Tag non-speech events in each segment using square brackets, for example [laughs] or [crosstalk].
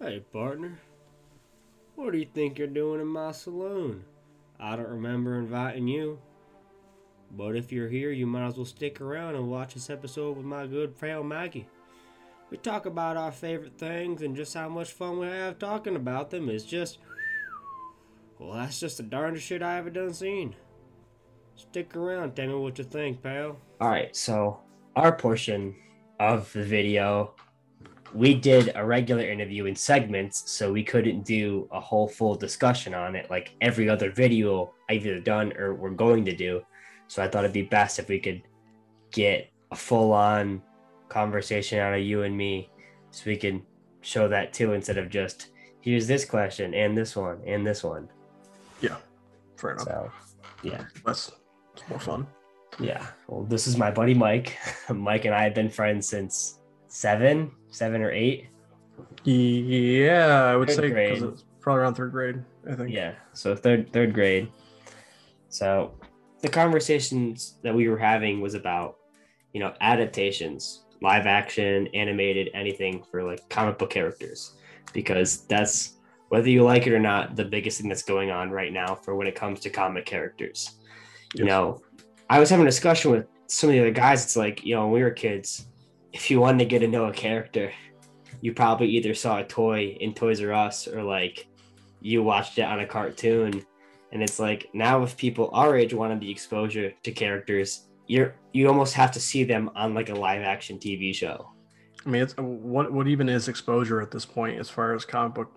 Hey, partner. What do you think you're doing in my saloon? I don't remember inviting you. But if you're here, you might as well stick around and watch this episode with my good pal Maggie. We talk about our favorite things and just how much fun we have talking about them. It's just. Well, that's just the darndest shit I ever done seen. Stick around, tell me what you think, pal. Alright, so our portion of the video we did a regular interview in segments, so we couldn't do a whole full discussion on it like every other video I've either done or we're going to do. So I thought it'd be best if we could get a full on conversation out of you and me so we can show that too instead of just here's this question and this one and this one. Yeah, fair enough. So, yeah. That's it's more fun. Yeah. Well, this is my buddy Mike. [laughs] Mike and I have been friends since seven, seven or eight. Yeah, I would Third say grade. because it's probably around third grade. I think. Yeah, so third third grade. So the conversations that we were having was about, you know, adaptations, live action, animated, anything for like comic book characters, because that's whether you like it or not, the biggest thing that's going on right now for when it comes to comic characters. You know, I was having a discussion with some of the other guys. It's like, you know, when we were kids, if you wanted to get to know a character, you probably either saw a toy in Toys R Us or like you watched it on a cartoon. And it's like now if people our age wanted the exposure to characters, you're you almost have to see them on like a live action TV show. I mean, it's what what even is exposure at this point as far as comic book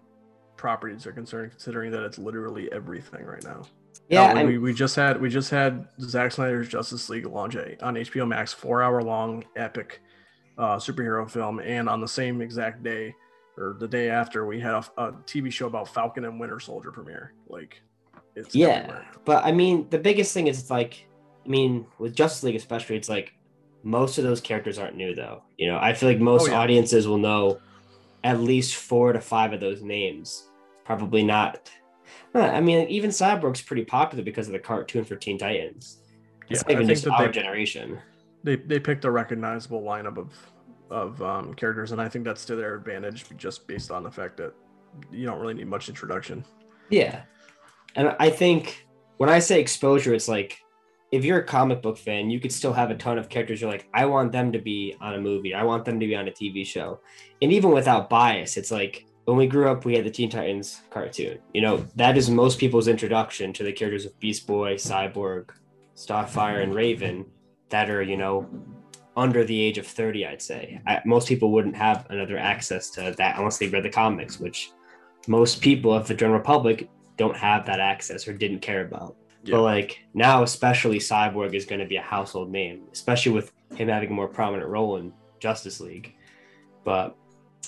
properties are concerned, considering that it's literally everything right now. Yeah, and- we, we just had we just had Zack Snyder's Justice League launch on HBO Max, four hour long epic uh, superhero film, and on the same exact day or the day after, we had a, a TV show about Falcon and Winter Soldier premiere. Like, it's Yeah, everywhere. but I mean, the biggest thing is it's like, I mean, with Justice League especially, it's like most of those characters aren't new though. You know, I feel like most Oh, yeah. audiences will know at least four to five of those names. Probably not. I mean, even Cyborg's pretty popular because of the cartoon for Teen Titans. It's Yeah, not even just our they- generation. they they picked a recognizable lineup of of um, characters, and I think that's to their advantage, just based on the fact that you don't really need much introduction. Yeah. And I think when I say exposure, it's like if you're a comic book fan, you could still have a ton of characters. You're like, I want them to be on a movie. I want them to be on a TV show. And even without bias, it's like when we grew up, we had the Teen Titans cartoon. You know, that is most people's introduction to the characters of Beast Boy, Cyborg, Starfire, and Raven that are, you know, under the age of 30, I'd say. I, most people wouldn't have another access to that unless they read the comics, which most people of the general public don't have that access or didn't care about. Yeah. But like now, especially Cyborg is going to be a household name, especially with him having a more prominent role in Justice League. But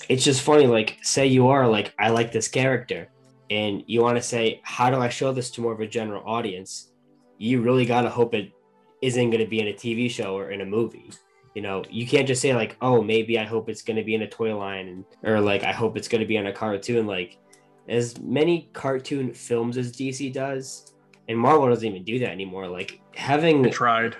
it's just funny, like, say you are like, I like this character, and you want to say, how do I show this to more of a general audience? You really got to hope it isn't going to be in a TV show or in a movie. You know, you can't just say like, oh, maybe I hope it's going to be in a toy line, and or like I hope it's going to be on a cartoon. Like, as many cartoon films as DC does, and Marvel doesn't even do that anymore. Like having, They tried,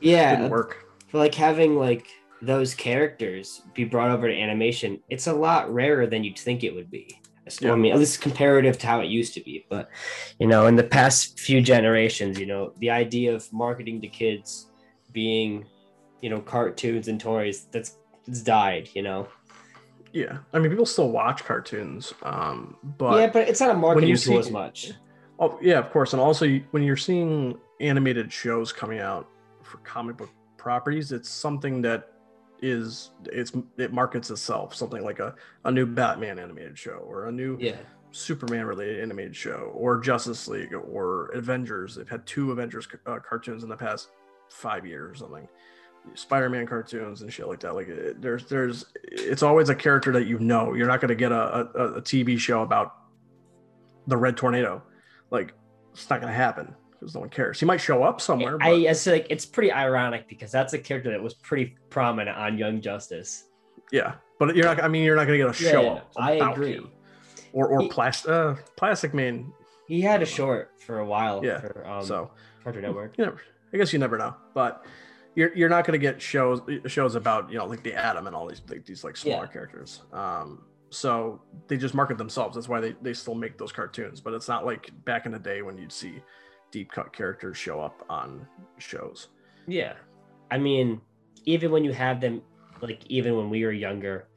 yeah, didn't work. for like having like those characters be brought over to animation, it's a lot rarer than you'd think it would be. So, I mean, at least comparative to how it used to be. But you know, in the past few generations, you know, the idea of marketing to kids being, you know, cartoons and toys, that's it's died. You know. Yeah, I mean, people still watch cartoons, um, but yeah, but it's not a marketing you tool see- as much. Oh yeah, of course. And also, when you're seeing animated shows coming out for comic book properties, it's something that is it's it markets itself. Something like a, a new Batman animated show or a new Yeah. Superman related animated show or Justice League or Avengers. They've had two Avengers uh, cartoons in the past five years or something. Spider-Man cartoons and shit like that. Like it, there's there's it's always a character that you know. You're not going to get a, a, a TV show about the Red Tornado. Like it's not going to happen because no one cares. He might show up somewhere. But, I, I say like it's pretty ironic because that's a character that was pretty prominent on Young Justice. yeah, but you're not. I mean, you're not going to get a show yeah, up. I agree. him. Or or He- plastic uh, Plastic Man. He had a short for a while Yeah, for um, so Cartoon Network. you never i guess you never know but you're, you're not going to get shows shows about you know like the atom and all these like these like smaller Yeah. characters um so they just market themselves. That's why they, they still make those cartoons. But it's not like back in the day when you'd see deep cut characters show up on shows. Yeah. I mean, even when you have them, like, even when we were younger,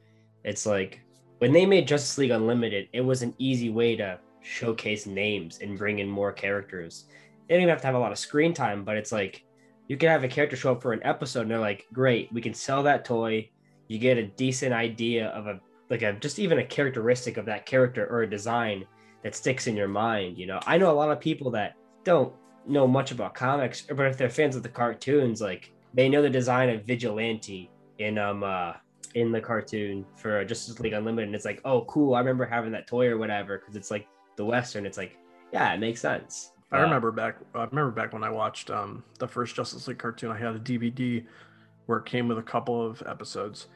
it's like when they made Justice League Unlimited, it was an easy way to showcase names and bring in more characters. They don't even have to have a lot of screen time, but it's like you can have a character show up for an episode and they're like, great, we can sell that toy. You get a decent idea of a, like a, just even a characteristic of that character or a design that sticks in your mind. You know, I know a lot of people that don't know much about comics, but if they're fans of the cartoons, like they know the design of Vigilante in, um, uh, in the cartoon for Justice League Unlimited. And it's like, oh, cool. I remember having that toy or whatever because it's like the Western. It's like, yeah, it makes sense. I remember back. I remember back when I watched um, the first Justice League cartoon. I had a DVD where it came with a couple of episodes,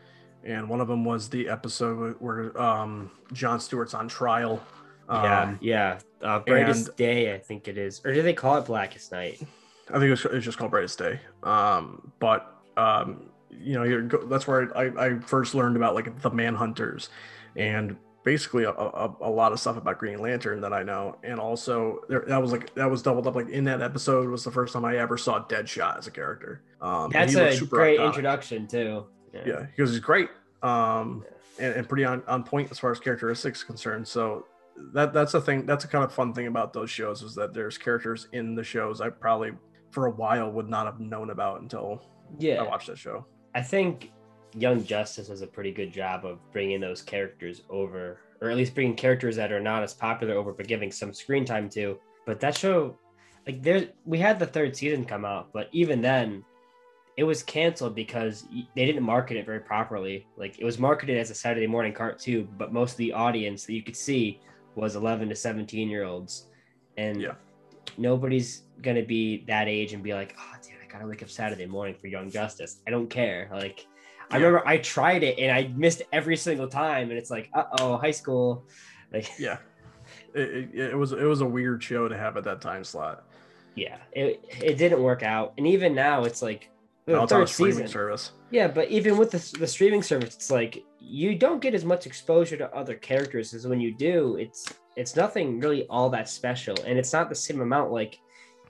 and one of them was the episode where um, John Stewart's on trial. Um, yeah, yeah. Uh, Brightest and, Day, I think it is, or do they call it Blackest Night? I think it's, it's just called Brightest Day. Um, but um, you know, that's where I, I first learned about like the Manhunters, and basically a, a, a, lot of stuff about Green Lantern that I know, and also there, that was like that was doubled up. Like in that episode was the first time I ever saw Deadshot as a character. Um, That's a great iconic. introduction too. Yeah. yeah, because he's great, um, and, and pretty on, on point as far as characteristics concerned. So that that's a thing. That's a kind of fun thing about those shows is that there's characters in the shows I probably for a while would not have known about until yeah I watched that show. I think Young Justice does a pretty good job of bringing those characters over, or at least bringing characters that are not as popular over, but giving some screen time to. But that show, like there, we had the third season come out, but even then, it was canceled because they didn't market it very properly. Like it was marketed as a Saturday morning cartoon, but most of the audience that you could see was 11 to 17 year olds, and yeah. nobody's gonna be that age and be like, oh, dude, I gotta wake up Saturday morning for Young Justice. I don't care. Like I remember I tried it and I missed every single time, and it's like, uh oh, high school. Like, [laughs] yeah, it, it, it, was it was a weird show to have at that time slot. Yeah, it it didn't work out, and even now it's like the third season service. Yeah, but even with the the streaming service, it's like you don't get as much exposure to other characters as when you do. It's it's nothing really all that special, and it's not the same amount. Like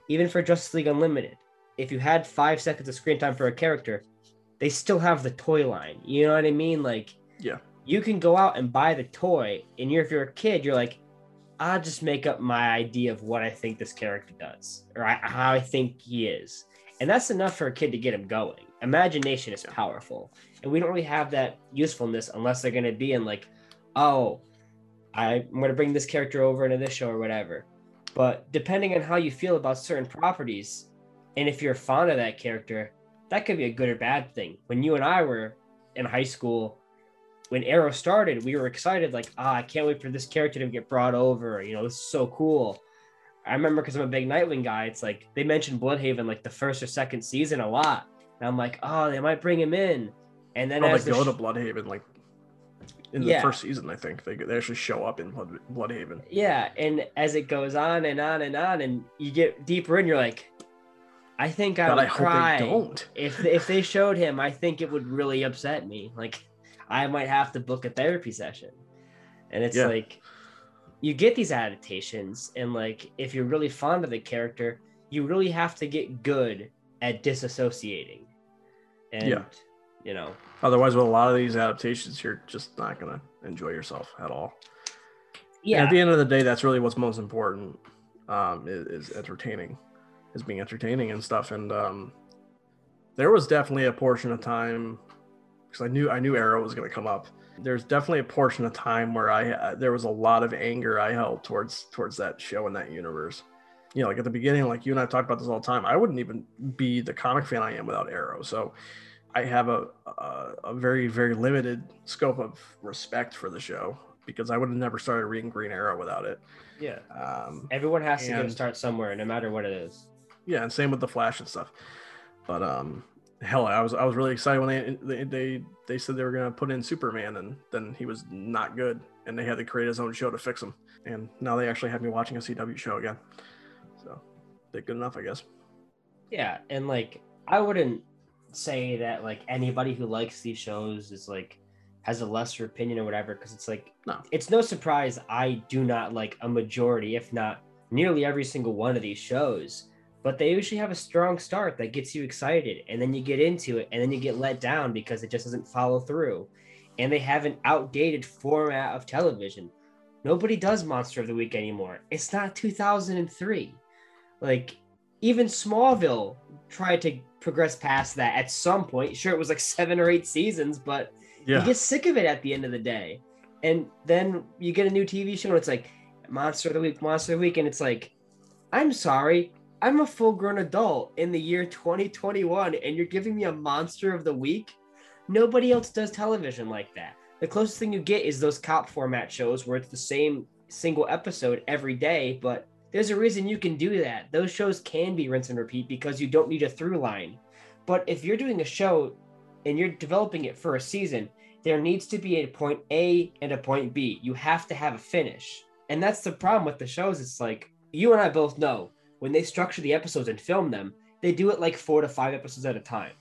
even for Justice League Unlimited, if you had five seconds of screen time for a character, they still have the toy line. You know what I mean? Like, yeah, you can go out and buy the toy, and you're if you're a kid, you're like, I'll just make up my idea of what I think this character does or I, how I think he is, and that's enough for a kid to get him going. Imagination is powerful, and we don't really have that usefulness unless they're going to be in like, oh, I'm going to bring this character over into this show or whatever. But depending on how you feel about certain properties, and if you're fond of that character, that could be a good or bad thing. When you and I were in high school, when Arrow started, we were excited, like, ah, I can't wait for this character to get brought over. You know, this is so cool. I remember because I'm a big Nightwing guy, it's like they mentioned Blüdhaven like the first or second season a lot. And I'm like, oh, they might bring him in. And then oh, as they go sh- to Blüdhaven like in the yeah. first season, I think they, they actually show up in Blood, Blüdhaven. Yeah, and as it goes on and on and on, and you get deeper in, you're like, I think I but would I cry don't. if if they showed him. I think it would really upset me. Like I might have to book a therapy session, and it's yeah. like you get these adaptations, and like if you're really fond of the character, you really have to get good at disassociating. And, yeah, you know. Otherwise, with a lot of these adaptations, you're just not gonna enjoy yourself at all. Yeah. And at the end of the day, that's really what's most important. Um, is, is entertaining as being entertaining and stuff. And um, there was definitely a portion of time because I knew I knew Arrow was going to come up. There's definitely a portion of time where I uh, there was a lot of anger I held towards towards that show and that universe. You know, like at the beginning, like you and I talked about this all the time. I wouldn't even be the comic fan I am without Arrow. So I have a, a, a very very limited scope of respect for the show because I would have never started reading Green Arrow without it. Yeah. Um, Everyone has to get a start somewhere, no matter what it is yeah, and same with the Flash and stuff. But um, hell, I was I was really excited when they they they, said they were gonna put in Superman, and then he was not good, and they had to create his own show to fix him. And now they actually have me watching a CW show again. So they're good enough, I guess. Yeah, and like I wouldn't say that like anybody who likes these shows is like has a lesser opinion or whatever because it's like No. it's no surprise I do not like a majority, if not nearly every single one of these shows. But they usually have a strong start that gets you excited, and then you get into it, and then you get let down because it just doesn't follow through. And they have an outdated format of television. Nobody does Monster of the Week anymore. It's not 2003. Like, even Smallville tried to progress past that at some point. Sure, it was like seven or eight seasons, but you get sick of it at the end of the day. And then you get a new TV show and it's like Monster of the Week, Monster of the Week. And it's like, I'm sorry, I'm a full grown adult in the year 2021 and you're giving me a Monster of the Week? Nobody else does television like that. The closest thing you get is those cop format shows where it's the same single episode every day, but there's a reason you can do that. Those shows can be rinse and repeat because you don't need a through line. But if you're doing a show and you're developing it for a season, there needs to be a point A and a point B. You have to have a finish. And that's the problem with the shows. It's like you and I both know when they structure the episodes and film them, they do it like four to five episodes at a time.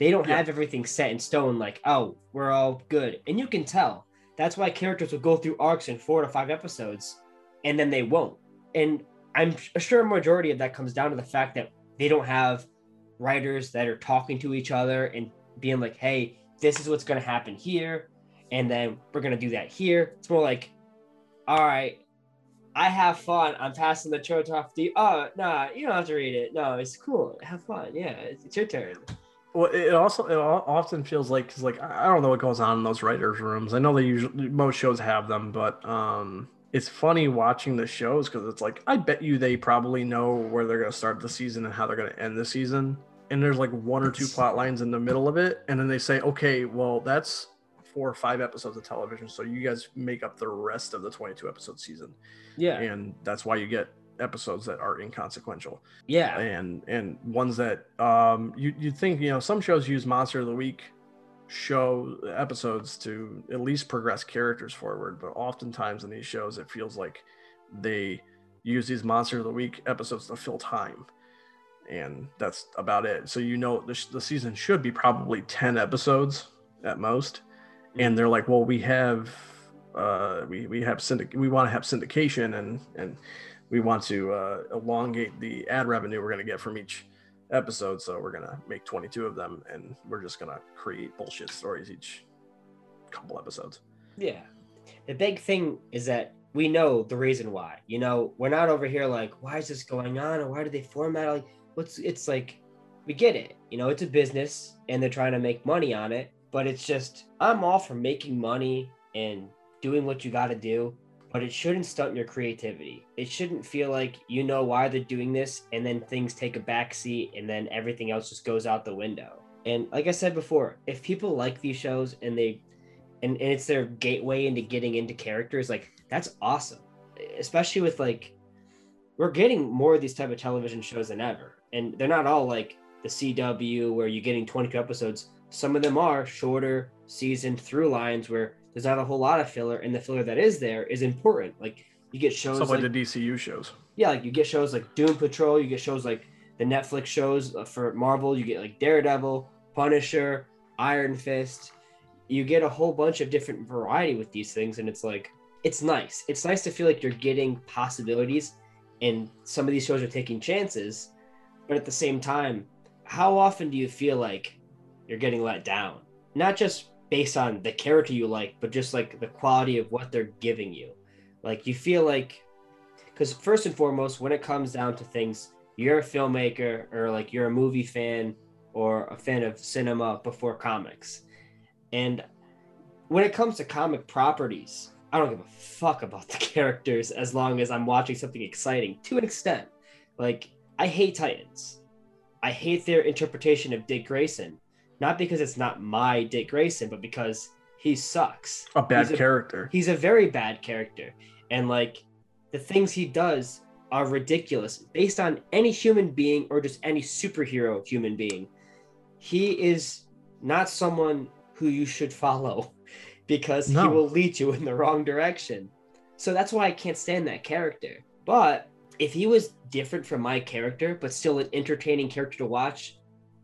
They don't Yeah. have everything set in stone, like, oh, we're all good. And you can tell. That's why characters will go through arcs in four to five episodes and then they won't. And I'm sure a majority of that comes down to the fact that they don't have writers that are talking to each other and being like, hey, this is what's going to happen here. And then we're going to do that here. It's more like, all right, I have fun. I'm passing the torch off to you. Oh, nah, you don't have to read it. No, it's cool. Have fun. Yeah, it's, it's your turn. Well, it also it often feels like because like I I don't know what goes on in those writers' rooms. I know they usually most shows have them, but um, it's funny watching the shows because it's like I bet you they probably know where they're gonna start the season and how they're gonna end the season. And there's like one or two plot lines in the middle of it, and then they say, okay, well that's four or five episodes of television, so you guys make up the rest of the 22 episode season, Yeah. and that's why you get episodes that are inconsequential. Yeah. and and ones that um you you think you know some shows use monster of the week show episodes to at least progress characters forward but oftentimes in these shows it feels like they use these monster of the week episodes to fill time. And that's about it. So you know the, sh- the season should be probably 10 episodes at most and they're like well we have uh we we have syndic- we want to have syndication and and we want to uh, elongate the ad revenue we're going to get from each episode so we're going to make 22 of them and we're just going to create bullshit stories each couple episodes Yeah. The big thing is that we know the reason why. You know, we're not over here like, why is this going on? Or why do they format? Like, what's it's like, we get it. You know, it's a business and they're trying to make money on it. But it's just, I'm all for making money and doing what you got to do. But it shouldn't stunt your creativity. It shouldn't feel like you know why they're doing this and then things take a backseat and then everything else just goes out the window. And like I said before, if people like these shows and they and, and it's their gateway into getting into characters like that's awesome especially with like we're getting more of these type of television shows than ever and they're not all like the cw where you're getting 22 episodes some of them are shorter season through lines where there's not a whole lot of filler and the filler that is there is important like you get shows stuff like, like the dcu shows yeah, like you get shows like Doom Patrol, you get shows like the Netflix shows uh, for Marvel, you get like Daredevil, Punisher, Iron Fist. You get a whole bunch of different variety with these things, and it's like it's nice. It's nice to feel like you're getting possibilities, and some of these shows are taking chances, but at the same time, how often do you feel like you're getting let down? Not just based on the character you like, but just like the quality of what they're giving you. Like you feel like because first and foremost, when it comes down to things, you're a filmmaker or like you're a movie fan or a fan of cinema before comics. And when it comes to comic properties, I don't give a fuck about the [laughs] characters as long as I'm watching something exciting to an extent. Like, I hate Titans. I hate their interpretation of Dick Grayson. Not because it's not my Dick Grayson, but because he sucks. A bad He's a- character. He's a very bad character. And like the things he does are ridiculous. Based on any human being or just any superhero human being he is not someone who you should follow [laughs] because he will lead you in the wrong direction. So that's why i can't stand that character. But if he was different from my character but still an entertaining character to watch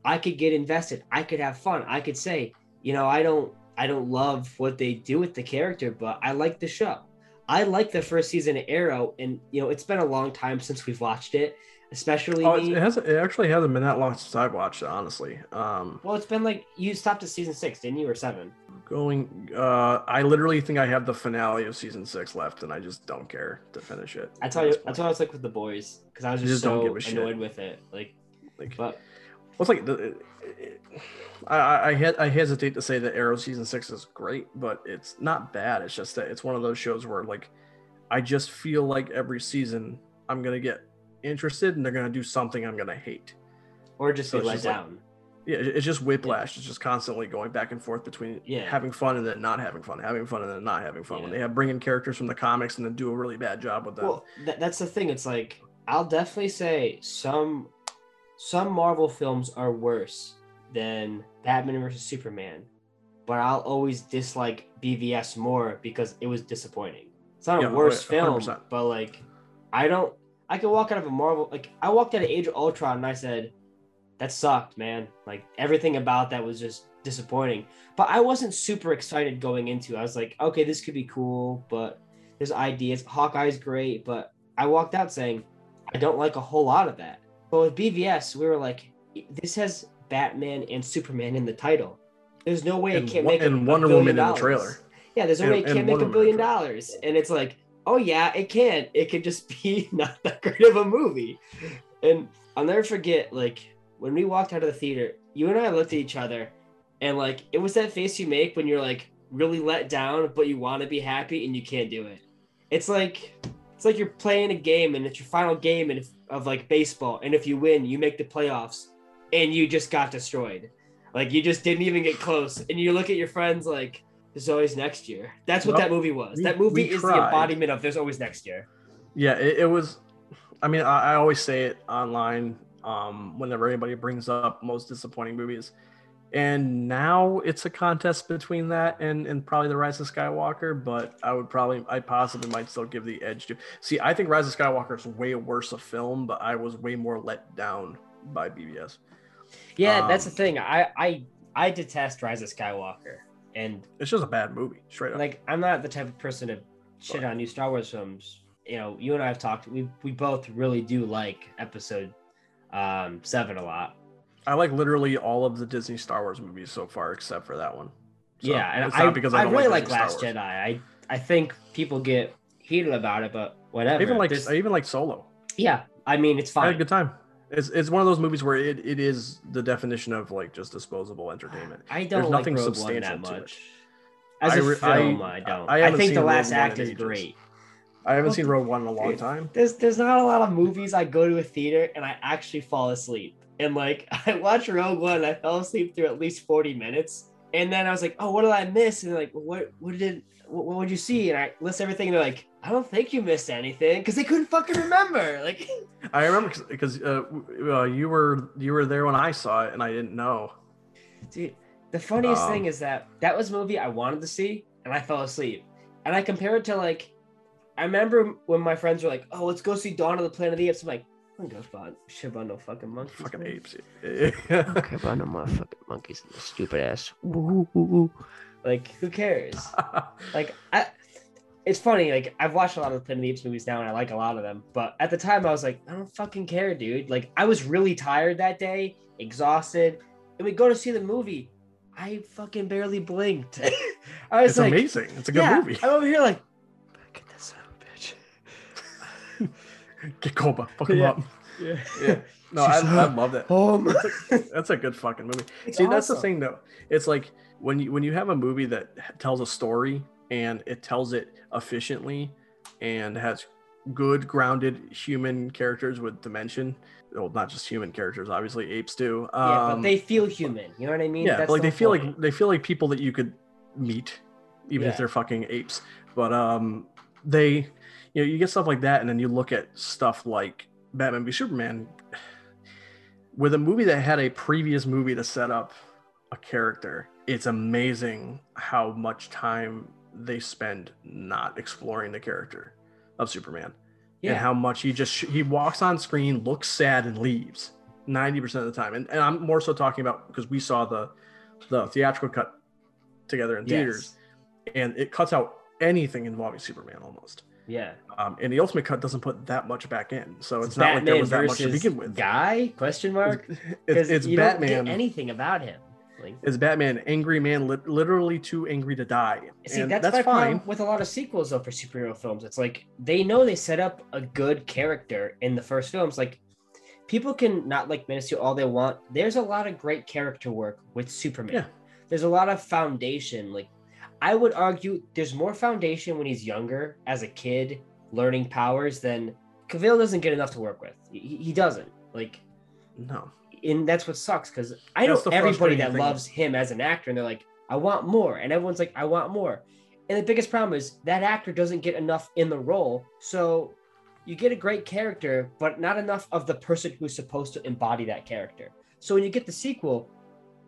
i could get invested i could have fun i could say you know i don't I don't love what they do with the character, but I like the show. I like the first season of Arrow, and you know it's been a long time since we've watched it, especially. Oh, me. it has it actually hasn't been that long since I've watched it, honestly. Um, well, it's been like you stopped at season six, didn't you, or seven? going, uh, I literally think I have the finale of season six left, and I just don't care to finish it. I tell you, that's what I was like with the boys because I was just, just so give a shit. annoyed with it. Like, Like, but Well, it's like the, it- I I, I, hesitate to say that Arrow season six is great, but it's not bad. It's just that it's one of those shows where like I just feel like every season I'm gonna get interested and they're gonna do something I'm gonna hate. or just So be let just like- down. Yeah, it's just whiplash. It's just constantly going back and forth between Yeah. having fun and then not having fun, having fun and then not having fun. When they have bring in characters from the comics and then do a really bad job with them. Well, th- that's the thing. It's like I'll definitely say some some Marvel films are worse than Batman versus Superman, but I'll always dislike BVS more because it was disappointing. It's not Yeah, a worse oh, yeah, film, 100%. but like I don't. I could walk out of a Marvel like I walked out of Age of Ultron and I said, "That sucked, man." Like everything about that was just disappointing. But I wasn't super excited going into. it. I was like, "Okay, this could be cool," but there's ideas. Hawkeye's great, but I walked out saying, I don't like a whole lot of that. But with BVS, we were like, this has Batman and Superman in the title. There's no way And it can't make a, and a Wonder billion Woman in the dollars. trailer. Yeah, there's no And- way it can't make a billion dollars. And it's like, oh yeah, it can. It could just be [laughs] not that great of a movie. And I'll never forget, like, when we walked out of the theater, you and I looked at each other, and like, it was that face you make when you're like really let down, but you want to be happy and you can't do it. It's like it's like you're playing a game and it's your final game and if, of like baseball, and if you win, you make the playoffs, and you just got destroyed. Like you just didn't even get close, and you look at your friends like there's always next year. That's what Well, that movie was. we- that movie is the embodiment of there's always next year. Yeah, it, it was. I mean, I, I always say it online um, whenever anybody brings up most disappointing movies, and now it's a contest between that and and probably the Rise of Skywalker. But I would probably, I possibly might still give the edge to. See, I think Rise of Skywalker is way worse a film, but I was way more let down by BVS. Yeah, that's the Um, thing. I I I detest Rise of Skywalker, and It's just a bad movie, straight up. like I'm not the type of person to shit on new Star Wars films. You know, you and I have talked. We we both really do like Episode um, Seven a lot. I like literally all of the Disney Star Wars movies so far, except for that one. So, yeah, and I, because I, don't really like, Star Last Jedi. I I think people get heated about it, but whatever. I even like There's- I even like Solo. yeah, I mean it's fine. I had a good time. It's it's one of those movies where it, it is the definition of like just disposable entertainment. I don't There's like nothing Rogue One substantial that much. As I a film, I- I, don't. I I, think the last Rogue act is ages. great. I haven't Well, seen Rogue One in a long time. There's there's not a lot of movies I go to a theater and I actually fall asleep. And like [laughs] I watched Rogue One, I fell asleep through at least 40 minutes. And then I was like, oh, what did I miss? And like, what what did what, what would you see? And I list everything. And they're like, I don't think you missed anything because they couldn't fucking remember. [laughs] Like, I remember because uh, uh, you were you were there when I saw it and I didn't know. dude, the funniest Um, thing is that that was a movie I wanted to see and I fell asleep. And I compare it to like, I remember when my friends were like, oh, let's go see Dawn of the Planet of the Apes. I'm like, I'm gonna go fuck shit about no fucking monkeys. Fucking man. apes. [laughs] Okay, about no motherfucking monkeys and the stupid ass. Like, who cares? [laughs] Like, I. It's funny. Like, I've watched a lot of the Planet of the Apes movies now, and I like a lot of them. But at the time, I was like, I don't fucking care, dude. Like, I was really tired that day, exhausted, and we go to see the movie. I fucking barely blinked. [laughs] I was it's like, amazing. It's a good yeah, movie. I'm over here like, Get Koba. Fuck him Yeah. up. Yeah. Yeah. No, I, She's I up. love that. Home. That's a good fucking movie. It's See, that's the thing though. It's like when you when you have a movie that tells a story and it tells it efficiently and has good grounded human characters with dimension. Well, not just human characters, obviously apes do. Um, yeah, but they feel human. You know what I mean? yeah, That's like the they feel point. like they feel like people that you could meet, even if they're fucking apes. But um, they, you know, you get stuff like that, and then you look at stuff like Batman v Superman, with a movie that had a previous movie to set up a character. It's amazing how much time they spend not exploring the character of Superman yeah. and how much he just he walks on screen, looks sad, and leaves ninety percent of the time. And, and I'm more so talking about because we saw the the theatrical cut together in theaters, and it cuts out anything involving Superman almost. Yeah. Um, and the Ultimate Cut doesn't put that much back in, so it's, not like there was that much to begin with. Guy? Question mark. It's, it's you Batman. Don't get anything about him. Like, It's Batman, angry man, li- literally too angry to die. see, And that's, that's my fine. problem with a lot of sequels though for superhero films. It's like they know they set up a good character in the first films. Like people can not like Man all they want. There's a lot of great character work with Superman. Yeah. There's a lot of foundation. Like I would argue there's more foundation when he's younger as a kid learning powers than Cavill doesn't get enough to work with. He, he doesn't. Like No, and that's what sucks because I know That's the everybody that thing. loves him as an actor, and they're like, I want more, and everyone's like, I want more. And the biggest problem is that actor doesn't get enough in the role, so you get a great character, but not enough of the person who's supposed to embody that character. So when you get the sequel,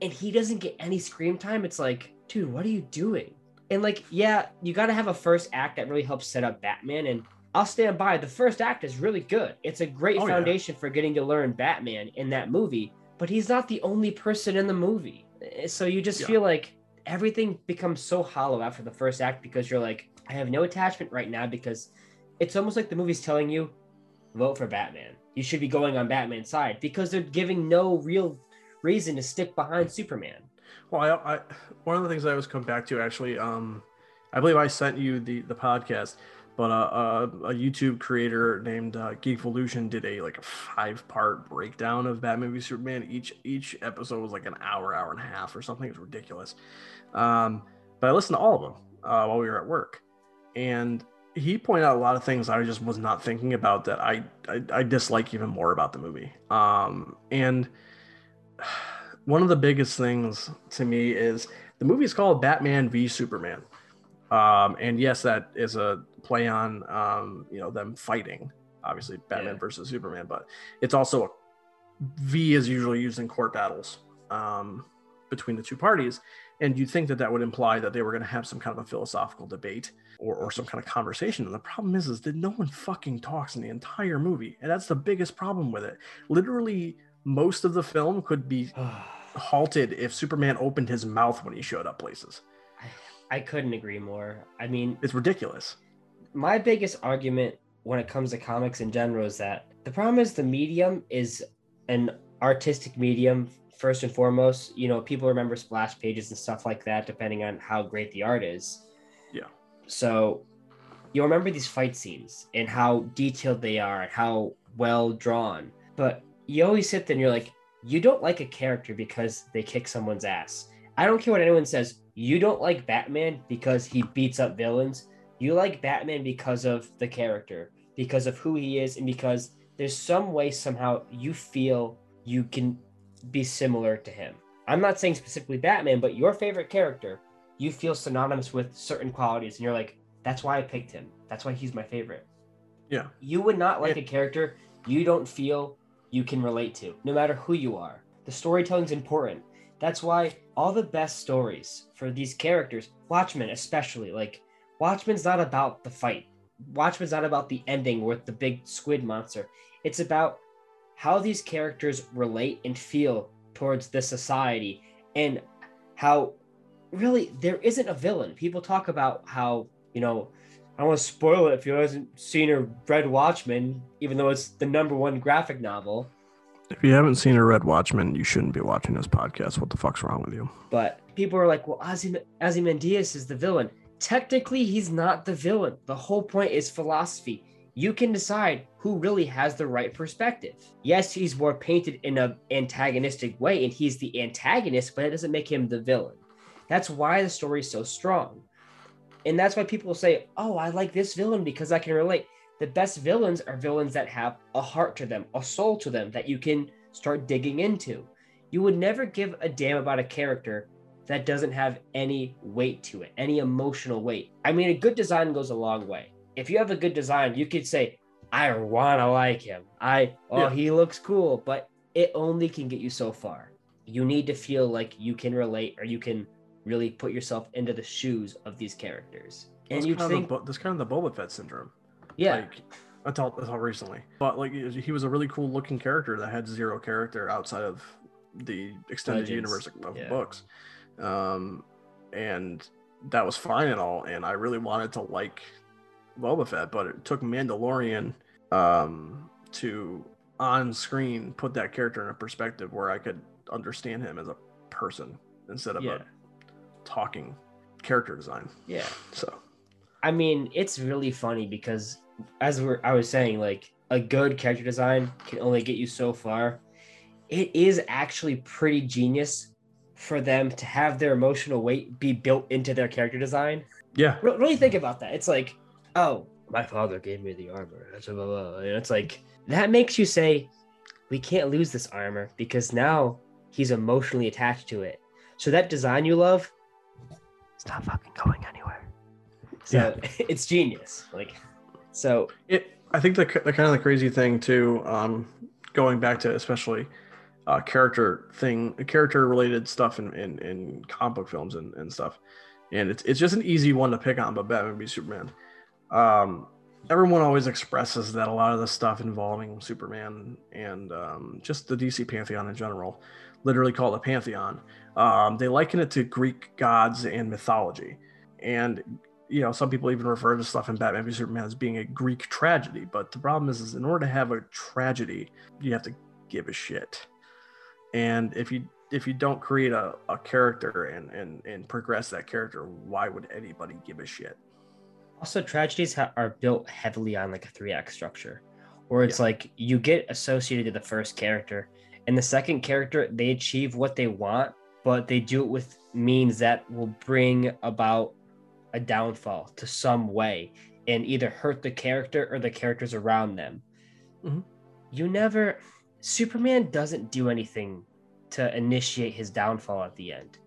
and he doesn't get any screen time, it's like, dude, what are you doing? And like, yeah, you got to have a first act that really helps set up Batman, and I'll stand by. The first act is really good. It's a great Oh, yeah. foundation for getting to learn Batman in that movie, but he's not the only person in the movie. Eh, So you just Yeah. feel like everything becomes so hollow after the first act because you're like, I have no attachment right now because it's almost like the movie's telling you, vote for Batman. You should be going on Batman's side because they're giving no real reason to stick behind Superman. Well, I, I one of the things I always come back to actually, um, I believe I sent you the the podcast, but uh, uh, a YouTube creator named uh, Geekvolution did a like a five part breakdown of Batman v Superman. Each each episode was like an hour, hour and a half or something. It's ridiculous. Um, but I listened to all of them uh, while we were at work, and he pointed out a lot of things I just was not thinking about that I I, I dislike even more about the movie. Um, and one of the biggest things to me is the movie is called Batman v Superman. Um, and yes, that is a play on um, you know them fighting, obviously Batman Yeah. versus Superman, but it's also a V is usually used in court battles um, between the two parties, and you'd think that that would imply that they were going to have some kind of a philosophical debate or, or some kind of conversation. And the problem is, is that no one fucking talks in the entire movie, and that's the biggest problem with it. Literally, most of the film could be [sighs] [sighs] halted if Superman opened his mouth when he showed up places. I couldn't agree more. I mean, It's ridiculous. my biggest argument when it comes to comics in general is that the problem is the medium is an artistic medium first and foremost. You know, people remember splash pages and stuff like that, depending on how great the art is. Yeah. So you'll remember these fight scenes and how detailed they are and how well drawn. But you always sit there and you're like, you don't like a character because they kick someone's ass. I don't care what anyone says. You don't like Batman because he beats up villains. You like Batman because of the character, because of who he is, and because there's some way somehow you feel you can be similar to him. I'm not saying specifically Batman, but your favorite character, you feel synonymous with certain qualities, and you're like, that's why I picked him. That's why he's my favorite. Yeah. You would not like Yeah. a character you don't feel you can relate to, no matter who you are. The storytelling's important. That's why all the best stories for these characters, Watchmen especially, like Watchmen's not about the fight. Watchmen's not about the ending with the big squid monster. It's about how these characters relate and feel towards the society and how really there isn't a villain. People talk about how, you know, I don't want to spoil it if you haven't seen or read Watchmen, even though it's the number one graphic novel. If you haven't seen a Red Watchmen, you shouldn't be watching this podcast. What the fuck's wrong with you? But people are like, well, Ozymandias is the villain. Technically, he's not the villain. The whole point is philosophy. You can decide who really has the right perspective. Yes, he's more painted in an antagonistic way, and he's the antagonist, but it doesn't make him the villain. That's why the story is so strong. And that's why people say, oh, I like this villain because I can relate. The best villains are villains that have a heart to them, a soul to them that you can start digging into. You would never give a damn about a character that doesn't have any weight to it, any emotional weight. I mean, a good design goes a long way. If you have a good design, you could say, I want to like him. I, oh, Yeah. he looks cool, but it only can get you so far. You need to feel like you can relate or you can really put yourself into the shoes of these characters. And you think, the, that's kind of the Boba Fett syndrome. yeah, Like until until recently, but like he he was a really cool looking character that had zero character outside of the extended Legends, universe of yeah. books. Um, and that was fine and all. And I really wanted to like Boba Fett, but it took Mandalorian um, to on screen put that character in a perspective where I could understand him as a person instead of Yeah. a talking character design. Yeah. So I mean, it's really funny because as we're, I was saying, like a good character design can only get you so far. It is actually pretty genius for them to have their emotional weight be built into their character design. yeah, Re- really think about that. It's like, oh, my father gave me the armor. Blah, blah, blah. And it's like that makes you say, we can't lose this armor because now he's emotionally attached to it. So that design you love, it's not fucking going anywhere. So [laughs] it's genius. Like, so it. I think the, the kind of the crazy thing too, um, going back to especially uh, character thing, character related stuff in, in, in comic book films and, and stuff. And it's, it's just an easy one to pick on, but Batman v Superman. Um, everyone always expresses that a lot of the stuff involving Superman and um, just the DC pantheon in general, literally called a pantheon, um, they liken it to Greek gods and mythology. And you know, some people even refer to stuff in Batman v Superman as being a Greek tragedy. But the problem is, is in order to have a tragedy, you have to give a shit. And if you if you don't create a, a character and, and and progress that character, why would anybody give a shit? also tragedies ha- are built heavily on like a three act structure, where it's like you get associated to the first character, and the second character they achieve what they want, but they do it with means that will bring about a downfall to some way and either hurt the character or the characters around them. Mhm. You never, Superman doesn't do anything to initiate his downfall at the end.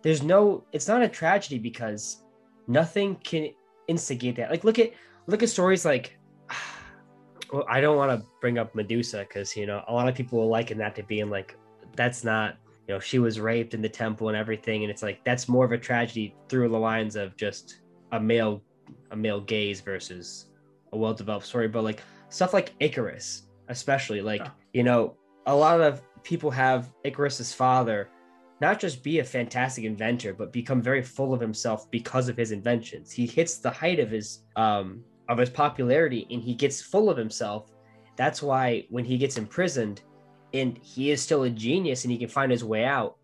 There's no, it's not a tragedy because nothing can instigate that. Like look at look at stories like well, I don't want to bring up Medusa because you know a lot of people will liken that to being like that's not you know she was raped in the temple and everything, and it's like that's more of a tragedy through the lines of just a male a male gaze versus a well developed story. But like stuff like Icarus, especially like Yeah. you know a lot of people have Icarus's father not just be a fantastic inventor, but become very full of himself because of his inventions. He hits the height of his um, of his popularity, and he gets full of himself. That's why when he gets imprisoned, and he is still a genius, and he can find his way out,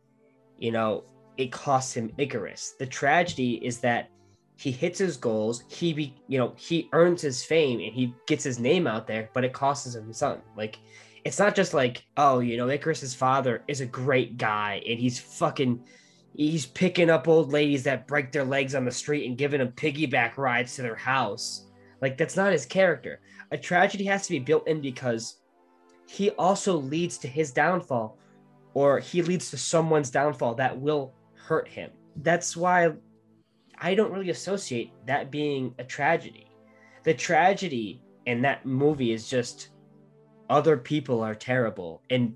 you know, it costs him Icarus. The tragedy is that he hits his goals. He be, you know, he earns his fame, and he gets his name out there, but it costs him his son. Like it's not just like, oh, you know, Icarus's father is a great guy and he's fucking he's picking up old ladies that break their legs on the street and giving them piggyback rides to their house. Like that's not his character. A tragedy has to be built in because he also leads to his downfall or he leads to someone's downfall that will hurt him. That's why I don't really associate that being a tragedy. The tragedy in that movie is just other people are terrible and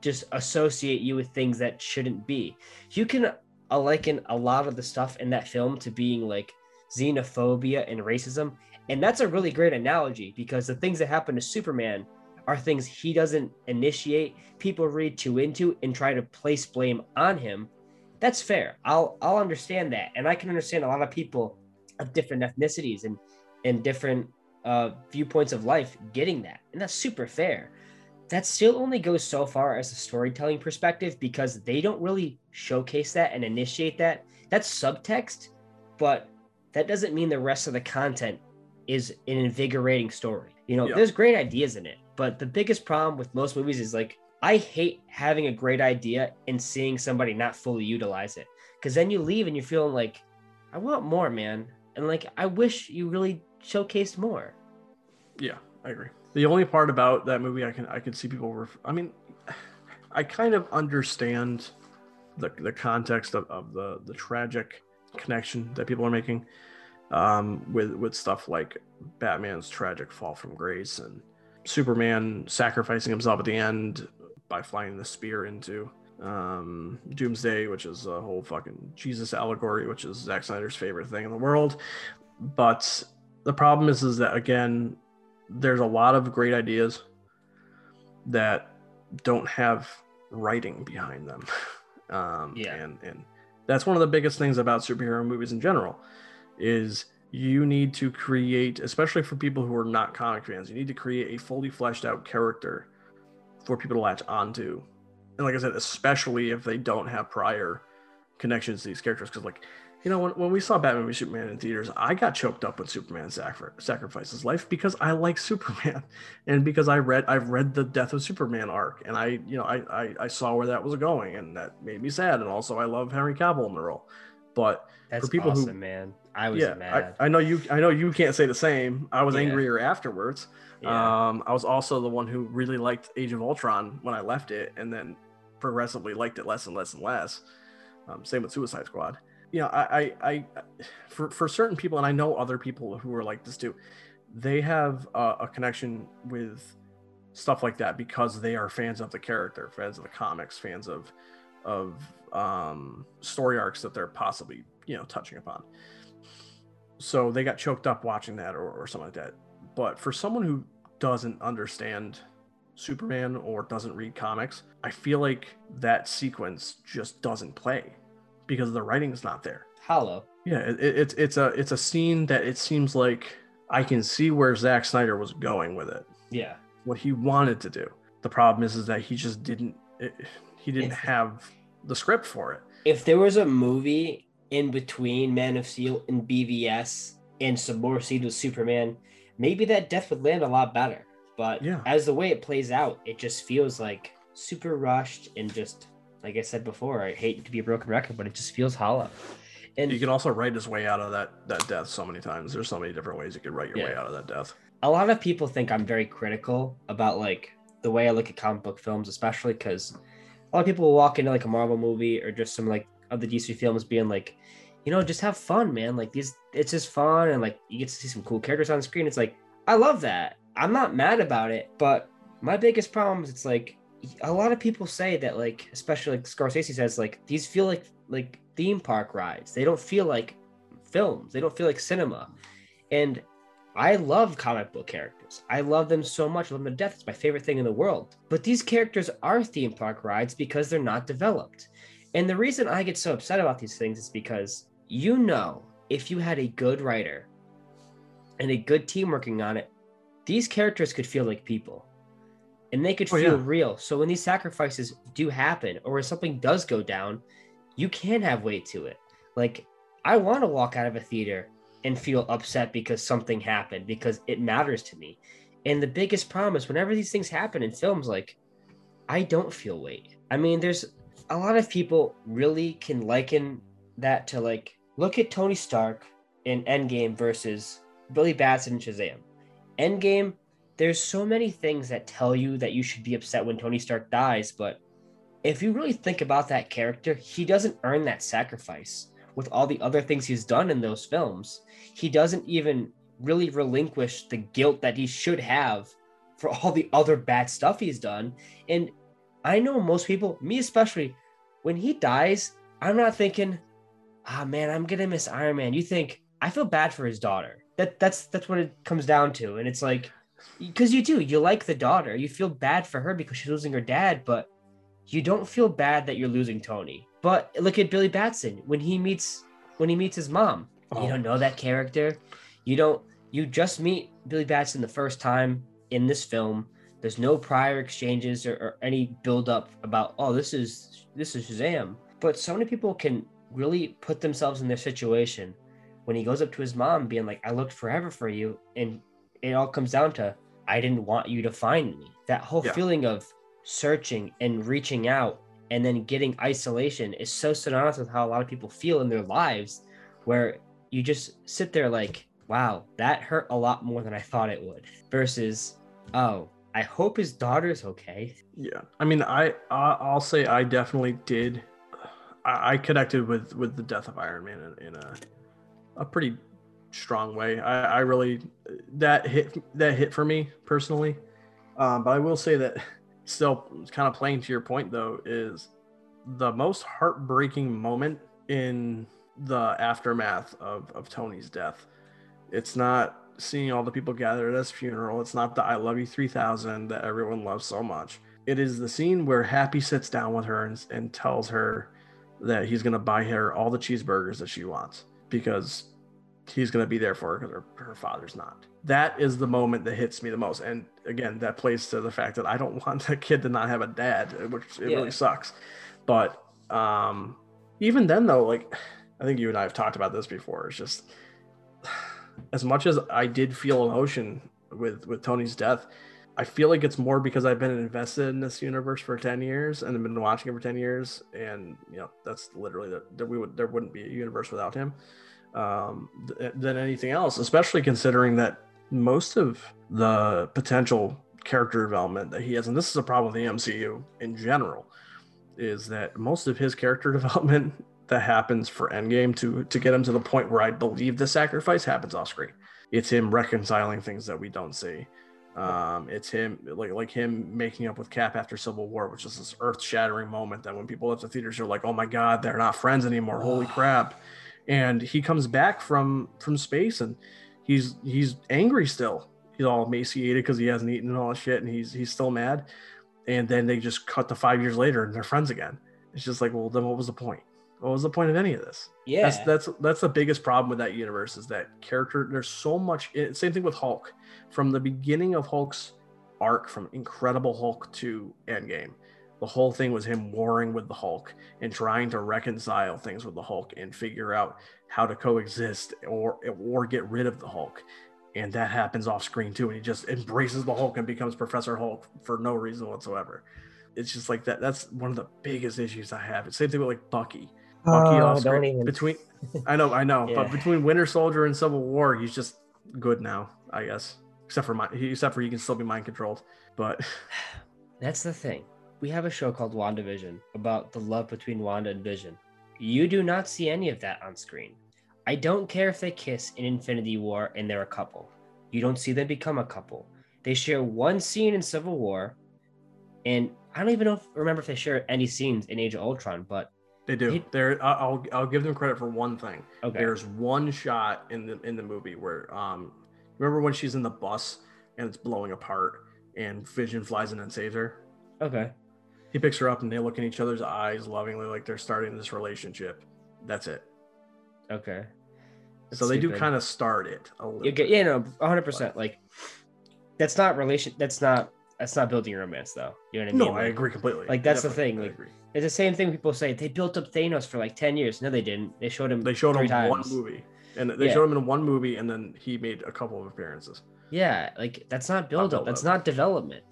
just associate you with things that shouldn't be. You can uh, liken a lot of the stuff in that film to being like xenophobia and racism. And that's a really great analogy because the things that happen to Superman are things he doesn't initiate, people read too into and try to place blame on him. That's fair. I'll I'll understand that. And I can understand a lot of people of different ethnicities and and different uh, viewpoints of life getting that. And that's super fair. That still only goes so far as a storytelling perspective because they don't really showcase that and initiate that. That's subtext, but that doesn't mean the rest of the content is an invigorating story. You know, Yeah. there's great ideas in it, but the biggest problem with most movies is like, I hate having a great idea and seeing somebody not fully utilize it. Because then you leave and you're feeling like, I want more, man. And like, I wish you really showcased more. Yeah, I agree. The only part about that movie I can I can see people ref- I mean I kind of understand the the context of, of the the tragic connection that people are making um with with stuff like Batman's tragic fall from grace and Superman sacrificing himself at the end by flying the spear into um Doomsday, which is a whole fucking Jesus allegory, which is Zack Snyder's favorite thing in the world. But the problem is is that again there's a lot of great ideas that don't have writing behind them [laughs] um Yeah. and and That's one of the biggest things about superhero movies in general is you need to create, especially for people who are not comic fans, you need to create a fully fleshed out character for people to latch onto. And like I said, especially if they don't have prior connections to these characters, because like you know, when, when we saw Batman v Superman in theaters, I got choked up when Superman sacri- sacrifices life because I like [laughs] Superman, and because I read I've read the Death of Superman arc, and I you know I, I I saw where that was going, and that made me sad. And also, I love Henry Cavill in the role, but That's for people awesome, who man. I was yeah, mad. I, I know you I know you can't say the same. I was Yeah. angrier afterwards. yeah. Um, I was also the one who really liked Age of Ultron when I left it, and then progressively liked it less and less and less. Um, same with Suicide Squad. You know, I, I, I, for for certain people, and I know other people who are like this too. They have a, a connection with stuff like that because they are fans of the character, fans of the comics, fans of of um, story arcs that they're possibly you know touching upon. So they got choked up watching that or, or something like that. But for someone who doesn't understand Superman or doesn't read comics, I feel like that sequence just doesn't play because the writing's not there. Hollow. Yeah, it, it, it's it's a it's a scene that it seems like I can see where Zack Snyder was going with it, Yeah. what he wanted to do. The problem is is that he just didn't it, he didn't If- have the script for it. If there was a movie in between Man of Steel and BVS and some more scenes with Superman, maybe that death would land a lot better. But Yeah. as the way it plays out, it just feels like super rushed and just like I said before, I hate to be a broken record, but it just feels hollow. And You can also write his way out of that that death so many times. There's so many different ways you could write your way out of that death. a lot of people think I'm very critical about like the way I look at comic book films, especially because a lot of people will walk into like a Marvel movie or just some like of the DC films being like, you know, just have fun, man. Like these, it's just fun and like you get to see some cool characters on screen. It's like I love that. I'm not mad about it, but my biggest problem is it's like a lot of people say that like, especially like Scorsese says, like these feel like like theme park rides. They don't feel like films. They don't feel like cinema, and I love comic book characters. I love them so much. I love them to death. It's my favorite thing in the world. But these characters are theme park rides because they're not developed. And the reason I get so upset about these things is because you know, if you had a good writer and a good team working on it, these characters could feel like people and they could Oh, feel yeah. real. So when these sacrifices do happen or when something does go down, you can have weight to it. Like, I want to walk out of a theater and feel upset because something happened because it matters to me. And the biggest problem is whenever these things happen in films, like I don't feel weight. I mean, there's a lot of people really can liken that to like look at Tony Stark in Endgame versus Billy Batson in Shazam. Endgame, there's so many things that tell you that you should be upset when Tony Stark dies, but if you really think about that character, he doesn't earn that sacrifice with all the other things he's done in those films. He doesn't even really relinquish the guilt that he should have for all the other bad stuff he's done. And I know most people, me especially, when he dies, I'm not thinking, ah man, I'm gonna miss Iron Man. You think I feel bad for his daughter. That that's that's what it comes down to. And it's like because you do, you like the daughter. You feel bad for her because she's losing her dad, but you don't feel bad that you're losing Tony. But look at Billy Batson when he meets when he meets his mom. Oh. You don't know that character. You don't you just meet Billy Batson the first time in this film. There's no prior exchanges or, or any build up about oh this is this is Shazam. But so many people can really put themselves in their situation when he goes up to his mom being like I looked forever for you and it all comes down to I didn't want you to find me. That whole Yeah. feeling of searching and reaching out and then getting isolation is so synonymous with how a lot of people feel in their lives where you just sit there like wow that hurt a lot more than i thought it would versus oh i hope his daughter's okay Yeah, I mean, I, I I'll say I definitely did. I, I connected with with the death of Iron Man in, in a a pretty strong way. I, I really that hit that hit for me personally. Um, but I will say that [laughs] still kind of playing to your point though is the most heartbreaking moment in the aftermath of of Tony's death. It's not seeing all the people gathered at his funeral. It's not the I love you 3000 that everyone loves so much it is the scene where Happy sits down with her and, and tells her that he's going to buy her all the cheeseburgers that she wants because he's going to be there for her because her, her father's not. That is the moment that hits me the most. And again, that plays to the fact that I don't [laughs] want the kid to not have a dad, which it Yeah. really sucks. But um, even then, though, like I think you and I have talked about this before, it's just as much as I did feel emotion with with Tony's death, I feel like it's more because I've been invested in this universe for ten years and I've been watching it for ten years, and you know that's literally that there, we would there wouldn't be a universe without him um, th- than anything else. Especially considering that most of the potential character development that he has, and this is a problem with the MCU in general, is that most of his character [laughs] development that happens for Endgame to to get him to the point where I believe the sacrifice happens off screen. It's him reconciling things that we don't see. Um, it's him like like him making up with Cap after Civil War, which is this earth shattering moment that when people at the theaters are like, "Oh my God, they're not friends anymore! Holy crap!" And he comes back from from space and he's he's angry still. He's all emaciated because he hasn't eaten and all that shit, and he's he's still mad. And then they just cut to five years later and they're friends again. It's just like, well, then what was the point? What was the point of any of this? Yeah. That's that's that's the biggest problem with that universe is that character. There's so much. Eh, same thing with Hulk. From the beginning of Hulk's arc, from Incredible Hulk to Endgame, the whole thing was him warring with the Hulk and trying to reconcile things with the Hulk and figure out how to coexist or or get rid of the Hulk. And that happens off screen too. And he just embraces the Hulk and becomes Professor Hulk for no reason whatsoever. It's just like that. That's one of the biggest issues I have. It's same thing with like Bucky. Bucky Oh, don't even. between I know, I know, Yeah. but between Winter Soldier and Civil War, he's just good now, I guess. Except for my, except for he can still be mind controlled. But [sighs] That's the thing. We have a show called WandaVision about the love between Wanda and Vision. You do not see any of that on screen. I don't care if they kiss in Infinity War and they're a couple. You don't see them become a couple. They share one scene in Civil War, and I don't even know if, remember if they share any scenes in Age of Ultron, but they do. He- There, I'll I'll give them credit for one thing. okay. There's one shot in the in the movie where um, remember when she's in the bus and it's blowing apart and Vision flies in and saves her. Okay. He picks her up and they look in each other's eyes lovingly, like they're starting this relationship. That's it. Okay. so they do kind of start it a little. You get, yeah, no, 100%. Like, that's not relation. That's not, that's not building romance, though. You know what I mean? no, I agree completely. like, that's the Definitely, thing, I like, agree. It's the same thing people say. They built up Thanos for like 10 years. No, they didn't. They showed him. They showed him three one movie, and they Yeah. showed him in one movie, and then he made a couple of appearances. Yeah, like that's not build up. That's not development.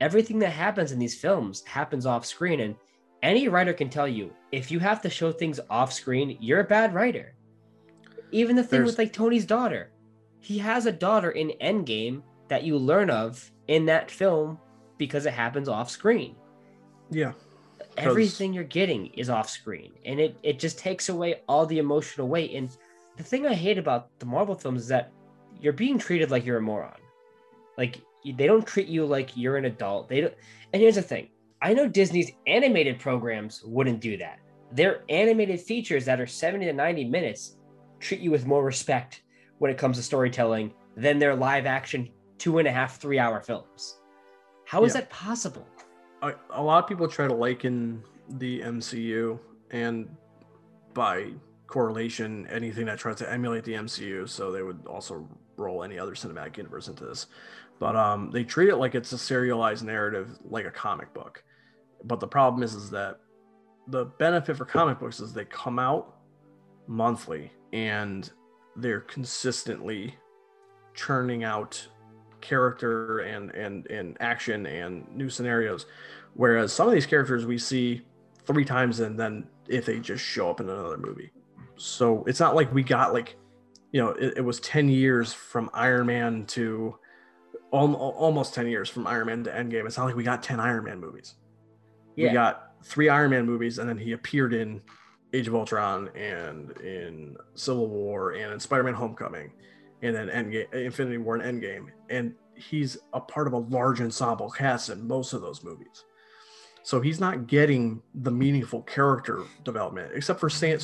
Everything that happens in these films happens off screen. And any writer can tell you if you have to show things off screen, you're a bad writer. Even the thing There's- with like Tony's daughter, he has a daughter in Endgame that you learn of in that film because it happens off screen. Yeah, everything you're getting is off screen and it it just takes away all the emotional weight and the thing i hate about the marvel films is that you're being treated like you're a moron. Like they don't treat you like you're an adult they don't and here's the thing i know disney's animated programs wouldn't do that. Their animated features that are 70 to 90 minutes treat you with more respect when it comes to storytelling than their live action two and a half three hour films. How is Yeah. that possible a, lot of people try to liken the MCU and by correlation anything that tries to emulate the MCU. So they would also roll any other cinematic universe into this, but um, they treat it like it's a serialized narrative, like a comic book. But the problem is, is that the benefit for comic books is they come out monthly and they're consistently churning out character and and and action and new scenarios. Whereas some of these characters we see three times and then if they just show up in another movie. So it's not like we got like you know it, it was 10 years from iron man to al- almost 10 years from iron man to endgame. It's not like we got 10 iron man movies. Yeah. we got three Iron Man movies, and then he appeared in Age of Ultron and in Civil War and in Spider-Man: Homecoming, and then Endgame, Infinity War, and Endgame, and he's a part of a large ensemble cast in most of those movies. So he's not getting the meaningful character development, except for saying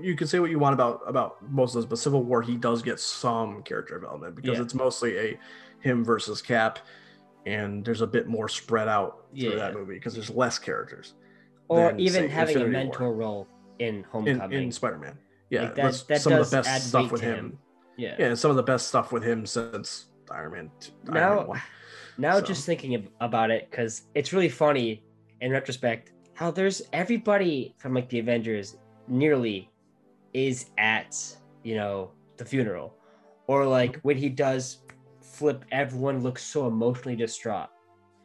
you can say what you want about about most of those, but Civil War he does get some character development because Yeah. it's mostly a him versus Cap, and there's a bit more spread out through Yeah. that movie because there's less characters. or than, even say, having a mentor War role in in, Homecoming. in Spider-Man. Yeah, Like, that- that's that some of does the add best stuff with him. him. Yeah. Yeah, some of the best stuff with him since Iron Man. Iron Now- Man 1. Now So- just thinking ab- about it because it's really funny in retrospect how there's everybody from like the Avengers nearly is at you know the funeral or like when he does flip everyone looks so emotionally distraught.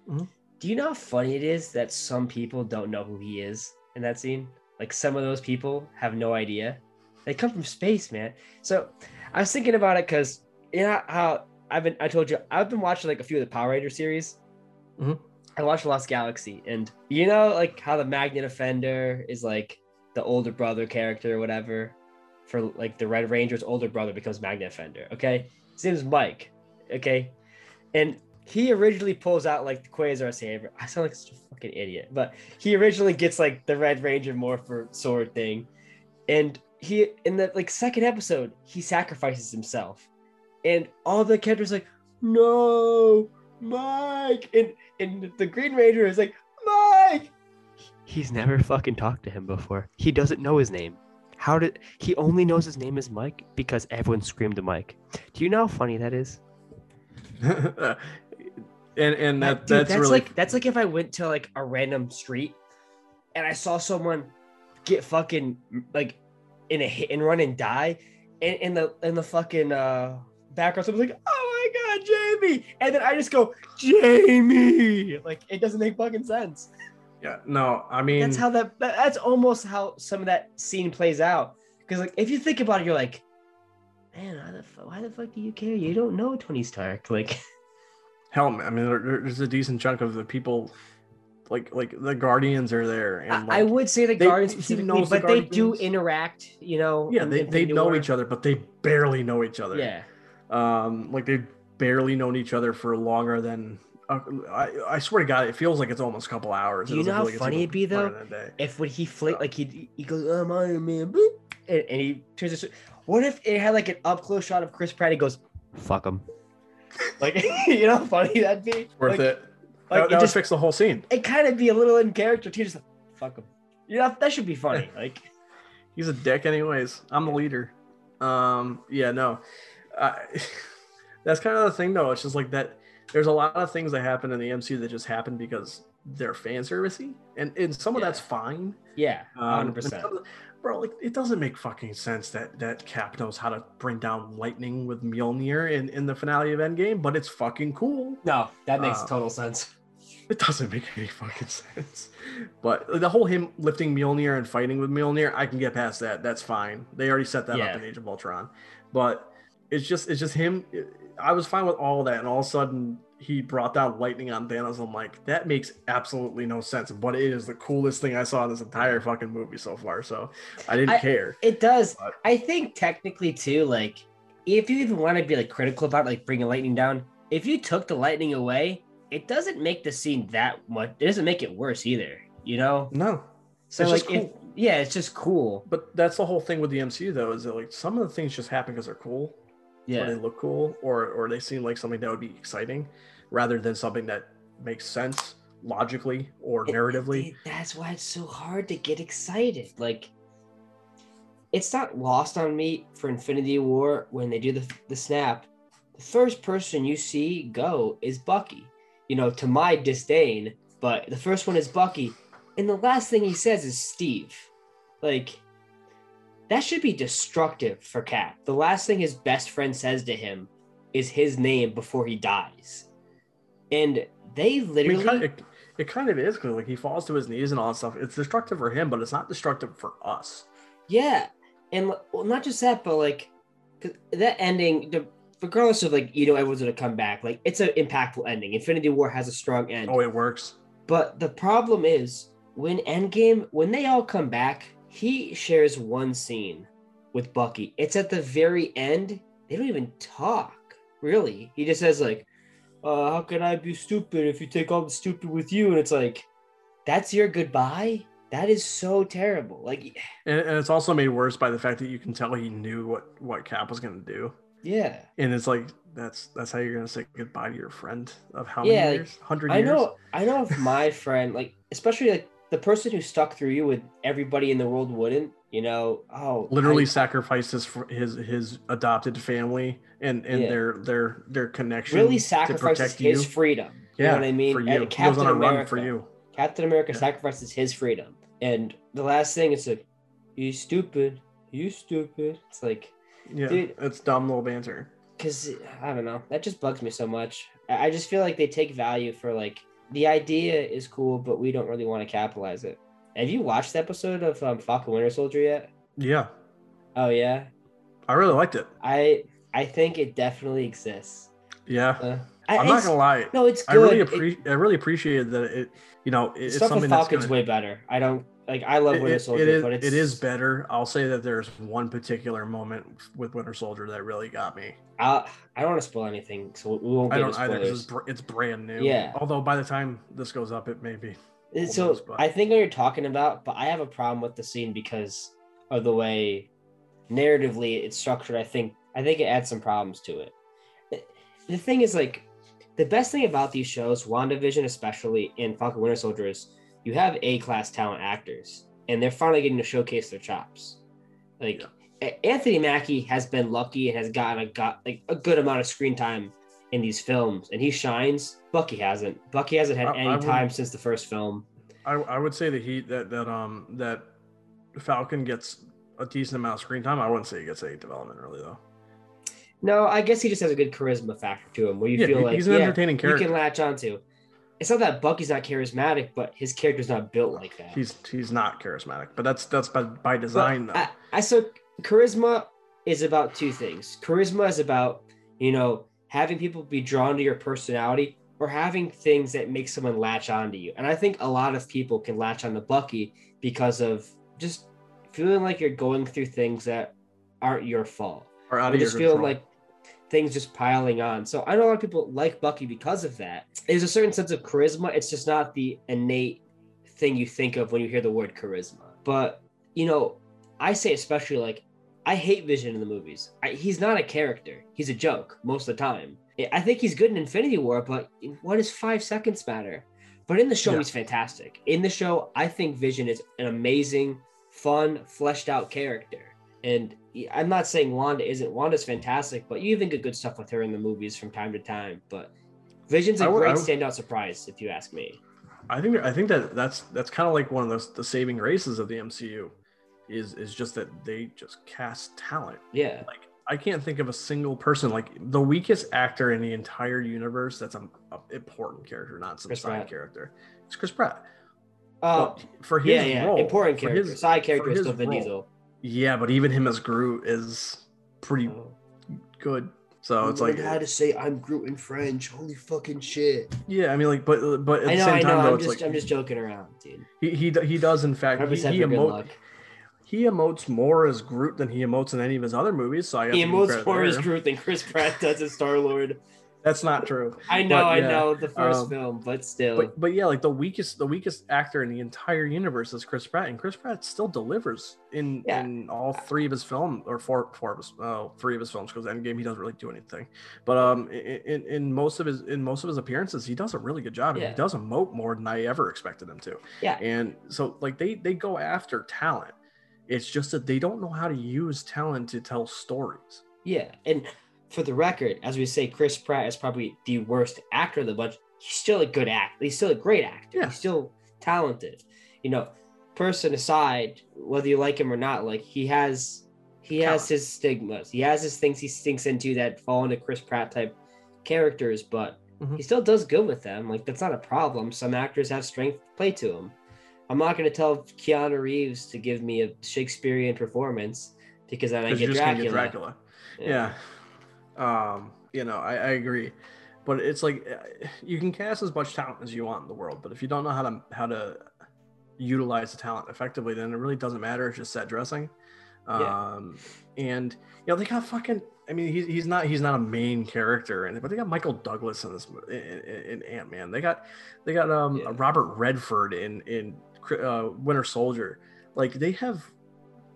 Mhm. Do you know how funny it is that some people don't know who he is in that scene? Like some of those people have no idea. They come from space, man. So I was thinking about it because you know how I've been I told you I've been watching like a few of the Power Ranger series. Mhm. I watched Lost Galaxy and you know like how the Magna Defender is like the older brother character or whatever for like the Red Ranger's older brother becomes Magna Defender. Okay. His name's Mike. Okay. And he originally pulls out like the Quasar Saber. I sound like such a fucking idiot, but he originally gets like the Red Ranger Morpher sword thing. And he in the like second episode, he sacrifices himself. And all the characters like, no, Mike. And and the Green Ranger is like, Mike. He's never fucking talked to him before. He doesn't know his name. How did he only knows his name is Mike because everyone screamed to Mike? Do you know how funny that is? [laughs] and and that Dude, that's, that's really like that's like if I went to like a random street and I saw someone get fucking like in a hit and run and die, and in the in the fucking uh background, someone's like, "Oh my god, Jamie!" and then I just go, "Jamie!" Like it doesn't make fucking sense. yeah. No, I mean That's how that, that that's almost how some of that scene plays out. Because like if you think about it, you're like, man, why the, why the fuck do you care? You don't know Tony Stark. Like, [laughs] hell, I mean there, there's a decent chunk of the people, like like the Guardians are there, and I, like, I would say the they- Guardians he specifically, knows the but they do interact. You know. yeah, they, they know each other, but they barely know each other. Yeah. um like they've barely known each other for longer than uh, I, I swear to god it feels like it's almost a couple hours Do It you know how like funny it'd be, though? more than a day. If when he flick like he he goes, "I'm Iron Man," and, and he turns his. What if it had like an up close shot of Chris Pratt? He goes, "Fuck him." Like [laughs] you know how funny that'd be. worth like, it Like that, it that just fix the whole scene it kind of be a little in character too. Just like, fuck him. You know that should be funny. [laughs] Like he's a dick anyways i'm the leader um yeah no I, [laughs] that's kind of the thing though it's just like that there's a lot of things that happen in the mcu that just happen because they're fan servicey and and some of that's fine yeah, Um, hundred and percent. some of the- Bro, like it doesn't make fucking sense that that Cap knows how to bring down lightning with Mjolnir in, in the finale of Endgame, but it's fucking cool. No, that makes Uh, total sense. It doesn't make any fucking sense. But the whole him lifting Mjolnir and fighting with Mjolnir, I can get past that. That's fine. They already set that Yeah. up in Age of Ultron. But it's just it's just him. I was fine with all that, and all of a sudden he brought down lightning on Thanos. I'm like, that makes absolutely no sense. But it is the coolest thing I saw in this entire fucking movie so far. So I didn't I- care. It does. But- I think technically too, like if you even want to be like critical about like bringing lightning down, if you took the lightning away, it doesn't make the scene that much. It doesn't make it worse either. You know. No, So It's like, just if, yeah, it's just cool. but that's the whole thing with the MCU though, is that like some of the things just happen because they're cool. or Yeah. they look cool or or they seem like something that would be exciting rather than something that makes sense logically or It- narratively it- that's why it's so hard to get excited. Like, it's not lost on me for Infinity War when they do the the snap. The first person you see go is Bucky. You know, to my disdain, but the first one is Bucky, and the last thing he says is Steve. Like, that should be destructive for Cap. The last thing his best friend says to him is his name before he dies, and they I mean, literally. kind of, it, it kind of is because like he falls to his knees and all that stuff it's destructive for him but it's not destructive for us Yeah, and well, not just that, but like, that ending, the, regardless of like you know everyone's gonna come back, like it's an impactful ending. Infinity War has a strong end, oh it works but the problem is when Endgame, when they all come back, he shares one scene with Bucky. It's at the very end. They don't even talk really. He just says like, uh, "How can I be stupid if you take all the stupid with you?" And it's like, that's your goodbye. That is so terrible. Like, and, and it's also made worse by the fact that you can tell he knew what what cap was going to do yeah. and it's like that's that's how you're going to say goodbye to your friend of how Yeah, many like, years 100 I know, I know if my [laughs] friend, like, especially like the person who stuck through you with everybody in the world wouldn't. You know, oh, literally I- sacrificed his his his adopted family and and Yeah. their their their connection really sacrifices his you. freedom. yeah, you know what I mean? For you, Captain on a run America. for you. Captain America Yeah. sacrifices his freedom. And the last thing is like, you stupid, you stupid. It's like, Yeah, Dude. it's dumb little banter. because I don't know, that just bugs me so much. I I just feel like they take value for like the idea is cool, but we don't really want to capitalize it. Have you watched the episode of um, Falcon Winter Soldier yet? Yeah, Oh yeah, I really liked it. I I think it definitely exists. Yeah, Uh, I, I'm not gonna lie. No, it's I good. really It- appreciate. I really appreciated that it. You know, it- it's something Falcon's gonna, way better. I don't like. I love it, Winter it- Soldier, it is, but it's it is better. I'll say that there's one particular moment with Winter Soldier that really got me. I, I don't want to spoil anything, so we won't I don't either because it's, br- it's brand new. Yeah. Although by the time this goes up, it may be. Uh, so those, I think what you're talking about, but I have a problem with the scene because of the way narratively it's structured. I think I think it adds some problems to it. The- The thing is, like, the best thing about these shows, WandaVision especially, and Falcon Winter Soldier, is you have A class talent actors, and they're finally getting to showcase their chops. Like A- Anthony Mackie has been lucky and has gotten a got like a good amount of screen time in these films, and he shines. Bucky hasn't. Bucky hasn't had I- I any wouldn't- time since the first film. I, I would say that he that that um that Falcon gets a decent amount of screen time. I wouldn't say he gets any development really though. No, I guess he just has a good charisma factor to him, where you yeah, feel like he's an yeah, entertaining character. you can latch onto. It's not that Bucky's not charismatic, but his character's not built like that. He's he's not charismatic, but that's that's by, by design But though. I, I so charisma is about two things. Charisma is about you know having people be drawn to your personality or having things that make someone latch onto you. And I think a lot of people can latch on to Bucky because of just feeling like you're going through things that aren't your fault. or out of your just feeling control. like things just piling on. So I know a lot of people like Bucky because of that. There's a certain sense of charisma. It's just not the innate thing you think of when you hear the word charisma. But you know, I say especially like I hate Vision in the movies. I, he's not a character. He's a joke most of the time. I- think he's good in Infinity War, but what does five seconds matter? But in the show, Yeah. he's fantastic. In the show, I think Vision is an amazing, fun, fleshed out character. And I'm not saying Wanda isn't. Wanda's fantastic, but you even get good stuff with her in the movies from time to time. But Vision's a would- great would- standout surprise, if you ask me. I think I think that that's that's kind of like one of those the saving graces of the MCU, is is just that they just cast talent. Yeah. Like I can't think of a single person like the weakest actor in the entire universe that's a, a important character, not some Chris side Pratt. character. It's Chris Pratt. Uh, But for his yeah, yeah. role, Important character. his- Side character is still Vin Diesel. Yeah, but even him as Groot is pretty Oh. good. So it's like I had to say I'm Groot in French. Holy fucking shit! yeah, I mean like but but at I the know, same I time know. though I'm it's just, like I'm just joking around, dude. he, he he does in fact he, Represent he, for good emote, luck. he emotes more as Groot than he emotes in any of his other movies. So I He have to give him emotes credit more as there. Groot than Chris Pratt does as Star Lord. [laughs] That's not true. I know, But, I know the first um, film, but still. But but yeah, like the weakest the weakest actor in the entire universe is Chris Pratt, and Chris Pratt still delivers in Yeah. in all three of his films or four four of his oh three of his films because Endgame he doesn't really do anything, but um in, in in most of his in most of his appearances he does a really good job and Yeah. he does emote more than I ever expected him to. Yeah. and so like they they go after talent. It's just that they don't know how to use talent to tell stories. Yeah, and for the record, as we say, Chris Pratt is probably the worst actor of the bunch. He's still a good actor. He's still a great actor. Yeah. He's still talented. You know, person aside, whether you like him or not, like he has he has his stigmas. He has his things he stinks into that fall into Chris Pratt type characters, but Mhm. he still does good with them. Like that's not a problem. Some actors have strength to play to them. I'm not going to tell Keanu Reeves to give me a Shakespearean performance because then I get Dracula. get Dracula. yeah um you know I, I agree. But it's like uh, you can cast as much talent as you want in the world but if you don't know how to how to utilize the talent effectively then it really doesn't matter it's just set dressing. Yeah. um and you know they got fucking i mean he's, he's not he's not a main character it but they got michael douglas in this in, in, in ant-man. They got they got um Yeah. robert redford in in uh, winter soldier. Like they have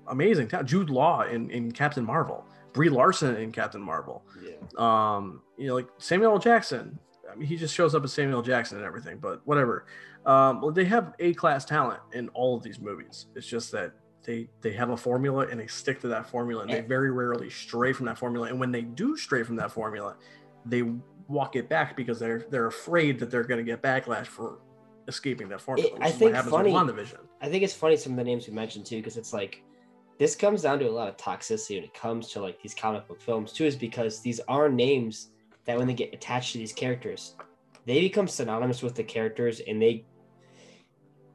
amazing talent jude law in in captain marvel brie larson in captain marvel Yeah. um you know like samuel L. jackson mean, he just shows up as Samuel Jackson and everything, but whatever. Um, well, they have A class talent in all of these movies. It's just that they they have a formula and they stick to that formula, and they very rarely stray from that formula. And when they do stray from that formula, they walk it back because they're they're afraid that they're going to get backlash for escaping that formula. It- which I think happens funny- with WandaVision. I think it's funny some of the names we mentioned too, because it's like this comes down to a lot of toxicity when it comes to like these comic book films too, is because these are names that when they get attached to these characters, they become synonymous with the characters and they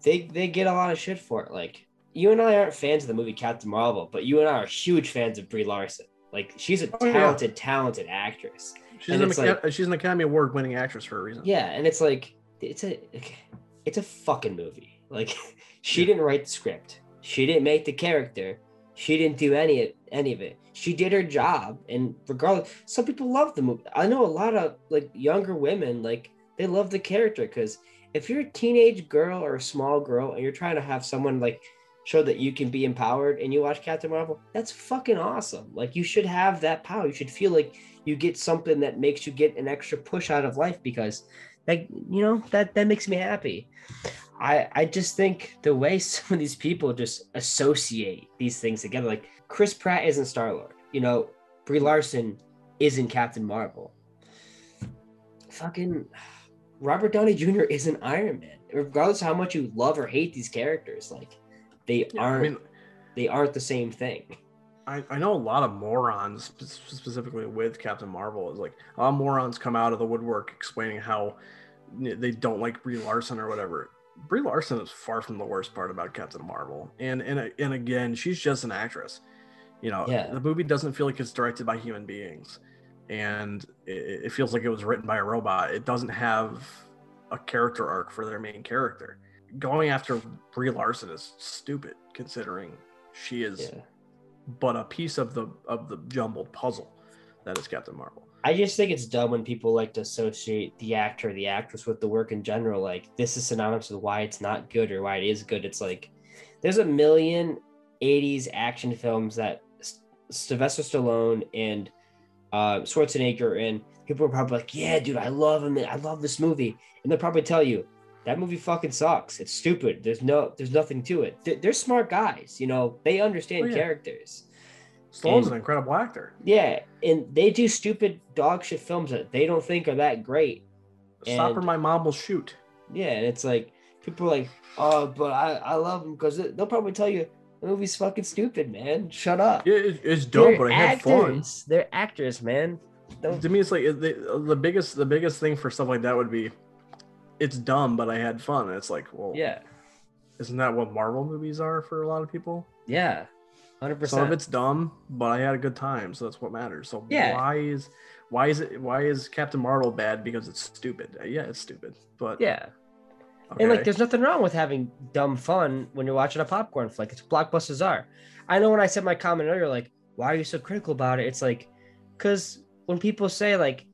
they they get a lot of shit for it. Like you and I aren't fans of the movie Captain Marvel, but you and I are huge fans of Brie Larson. Like she's a Oh, yeah. talented, talented actress. She's And an, like- she's an Academy Award winning actress for a reason. Yeah, and it's like it's a it's a fucking movie. Like [laughs] she Yeah. didn't write the script. She didn't make the character. She didn't do any of any of it. She did her job, and regardless, some people love the movie. I know a lot of like younger women like they love the character because if you're a teenage girl or a small girl and you're trying to have someone like show that you can be empowered and you watch Captain Marvel, that's fucking awesome. Like you should have that power. You should feel like you get something that makes you get an extra push out of life because like you know that that makes me happy. I I just think the way [laughs] some of these people just associate these things together, like Chris Pratt isn't Star Lord, you know, Brie Larson isn't Captain Marvel. Fucking Robert Downey Jr. isn't Iron Man. Regardless of how much you love or hate these characters, like they Yeah, aren't mean, they aren't the same thing. I, I know a lot of morons, specifically with Captain Marvel, is like a lot of morons come out of the woodwork explaining how they don't like Brie Larson or whatever. Brie Larson is far from the worst part about Captain Marvel, and and and again, she's just an actress. You know, Yeah. the movie doesn't feel like it's directed by human beings, and it, it feels like it was written by a robot. It doesn't have a character arc for their main character. Going after Brie Larson is stupid, considering she is Yeah. but a piece of the of the jumbled puzzle that is Captain Marvel. I just think it's dumb when people like to associate the actor or the actress with the work in general. Like this is synonymous with why it's not good or why it is good. It's like there's a million 80s action films that S- Sylvester Stallone and uh, Schwarzenegger are in. People are probably like, yeah, dude, I love him. I love this movie. And they'll probably tell you, that movie fucking sucks. It's stupid. There's no, there's nothing to it. They're, they're smart guys, you know. They understand Oh, yeah. characters. Stallone's And- an incredible actor. Yeah, and they do stupid dog shit films that they don't think are that great. Stop or my mom will shoot. Yeah, and it's like people are like, oh, but I, I love them because they'll probably tell you the movie's fucking stupid, man. Shut up. Yeah, it, it's dope, They're but I had fun. They're actors, man. Don't, To me, it's like the, the biggest the biggest thing for stuff like that would be, it's dumb, but I had fun. And it's like, well, yeah, isn't that what Marvel movies are for a lot of people? yeah, hundred Some of it's dumb, but I had a good time, so that's what matters. So Yeah. why is why is it why is Captain Marvel bad because it's stupid? Uh, Yeah, it's stupid, but Yeah, okay. and like, there's nothing wrong with having dumb fun when you're watching a popcorn flick. It's blockbusters are. I know when I said my comment earlier, like, why are you so critical about it? It's like, because when people say like,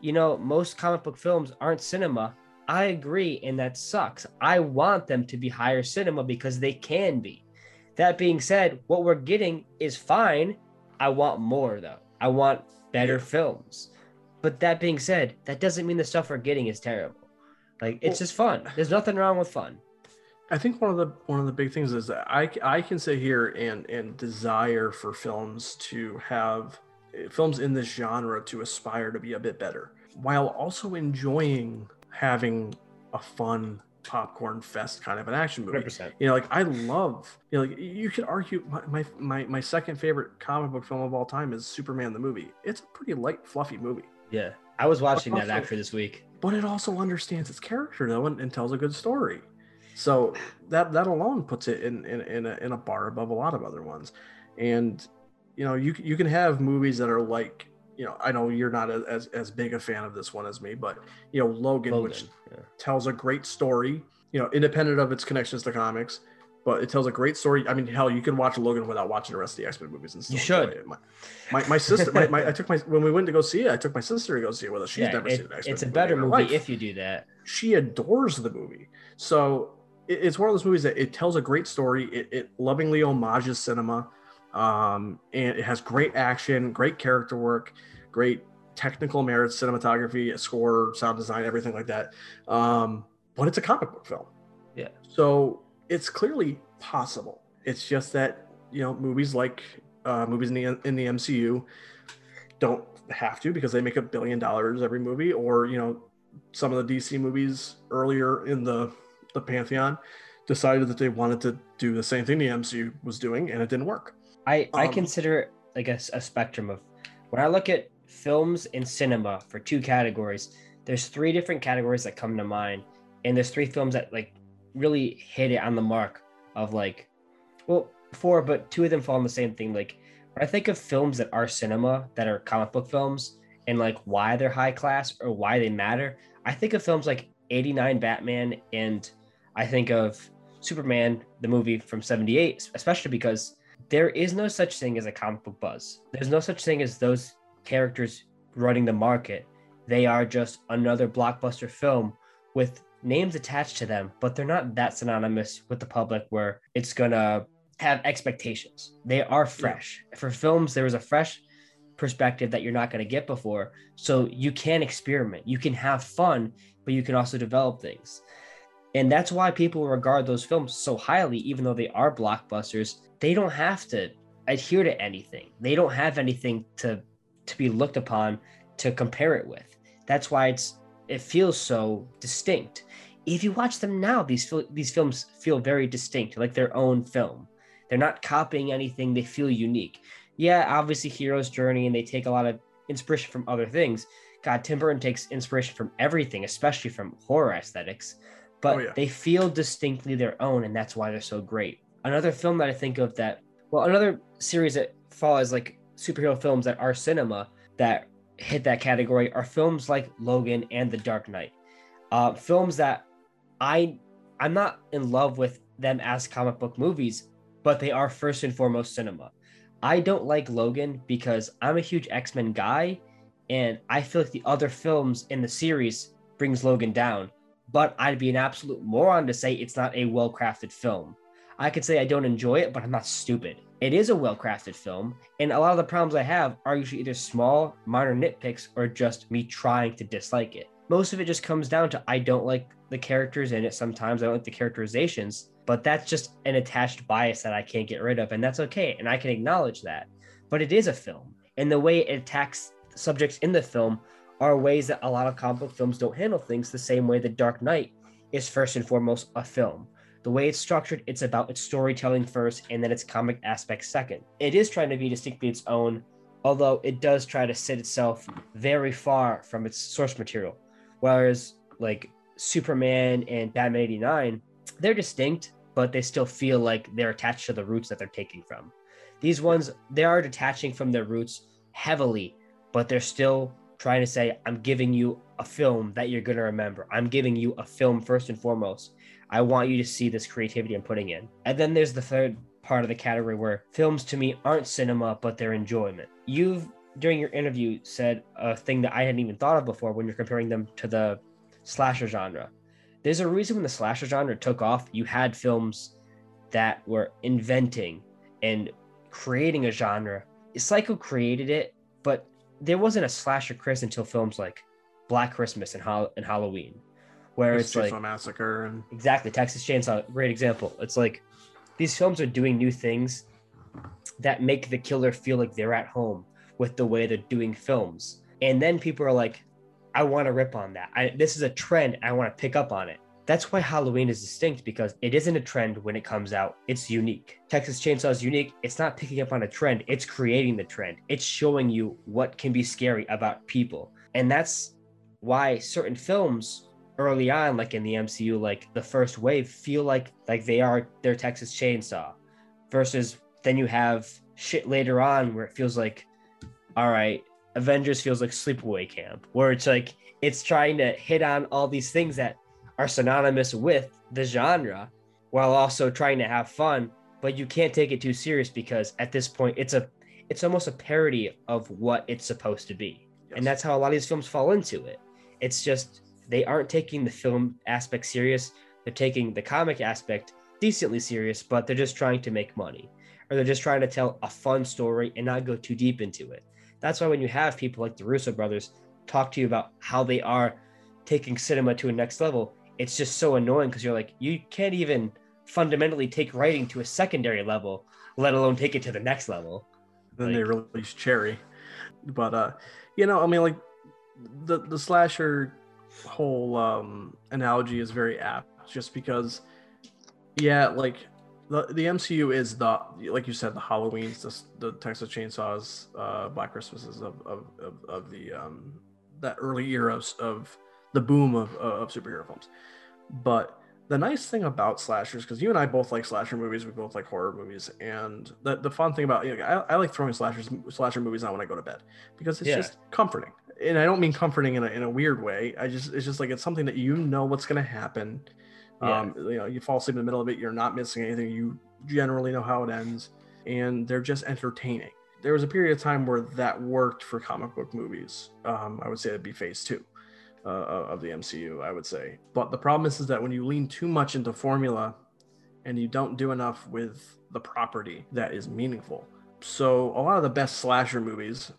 you know, most comic book films aren't cinema, I agree, and that sucks. I want them to be higher cinema because they can be. That being said, what we're getting is fine. I want more though. I want better films. But that being said, that doesn't mean the stuff we're getting is terrible. Like it's Well- just fun. There's nothing wrong with fun. I think one of the one of the big things is that I I can sit here and and desire for films to have eh, films in this genre to aspire to be a bit better while also enjoying having a fun popcorn fest kind of an action movie. 100%. You know, like I love, you know, like you could argue my, my my my second favorite comic book film of all time is Superman the movie. It's a pretty light, fluffy movie, Yeah. I was watching that actually this week. but it also understands its character though and, and tells a good story. So that that alone puts it in in in a, in a bar above a lot of other ones. And you know, you you can have movies that are like, you know, I know you're not a- as as big a fan of this one as me, but you know, Logan, which Yeah. tells a great story, you know, independent of its connections to comics, but it tells a great story. I mean, hell, you can watch Logan without watching the rest of the X Men movies and still You should. My, my, my sister, my, my, I took my when we went to go see it, I took my sister to go see it with us. She's Yeah, never it- seen an X Men. it's a better her movie if you do that. she adores the movie. So it, it's one of those movies that it tells a great story. It, it lovingly homages cinema, um, and it has great action, great character work, great technical merits, cinematography, score, sound design, everything like that. Um, but it's a comic book film. Yeah. So it's clearly possible. It's just that you know movies like uh, movies in the in the MCU don't have to because they make a billion dollars every movie, or you know some of the DC movies earlier in the the pantheon decided that they wanted to do the same thing the MCU was doing, and it didn't work. I I Um, consider it like a spectrum of when I look at films and cinema for two categories. There's three different categories that come to mind, and there's three films that like really hit it on the mark of like, well, four, but two of them fall in the same thing. Like when I think of films that are cinema that are comic book films and like why they're high class or why they matter, I think of films like 89 Batman and I think of Superman, the movie from 78, especially because there is no such thing as a comic book buzz. There's no such thing as those characters running the market. They are just another blockbuster film with names attached to them, but they're not that synonymous with the public where it's gonna have expectations. They are fresh. For films, there is a fresh perspective that you're not going to get before. So you can experiment, you can have fun, but you can also develop things. And that's why people regard those films so highly, even though they are blockbusters. They don't have to adhere to anything. They don't have anything to to be looked upon to compare it with. That's why it's it feels so distinct. If you watch them now, these these films feel very distinct, like their own film. They're not copying anything. They feel unique. Yeah, obviously, hero's journey, and they take a lot of inspiration from other things. God, Tim Burton takes inspiration from everything, especially from horror aesthetics. But Oh, yeah. they feel distinctly their own, and that's why they're so great. Another film that I think of that, well, another series that fall as like superhero films that are cinema that hit that category are films like Logan and The Dark Knight. Uh, films that I I'm not in love with them as comic book movies, but they are first and foremost cinema. I don't like Logan because I'm a huge X-Men guy and I feel like the other films in the series brings Logan down, but I'd be an absolute moron to say it's not a well-crafted film. I could say I don't enjoy it, but I'm not stupid. It is a well-crafted film, and a lot of the problems I have are usually either small, minor nitpicks or just me trying to dislike it. Most of it just comes down to I don't like the characters in it sometimes, I don't like the characterizations, but that's just an attached bias that I can't get rid of, and that's okay, and I can acknowledge that. But it is a film, and the way it attacks subjects in the film are ways that a lot of comic book films don't handle things the same way The Dark Knight is first and foremost a film. The way it's structured, it's about its storytelling first and then its comic aspect second. It is trying to be distinctly its own, although it does try to sit itself very far from its source material. Whereas, like Superman and Batman 89, they're distinct, but they still feel like they're attached to the roots that they're taking from. These ones, they are detaching from their roots heavily, but they're still trying to say, I'm giving you a film that you're going to remember. I'm giving you a film first and foremost. I want you to see this creativity I'm putting in. And then there's the third part of the category where films to me aren't cinema, but they're enjoyment. You've, during your interview, said a thing that I hadn't even thought of before when you're comparing them to the slasher genre. There's a reason when the slasher genre took off, you had films that were inventing and creating a genre. Psycho created it, there wasn't a slasher Chris until films like Black Christmas and, Hall- and Halloween, where It's it's just like a massacre and Exactly. Texas Chainsaw, great example. It's like these films are doing new things that make the killer feel like they're at home with the way they're doing films. And then people are like, I want to rip on that. I, this is a trend. I want to pick up on it. That's why Halloween is distinct because it isn't a trend when it comes out. It's unique. Texas Chainsaw is unique. It's not picking up on a trend, it's creating the trend. It's showing you what can be scary about people. And that's why certain films early on, like in the MCU, like the first wave, feel like like they are their Texas Chainsaw, versus then you have shit later on where it feels like, all right, Avengers feels like Sleepaway Camp, where it's like it's trying to hit on all these things that are synonymous with the genre, while also trying to have fun, but you can't take it too serious because at this point it's a it's almost a parody of what it's supposed to be. And that's how a lot of these films fall into it. It's just they aren't taking the film aspect serious. They're taking the comic aspect decently serious, but they're just trying to make money. Or they're just trying to tell a fun story and not go too deep into it. That's why when you have people like the Russo brothers talk to you about how they are taking cinema to a next level, it's just so annoying because you're like, you can't even fundamentally take writing to a secondary level, let alone take it to the next level. Then they Like- released Cherry, but uh, you know, I mean, like the the slasher whole um analogy is very apt, just because, yeah, like the the MCU is the like you said the Halloween's, the, the Texas Chainsaws, uh, Black Christmases of of, of, of the um that early era of, of the boom of of superhero films, but the nice thing about slashers, because you and I both like slasher movies, we both like horror movies, and the, the fun thing about you know, I, I like throwing slashers slasher movies on when I go to bed because it's Yeah. just comforting, and I don't mean comforting in a, in a weird way. I just it's just like it's something that you know what's gonna happen. Yeah. Um, you know, you fall asleep in the middle of it, you're not missing anything. You generally know how it ends, and they're just entertaining. There was a period of time where that worked for comic book movies. Um, I would say it'd be Phase Two uh, of the MCU, I would say. But the problem is, is that when you lean too much into formula and you don't do enough with the property that is meaningful. So a lot of the best slasher movies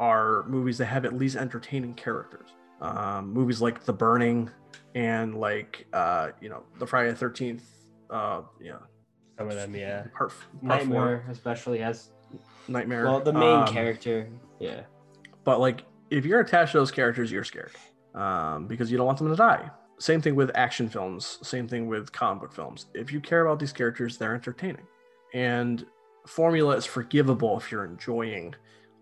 are movies that have at least entertaining characters. Um, movies like The Burning and like uh, you know the Friday the Thirteenth. Uh, yeah, Some of them, yeah. part, part Nightmare four, especially has Nightmare. well the main Um, character. Yeah. but like if you're attached to those characters you're scared um, because you don't want them to die. Same thing with action films. Same thing with comic book films. If you care about these characters they're entertaining. And formula is forgivable if you're enjoying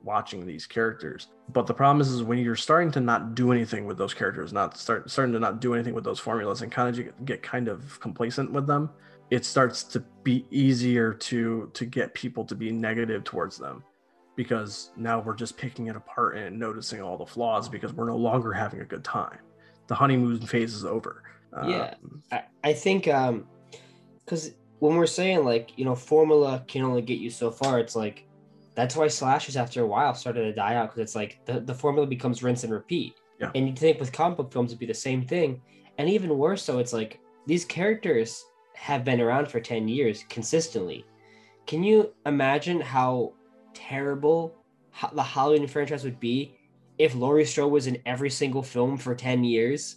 watching these characters. But the problem is, is when you're starting to not do anything with those characters not start starting to not do anything with those formulas and kind of get, get kind of complacent with them it starts to be easier to to get people to be negative towards them because now we're just picking it apart and noticing all the flaws because we're no longer having a good time. The honeymoon phase is over. Yeah. Um, I, I think um because when we're saying like you know formula can only get you so far it's like that's why slashes after a while started to die out because it's like the, the formula becomes rinse and repeat Yeah. and you think with comic book films it'd be the same thing and even worse so it's like these characters have been around for 10 years consistently can you imagine how terrible the halloween franchise would be if laurie strode was in every single film for 10 years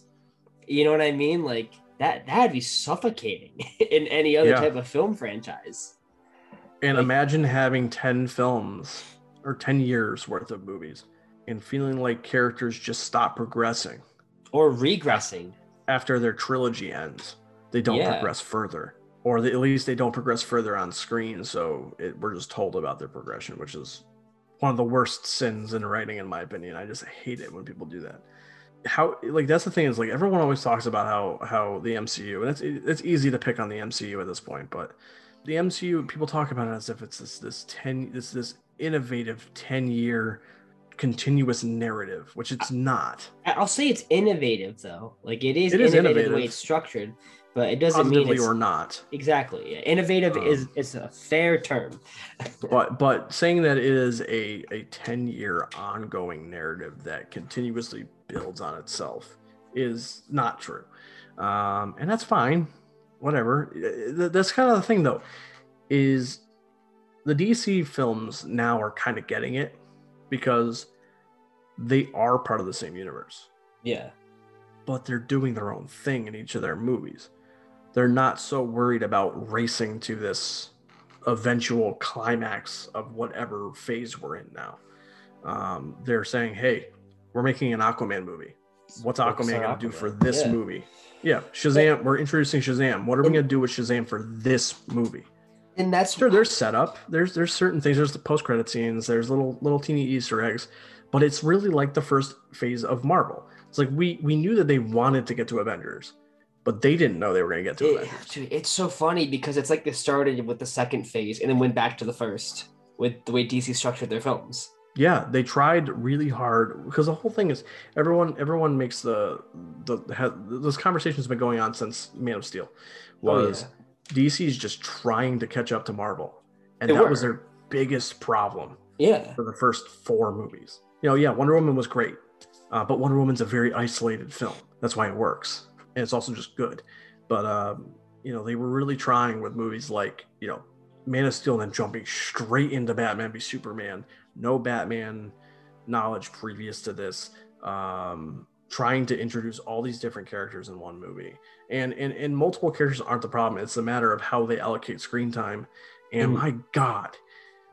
you know what I mean? Like that that'd be suffocating [laughs] in any other Yeah. type of film franchise. and Like- imagine having 10 films or 10 years worth of movies and feeling like characters just stop progressing Or regressing. after their trilogy ends. They don't Yeah. progress further. Or they, at least they don't progress further on screen. So it, we're just told about their progression, which is one of the worst sins in writing, in my opinion. I just hate it when people do that. How like that's the thing is like everyone always talks about how how the MCU and it's it's easy to pick on the MCU at this point, but the MCU people talk about it as if it's this this ten this this innovative ten year continuous narrative, which it's not. I'll say it's innovative though. Like it is, It is innovative, the way it's structured, but it doesn't mean Positively it's or not. exactly. Innovative is Um, it's a fair term. [laughs] but but saying that it is a a 10 year ongoing narrative that continuously builds on itself is not true um and that's fine whatever that's kind of the thing though is the dc films now are kind of getting it because they are part of the same universe Yeah. but they're doing their own thing in each of their movies. They're not so worried about racing to this eventual climax of whatever phase we're in now. Um, they're saying, hey, we're making an Aquaman movie. What's Aquaman going to do for this Yeah. movie? Yeah, Shazam. We're introducing Shazam. What are we going to do with Shazam for this movie? And that's Sure, there's setup. There's there's certain things. There's the post credit scenes. There's little little teeny Easter eggs, but it's really like the first phase of Marvel. It's like we we knew that they wanted to get to Avengers, but they didn't know they were going to get to it, dude, it's so funny because it's like they started with the second phase and then went back to the first with the way DC structured their films. Yeah, they tried really hard because the whole thing is everyone everyone makes the the ha, this conversation's been going on since Man of Steel Oh, was DC's just trying to catch up to Marvel, and They that was their biggest problem. yeah. for the first four movies. You know, yeah, Wonder Woman was great, uh, but Wonder Woman's a very isolated film. That's why it works, and it's also just good. But um, you know, they were really trying with movies like you know, Man of Steel, and then jumping straight into Batman v Superman. No Batman, knowledge previous to this um trying to introduce all these different characters in one movie and and, and multiple characters aren't the problem it's a matter of how they allocate screen time and Mm. my god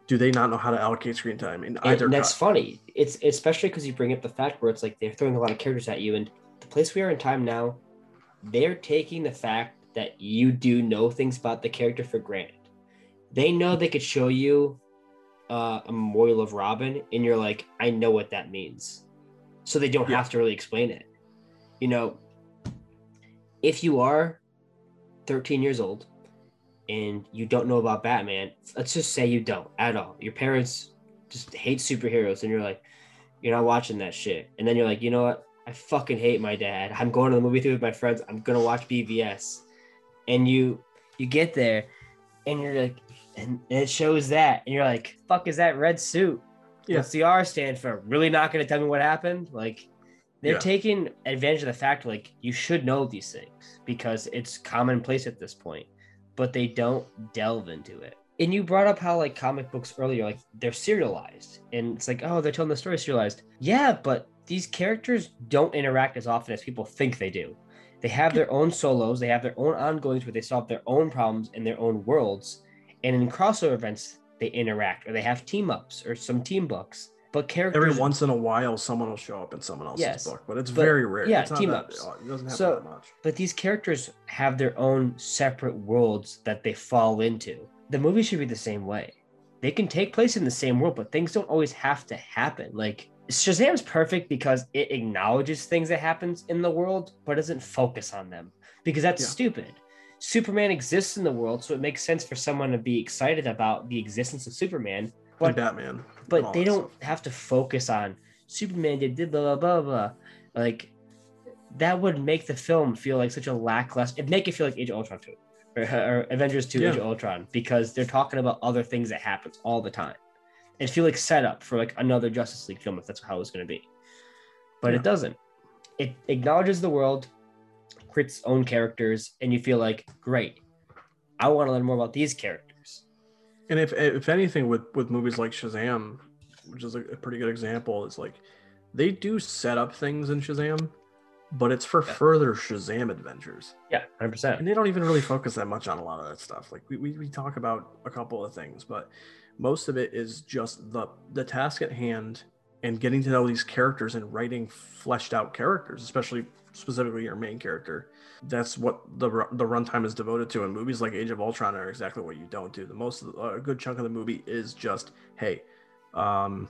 do they not know how to allocate screen time in And either that's cut? funny. It's especially because you bring up the fact where it's like they're throwing a lot of characters at you, and the place we are in time now, they're taking the fact that you do know things about the character for granted. They know they could show you uh, a memorial of Robin, and you're like, I know what that means, so they don't Yeah. have to really explain it. You know, if you are 13 years old and you don't know about Batman, let's just say you don't at all. Your parents just hate superheroes, and you're like, you're not watching that shit. And then you're like, you know what? I fucking hate my dad. I'm going to the movie theater with my friends. I'm gonna watch BVS. And you you get there and you're like, and, it shows that, and you're like, fuck is that red suit? Yeah. What's the R stand for? Really not gonna tell me what happened? Like they're Yeah. taking advantage of the fact like you should know these things because it's commonplace at this point, but they don't delve into it. And you brought up how like comic books earlier, like they're serialized, and it's like, oh, they're telling the story serialized. Yeah, but these characters don't interact as often as people think they do. They have their own solos, they have their own ongoings where they solve their own problems in their own worlds, and in crossover events they interact or they have team ups or some team books. But characters every once in a while someone will show up in someone else's Yes, book but it's but- very rare yeah, team that- ups. it doesn't happen So- that much but these characters have their own separate worlds that they fall into. The movie should be the same way. They can take place in the same world, but things don't always have to happen. Like Shazam's perfect because it acknowledges things that happens in the world, but doesn't focus on them because that's Yeah. stupid. Superman exists in the world, so it makes sense for someone to be excited about the existence of Superman. and But batman but they don't stuff. have to focus on Superman did did blah blah blah blah. Like that would make the film feel like such a lackluster. It'd make it feel like Age of Ultron 2 or, or Avengers 2 Yeah. Age of Ultron because they're talking about other things that happens all the time. It feel like set up for like another Justice League film if that's how it's going to be. But Yeah. it doesn't. It acknowledges the world, creates own characters, and you feel like great. I want to learn more about these characters. And if if anything with with movies like Shazam, which is a, a pretty good example, is like they do set up things in Shazam, but it's for Yeah. further Shazam adventures. Yeah, hundred percent. And they don't even really focus that much on a lot of that stuff. Like we, we, we talk about a couple of things, but most of it is just the the task at hand and getting to know these characters and writing fleshed out characters, especially specifically your main character. That's what the the runtime is devoted to. And movies like Age of Ultron are exactly what you don't do. The most a good chunk of the movie is just hey, um,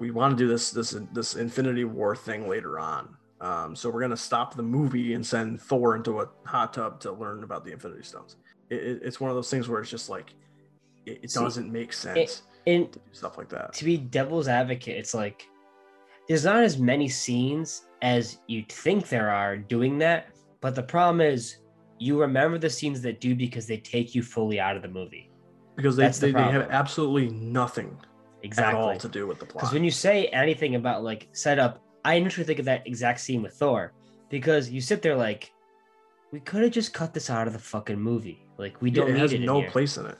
we want to do this this this Infinity War thing later on. Um, so we're gonna stop the movie and send Thor into a hot tub to learn about the Infinity Stones. It, it- it's one of those things where it's just like it, it See, doesn't make sense And to do stuff like that. to be devil's advocate, it's like there's not as many scenes as you'd think there are doing that. But the problem is you remember the scenes that do because they take you fully out of the movie. Because they, That's the they, they have absolutely nothing at all Exactly. to do with the plot. Because when you say anything about like setup, I initially think of that exact scene with Thor because you sit there like, we could have just cut this out of the fucking movie. Like we don't it need has it. in no here. place in it.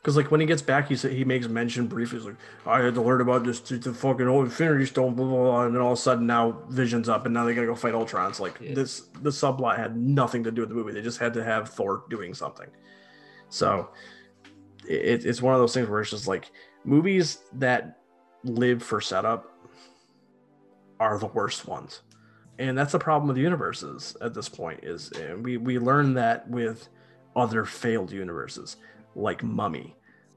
Because like when he gets back, he said he makes mention briefly. He's like, "I had to learn about this to the fucking old Infinity Stone." Blah, blah, blah. And then all of a sudden, now Vision's up, and now they gotta go fight Ultron. It's like Yeah. this. The subplot had nothing to do with the movie. They just had to have Thor doing something. So it, it's one of those things where it's just like movies that live for setup are the worst ones, and that's the problem with universes at this point. Is and we we learn that with other failed universes like Mummy,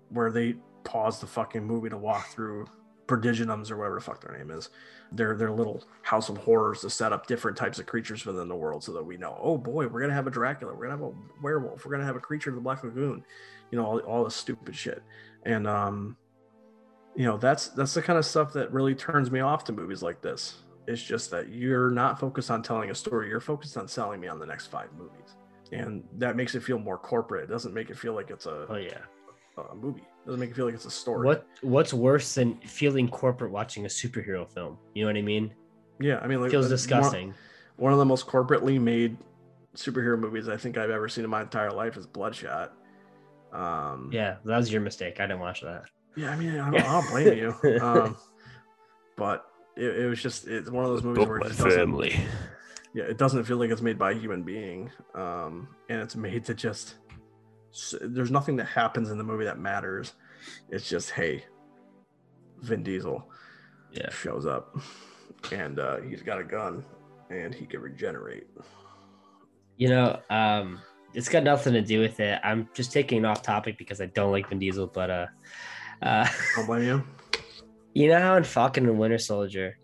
where they pause the fucking movie to walk through prodigiums or whatever the fuck their name is. Their their little house of horrors to set up different types of creatures within the world so that we know, oh boy, we're gonna have a Dracula, we're gonna have a werewolf, we're gonna have a creature of the Black Lagoon, you know, all, all this stupid shit. And um, you know, that's that's the kind of stuff that really turns me off to movies like this. It's just that you're not focused on telling a story, you're focused on selling me on the next five movies. And that makes it feel more corporate. It doesn't make it feel like it's a Oh yeah. a movie. It doesn't make it feel like it's a story. What What's worse than feeling corporate watching a superhero film? You know what I mean? Yeah, I mean, like Feels uh, one- disgusting. One, of the most corporately made superhero movies I think I've ever seen in my entire life is Bloodshot. Um, Yeah, that was your mistake. I didn't watch that. yeah. I mean, I don't, I don't blame you. [laughs] Um, but it, it was just it's one of those movies where it just doesn't, yeah, it doesn't feel like it's made by a human being, um, and it's made to just. There's nothing that happens in the movie that matters. It's just hey, Vin Diesel Yeah. shows up, and uh, he's got a gun, and he can regenerate. You know, um, it's got nothing to do with it. I'm just taking off topic because I don't like Vin Diesel, but uh, uh, Don't blame you. [laughs] you know how in Falcon and Winter Soldier,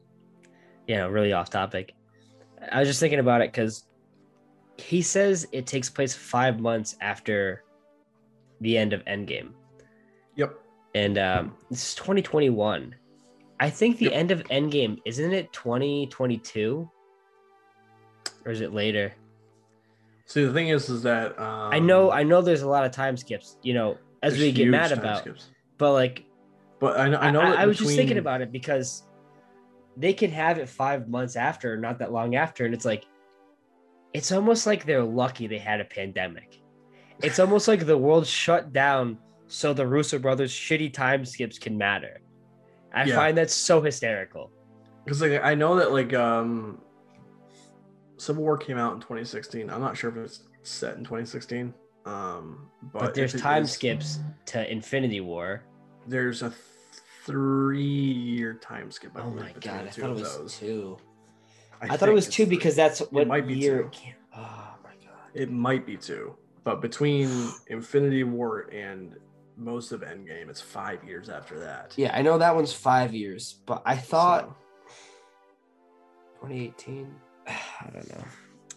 you know, really off topic. I was just thinking about it because he says it takes place five months after the end of Endgame, Yep. and um, this is 2021. I think the Yep. end of Endgame isn't it 2022, or is it later? See, the thing is, is that um, I know, I know, there's a lot of time skips. You know, as we get mad about, skips. but like But I know, I know. I, I was just thinking about it because they can have it five months after, not that long after, and it's like it's almost like they're lucky they had a pandemic. It's [laughs] almost like the world shut down so the Russo brothers' shitty time skips can matter. I Yeah. find that so hysterical. because like I know that like um, Civil War came out in 2016. I'm not sure if it's set in 2016. Um, but, But, there's time is- skips to Infinity War. There's a three-year time skip. I Oh my god, I thought it of was those. two. I, think thought it was two three. because that's what might be year. two. Oh my god. It might be two, but between [sighs] Infinity War and most of Endgame, it's five years after that. Yeah, I know that one's five years, but I thought So- 2018. [sighs] I don't know.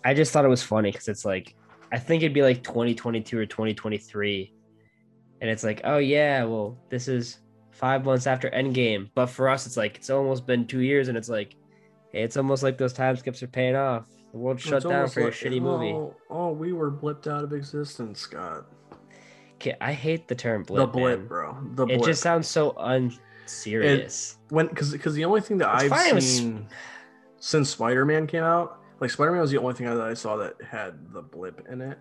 I just thought it was funny because it's like I think it'd be like 2022 or 2023, and it's like, oh yeah, well this is five months after Endgame, but for us it's like it's almost been two years, and it's like hey, it's almost like those time skips are paying off. The world It's shut down for like, shitty movie. Oh, oh, we were blipped out of existence, Scott. Okay, I hate the term blip. the blip, man. bro. The blip. It just sounds so unserious. when because because the only thing that It's I've it was- seen since Spider Man came out, like Spider Man was the only thing that I saw that had the blip in it.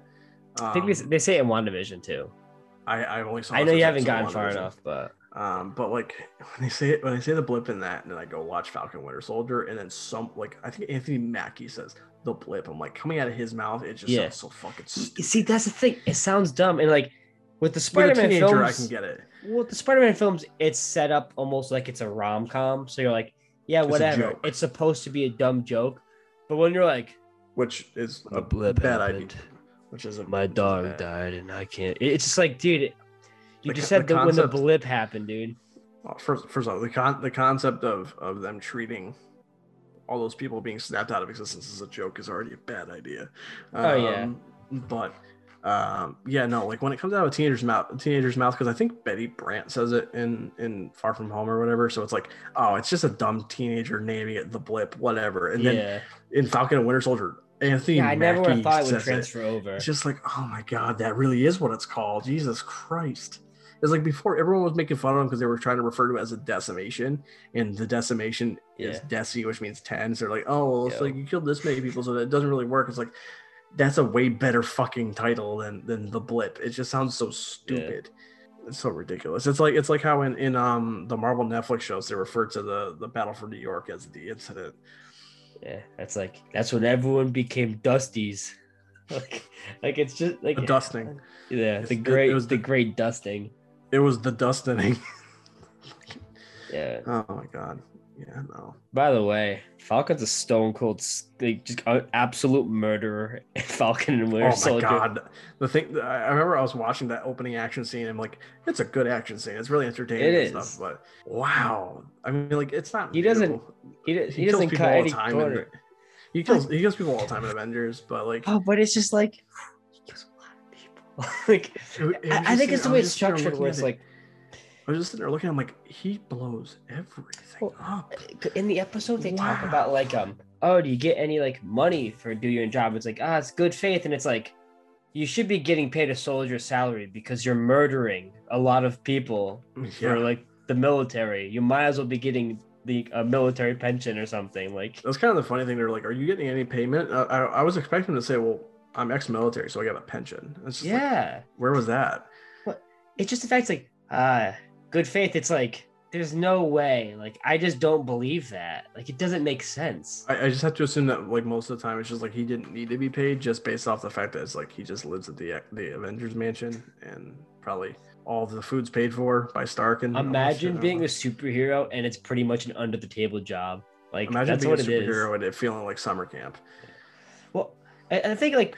Um, I think they, they say it in WandaVision too. I I only saw. I know you haven't gotten far enough, but Um, but like when they say it, when they say the blip in that, and then I go watch Falcon Winter Soldier, and then some like I think Anthony Mackie says the blip. I'm like coming out of his mouth, it just Yeah. sounds so fucking stupid. see, that's the thing. It sounds dumb, and like with the Spider-Man teenager, films, I can get it. well, the Spider-Man films, it's set up almost like it's a rom-com. So you're like, yeah, It's whatever. joke. It's supposed to be a dumb joke, but when you're like, Which is a, a blip bad happened. idea. Which is a My dog bad. died, and I can't. It's just like, dude, it- you just said that when the blip happened, dude. Well, first, first of all, the con the concept of of them treating all those people being snapped out of existence as a joke is already a bad idea. Oh, yeah. Um, But um, yeah, no, like when it comes out of a teenager's mouth, teenager's mouth, because I think Betty Brant says it in in Far From Home or whatever. So it's like, oh, it's just a dumb teenager naming it the blip, whatever. And then yeah, in Falcon and Winter Soldier, Anthony yeah. I never Mackie thought it would transfer over. it's just like, oh my god, that really is what it's called. Jesus Christ. It's like before everyone was making fun of him because they were trying to refer to it as a decimation, and the decimation is deci, which means ten. So they're like, oh, well, it's Yeah. like you killed this many people, so that doesn't really work. It's like that's a way better fucking title than than the blip. It just sounds so stupid. It's so ridiculous. It's like it's like how in, in um the Marvel Netflix shows they refer to the the Battle for New York as the incident. Yeah, that's like that's when everyone became Dusties. [laughs] like, like it's just like The dusting. Yeah, It's- the it- it was the the- great dusting. It was the dustening. [laughs] Yeah. oh my god. Yeah, no. By the way, Falcon's a stone cold, like just an absolute murderer. [laughs] Falcon and Winter Oh my Soldier. god! The thing I remember, I was watching that opening action scene. And I'm like, it's a good action scene. It's really entertaining It and is. stuff. But wow, I mean, like, it's not. He doesn't- beautiful. He, he doesn't cut all any the time. corner. In, he kills he kills people all the time in Avengers. But like, Oh, but it's just like [laughs] like it- it I, I think it's the way it's was just sitting there structured, where it's like I was just sitting there looking. I'm like, he blows everything Well, up. in the episode they talk about like um oh do you get any like money for doing your job it's like ah it's good faith and it's like you should be getting paid a soldier's salary because you're murdering a lot of people [laughs] for Yeah, like the military you might as well be getting the a military pension or something like that's kind of the funny thing. They're like, are you getting any payment? Uh, I, I was expecting to say, well, I'm ex-military, so I got a pension. Just like, yeah where was that? it's just the fact it's like uh, good faith it's like there's no way. Like I just don't believe that. Like it doesn't make sense. I, I just have to assume that like most of the time it's just like he didn't need to be paid just based off the fact that it's like he just lives at the the Avengers mansion and probably all the food's paid for by Stark and Imagine shit. being a superhero and it's pretty much an under the table job. Like imagine that's being what a it is. superhero and it feeling like summer camp. Well, I, I think like,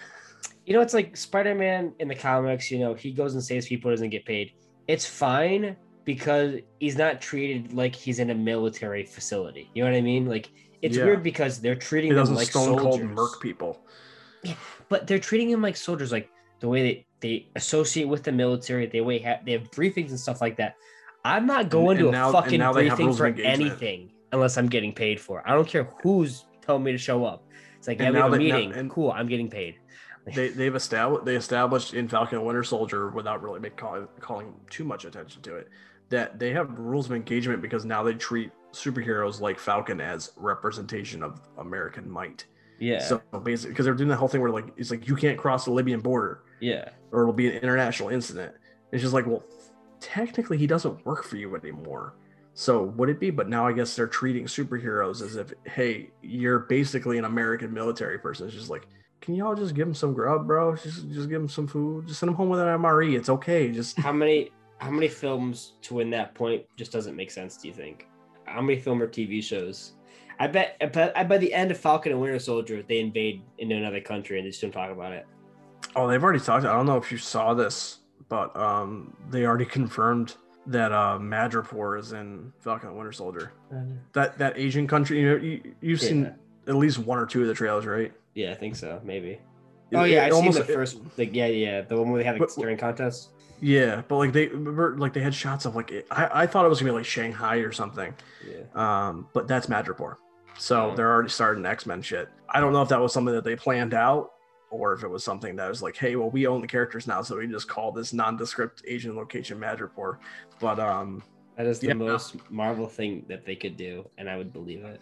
you know, it's like Spider Man in the comics. You know, he goes and saves people, doesn't get paid. It's fine because he's not treated like he's in a military facility. You know what I mean? Like, it's Yeah. weird because they're treating He them like stone cold merc people. but they're treating him like soldiers, like the way they, they associate with the military. They way ha- they have briefings and stuff like that. I'm not going and to now- a fucking now they have briefing for anything unless I'm getting paid for. it. I don't care who's telling me to show up. It's like, And yeah, we have a that- now- meeting. and- cool, I'm getting paid. [laughs] They they've established they established in Falcon and Winter Soldier without really make, calling calling too much attention to it that they have rules of engagement because now they treat superheroes like Falcon as representation of American might. Yeah, So basically, because they're doing the whole thing where like it's like you can't cross the Libyan border yeah. or it'll be an international incident. It's just like, well, technically he doesn't work for you anymore. So would it be? But now I guess they're treating superheroes as if, hey, you're basically an American military person. It's just like, can y'all just give them some grub, bro? Just just give them some food. Just send them home with an MRE. It's okay. Just How many how many films to win that point just doesn't make sense? Do you think? How many film or TV shows? I bet, I bet, I by the end of Falcon and Winter Soldier, they invade into another country and they just don't talk about it. oh, they've already talked. I don't know if you saw this, but um, they already confirmed that uh, Madripoor is in Falcon and Winter Soldier. That that Asian country. You know, you, you've seen Yeah. at least one or two of the trailers, right? Yeah, I think so. Maybe. It- Oh yeah, it I've almost- seen the it- first. Like yeah, yeah, the one where they had like But- staring contest. Yeah, but like they remember, like they had shots of like it, I, I thought it was gonna be like Shanghai or something. Yeah. Um, but that's Madripoor. So Oh. they're already starting X Men shit. I don't know if that was something that they planned out or if it was something that was like, hey, well, we own the characters now, so we just call this nondescript Asian location Madripoor. But um, That is the Yeah. most Marvel thing that they could do, and I would believe it.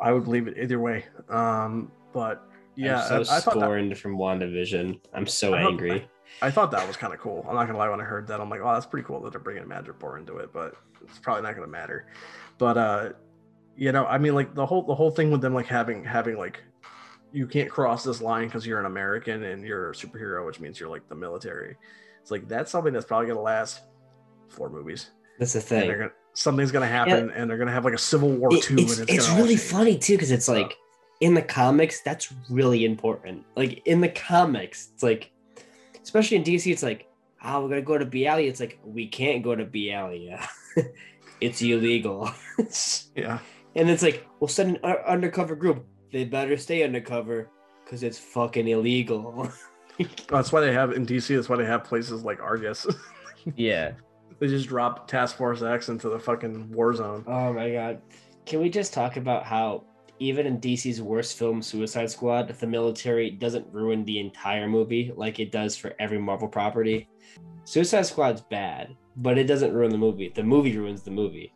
I would believe it either way. Um, but yeah, I'm so I, I thought that, scorned from WandaVision. I'm so I angry. I thought that was kind of cool. I'm not gonna lie. When I heard that, I'm like, oh, that's pretty cool that they're bringing Madripoor into it, but it's probably not gonna matter. But uh, you know, I mean, like the whole the whole thing with them like having having like you can't cross this line because you're an American and you're a superhero, which means you're like the military. It's like that's something that's probably gonna last four movies. That's the thing. gonna something's gonna happen, and they're gonna have like a civil war It- too. it's it's, gonna really funny too because it's like in the comics that's really important. Like in the comics, it's like especially in DC, it's like oh we're gonna go to Bialya. It's like we can't go to Bialya. [laughs] it's illegal. [laughs] Yeah, and it's like we'll send an undercover group. They better stay undercover because it's fucking illegal. [laughs] that's why they have in DC. That's why they have places like Argus. [laughs] yeah. they just drop Task Force X into the fucking war zone. Oh my god. Can we just talk about how even in DC's worst film, Suicide Squad, the military doesn't ruin the entire movie like it does for every Marvel property? Suicide Squad's bad, but it doesn't ruin the movie. The movie ruins the movie.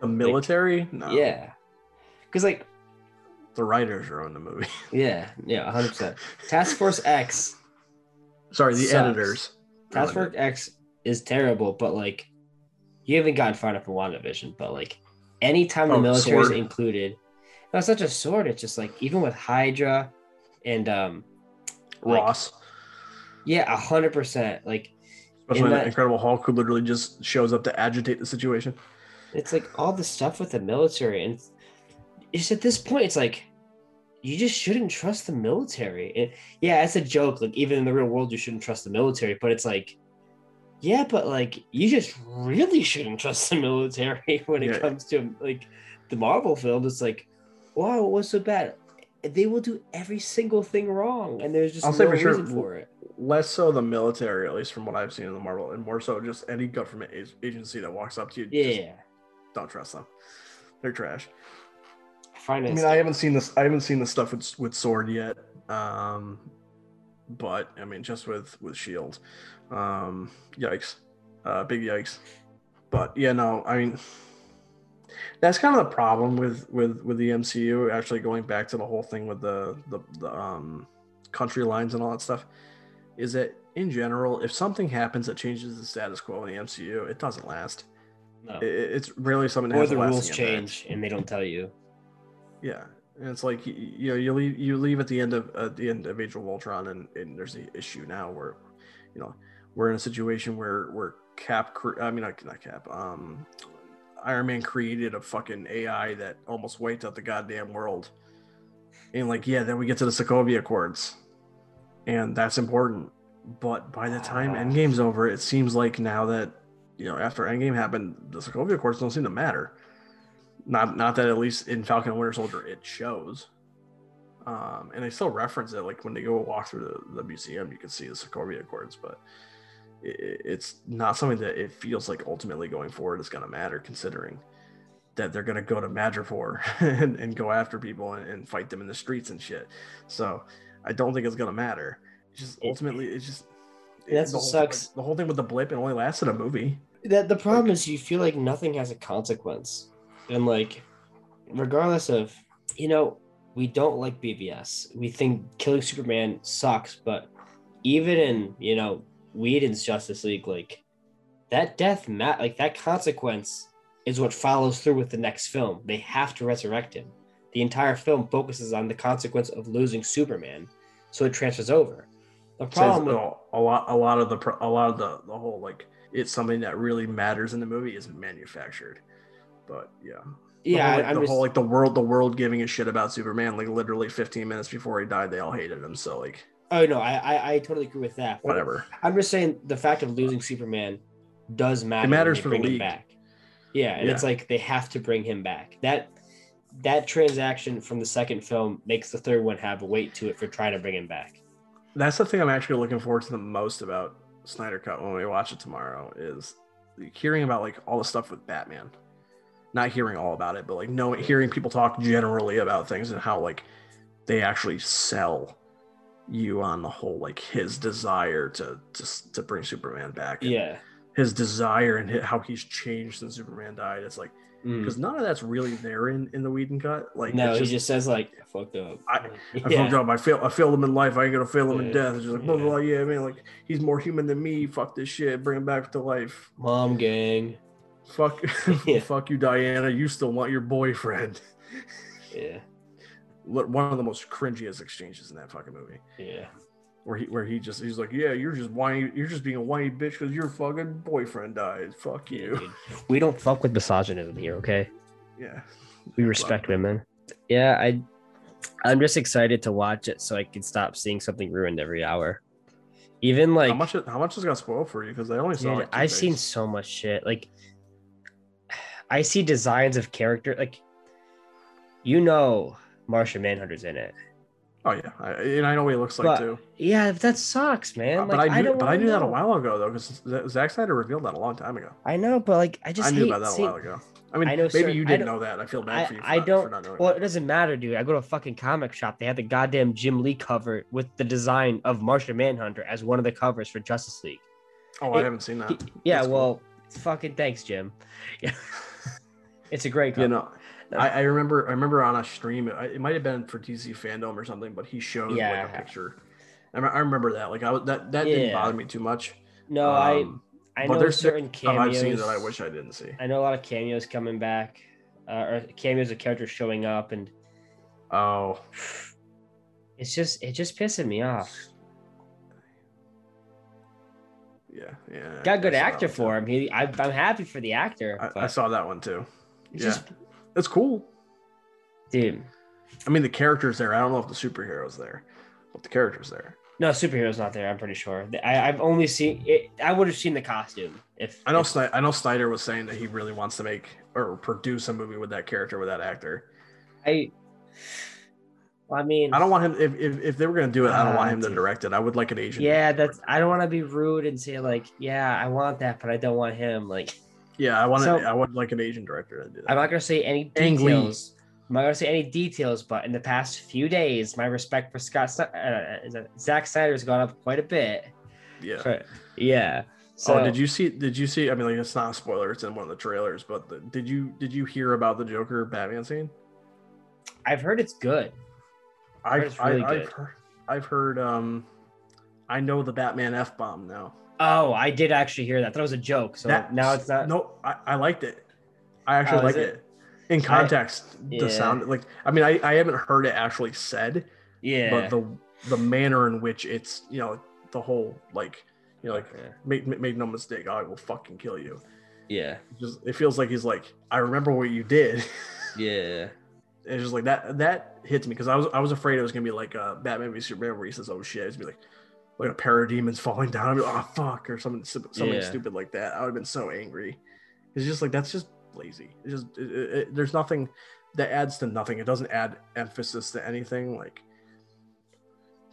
The military? no. Yeah. Because, like, The writers are on the movie. [laughs] yeah, yeah, 100%. Task Force X, Sorry, the Sucks. editors. Task Force X is terrible, but, like, you haven't gotten far enough in WandaVision, but, like, anytime the Oh, military is included, no, it's not just sword. It's just like even with Hydra, and um, like- Ross. yeah, a hundred percent. Like Especially in when that- Incredible Hulk who literally just shows up to agitate the situation. it's like all the stuff with the military, and it's at this point, it's like you just shouldn't trust the military. And yeah, it's a joke. Like even in the real world, you shouldn't trust the military. But it's like, yeah, but like you just really shouldn't trust the military [laughs] when it Yeah. comes to like the Marvel film. It's like, wow, what's so bad? They will do every single thing wrong, and there's just I'll no say for sure, reason for it. Less so the military, at least from what I've seen in the Marvel, and more so just any government agency that walks up to you. just Yeah, don't trust them. They're trash. I mean, I haven't seen this. I haven't seen the stuff with with Sword yet. Um, but I mean, just with with Shield, um, yikes, uh, big yikes. But yeah, no, I mean, that's kind of the problem with with with the MCU. Actually, going back to the whole thing with the the, the um country lines and all that stuff, is that in general, if something happens that changes the status quo in the MCU, it doesn't last. No. It, it's really something. That Or the rules lasting impact. change and they don't tell you. Yeah, and it's like you know you leave you leave at the end of at the end of Age of Ultron, and, and there's the issue now where, you know, we're in a situation where where Cap, cre- I mean not, not Cap, um, Iron Man created a fucking AI that almost wiped out the goddamn world, and like yeah, then we get to the Sokovia Accords, and that's important, but by the time. Endgame's over, it seems like now that you know after Endgame happened, the Sokovia Accords don't seem to matter not not that at least in Falcon and Winter Soldier it shows. Um, and they still reference it, like when they go walk through the, the museum, you can see the Sokovia Accords, but it, it's not something that it feels like ultimately going forward is going to matter, considering that they're going to go to Madripoor [laughs] and, and go after people and, and fight them in the streets and shit. So I don't think it's going to matter. It's just ultimately, it's just That's the what whole, sucks. like, the whole thing with the blip, it only lasted a movie. That the problem is you feel like nothing has a consequence. And like regardless of you know, we don't like BVS. We think killing Superman sucks, but even in, you know, Whedon's Justice League, like that death mat like that consequence is what follows through with the next film. They have to resurrect him. The entire film focuses on the consequence of losing Superman, so it transfers over. The problem with a, a lot a lot of the pro- a lot of the the whole like it's something that really matters in the movie is manufactured but yeah the yeah, whole, like, the just, whole like the world the world giving a shit about superman like literally 15 minutes before he died they all hated him so like oh no, I, I I totally agree with that. Whatever I'm just saying the fact of losing Superman does matter. It matters for the league. back. Yeah, and it's like they have to bring him back. That that transaction from the second film makes the third one have a weight to it for trying to bring him back. that's the thing i'm actually looking forward to the most about snyder cut when we watch it tomorrow is hearing about like all the stuff with batman not hearing all about it but like knowing hearing people talk generally about things and how like they actually sell you on the whole like his desire to to, to bring superman back Yeah. his desire and how he's changed since superman died it's like Mm. because none of that's really there in in the Whedon cut like No, it's he just says like I fucked up. I- I yeah. fucked up. I failed. I failed him in life. I ain't gonna fail him in death. It's just like blah yeah. blah. blah. Yeah, I mean, like he's more human than me. Fuck this shit. Bring him back to life. Mom gang. Fuck. [laughs] Yeah. fuck you, Diana. You still want your boyfriend. Yeah. What- One of the most cringiest exchanges in that fucking movie, Yeah. where he where he just he's like, yeah, you're just whiny. You're just being a whiny bitch because your fucking boyfriend died. Fuck you. dude. We don't fuck with misogynism here, okay? Yeah. We respect women. Yeah, I I'm just excited to watch it so I can stop seeing something ruined every hour. Even like how much? How much has got spoiled for you? Because I only saw. Dude, Like I've seen so much shit. Like, I see designs of character. Like, you know, Martian Manhunter's in it. Oh yeah, I, and I know what he looks like too. Yeah, that sucks, man. Uh, but I knew, don't but I knew that a while ago though, because Zack Snyder revealed that a long time ago. I know, but like, I just I knew about that a while ago. I mean, I know maybe certain- you didn't know that. I feel bad I, for you. For I not, don't. For not knowing Well, it doesn't matter, dude. I go to a fucking comic shop. They had the goddamn Jim Lee cover with the design of Martian Manhunter as one of the covers for Justice League. Oh, I haven't seen that. He- yeah, That's cool. well, fucking thanks, Jim. [laughs] Yeah, it's a great you know, I, I remember. I remember on a stream. It, might have been for DC fandom or something, but he showed like a picture. I, I remember that. Like I was that that didn't bother me too much. no, Um, I I but know there's certain stuff I've cameos. seen that I wish I didn't see. I know a lot of cameos coming back, uh, or cameos of characters showing up, and Oh, it's just it just pissing me off. yeah, yeah. Got a good I saw that actor for him. He, I, I'm happy for the actor. I, I saw that one too. It's Yeah, just, it's cool. dude. I mean, the character's there. I don't know if the superhero's there, but the character's there. No, superhero's not there. I'm pretty sure. I, I've only seen it. I would have seen the costume if I know. if- Snyder, I know Snyder was saying that he really wants to make or produce a movie with that character with that actor. I. Well, I mean, I don't want him. If, if, if they were gonna do it, I don't want Ah, him to direct it. I would like an agent. Yeah, that's. I don't want to be rude and say like, yeah, I want that, but I don't want him. Like, yeah. I want. So- I would like an Asian director to do that. I'm not gonna say any details. I'm not gonna say any details, but in the past few days, my respect for Scott uh, Zack Snyder has gone up quite a bit. yeah. For- yeah. So oh, did you see? Did you see? I mean, like it's not a spoiler. It's in one of the trailers. But the, did you did you hear about the Joker Batman scene? I've heard it's good. I've it's really I, I've good. heard. I've heard. Um, I know the Batman f bomb now. Oh, I did actually hear that. That was a joke. So That- now it's not. No, I, I liked it. I actually Oh, is liked it? it. In context, yeah. the sound like I mean I, I haven't heard it actually said, Yeah. but the the manner in which it's you know the whole like you know like yeah. make make no mistake I will fucking kill you. Yeah. It Just it feels like he's like I remember what you did. [laughs] Yeah. it's just like that that hits me because I was I was afraid it was gonna be like uh Batman v Superman where he says oh shit it's gonna be like like a parademons falling down I'd be like, oh fuck or something something Yeah. stupid like that. I would have been so angry. It's just like that's just lazy. It's just it, it, there's nothing that adds to nothing. It doesn't add emphasis to anything. Like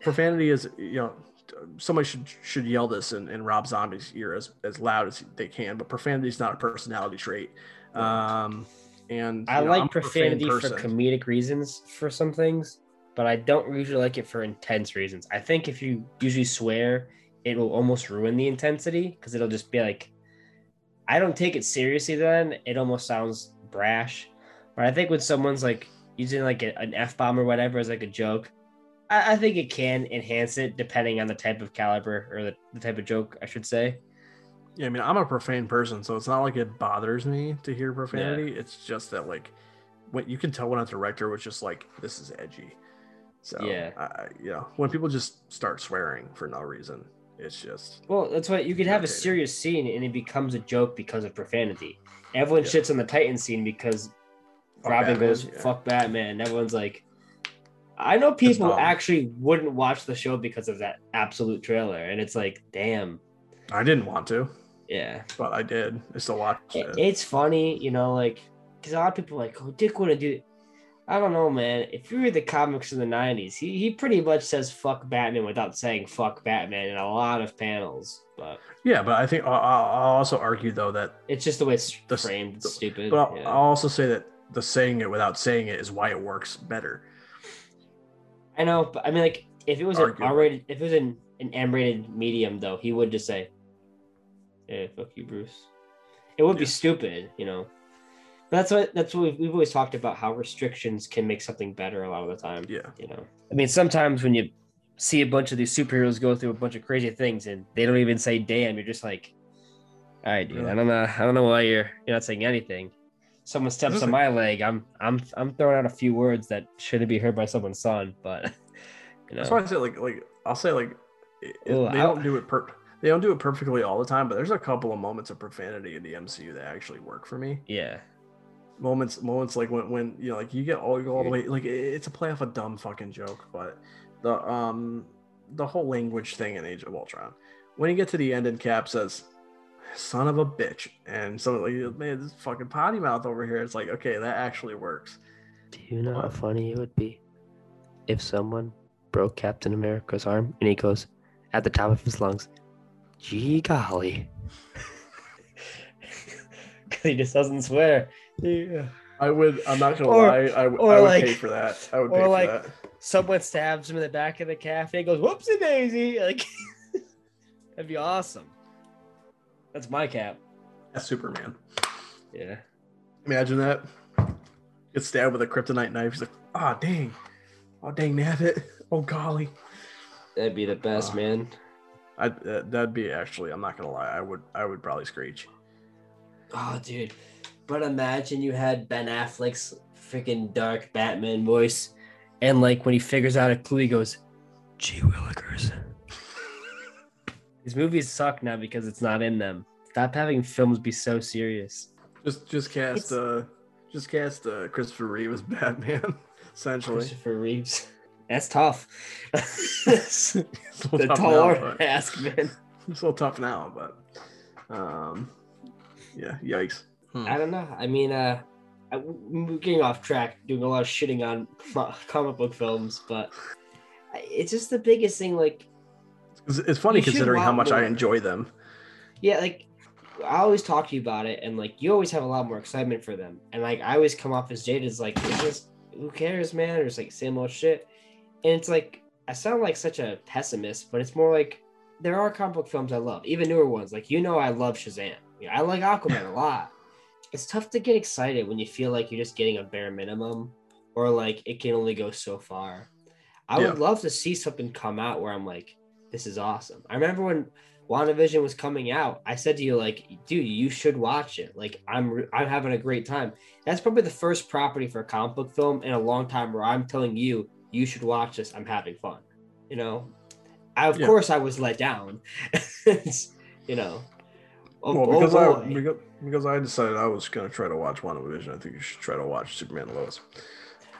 profanity is you know somebody should should yell this in, in Rob Zombie's ear as, as loud as they can but profanity is not a personality trait. Um and I you know, I'm like profanity for comedic reasons for some things, but I don't usually like it for intense reasons. I think if you usually swear, it will almost ruin the intensity because it'll just be like, I don't take it seriously then. It almost sounds brash. But I think when someone's like using like a, an F bomb or whatever as like a joke, I, I think it can enhance it depending on the type of caliber or the, the type of joke, I should say. Yeah, I mean, I'm a profane person, so it's not like it bothers me to hear profanity. It's just that, like, when you can tell when a director was just like, "This is edgy." So Yeah. I, you know, when people just start swearing for no reason, it's just Well, that's why you could have a serious scene and it becomes a joke because of profanity. Everyone Yeah. shits on the Titan scene because Fuck Robin Batman, goes, yeah. fuck Batman. Everyone's like, I know people actually wouldn't watch the show because of that absolute trailer. And it's like, damn. I didn't want to, Yeah. but I did. I still watched It- it. it's funny, you know, like, because a lot of people are like, oh, Dick wouldn't do I don't know, man. If you read the comics in the 90s, he, he pretty much says fuck Batman without saying fuck Batman in a lot of panels. But yeah, but I think I'll, I'll also argue though that, it's just the way it's The- framed. It's stupid. but I'll, yeah. I'll also say that the saying it without saying it is why it works better. I know, but I mean, like, if it was an R-rated, if it was an, an M-rated medium, though, he would just say, "Yeah, fuck you, Bruce." It would be stupid, you know. But that's what that's what we've, we've always talked about how restrictions can make something better a lot of the time. Yeah. You know, I mean, sometimes when you see a bunch of these superheroes go through a bunch of crazy things and they don't even say "damn," you're just like, "All right, dude, Yeah. I don't know, I don't know why you're you're not saying anything." Someone steps Listen. on my leg, I'm I'm I'm throwing out a few words that shouldn't be heard by someone's son, but [laughs] you know, That's why I say like like I'll say like it, it- Ooh, they I- don't do it per they don't do it perfectly all the time, but there's a couple of moments of profanity in the MCU that actually work for me. yeah, Moments moments like when when you know like you get all you go all the way like it's a play off a dumb fucking joke, but the um the whole language thing in Age of Ultron. When you get to the end and Cap says son of a bitch and so like man this fucking potty mouth over here it's like okay that actually works Do you know how funny it would be if someone broke Captain America's arm and he goes at the top of his lungs, "Gee golly," [laughs] because he just doesn't swear. Yeah. i would i'm not gonna Or- lie i, w- or I would like- pay for that i would or pay like- for that Someone stabs him in the back of the calf. and goes, "Whoopsie daisy!" Like [laughs] that'd be awesome. That's my cap. That's Superman. Yeah. Imagine that. Get stabbed with a kryptonite knife. He's like, oh dang. Oh dang nabbit. Oh golly. That'd be the best, Uh, man. I uh, that'd be actually. I'm not gonna lie. I would. I would probably screech. Oh, dude. But imagine you had Ben Affleck's freaking dark Batman voice, and like when he figures out a clue, he goes, "Gee willikers." [laughs] These movies suck now because it's not in them. Stop having films be so serious. Just just cast. It's- uh Just cast uh, Christopher Reeve as Batman. [laughs] Essentially. Christopher Reeves. That's tough. It's a [laughs] the tough tall now, order but- task, man. It's a little tough now, but. Um. Yeah. Yikes. Hmm. I don't know. I mean, uh, I, we're getting off track, doing a lot of shitting on comic book films, but it's just the biggest thing. Like, It's, it's funny considering how want much I enjoy them. yeah, like I always talk to you about it, and like you always have a lot more excitement for them, and like I always come off as jaded, as like it's just who cares, man? Or it's like same old shit, and it's like I sound like such a pessimist, but it's more like there are comic book films I love, even newer ones. Like you know, I love Shazam. Yeah, I like Aquaman a lot. It's tough to get excited when you feel like you're just getting a bare minimum, or like it can only go so far. I would love to see something come out where I'm like, this is awesome. I remember when WandaVision was coming out, I said to you like, dude, you should watch it. Like I'm re- I'm having a great time. That's probably the first property for a comic book film in a long time where I'm telling you you should watch this. I'm having fun. You know, I, of Yeah. course I was let down. [laughs] you know. Oh, well, oh because I because, because I decided I was gonna try to watch WandaVision. I think you should try to watch Superman and Lois.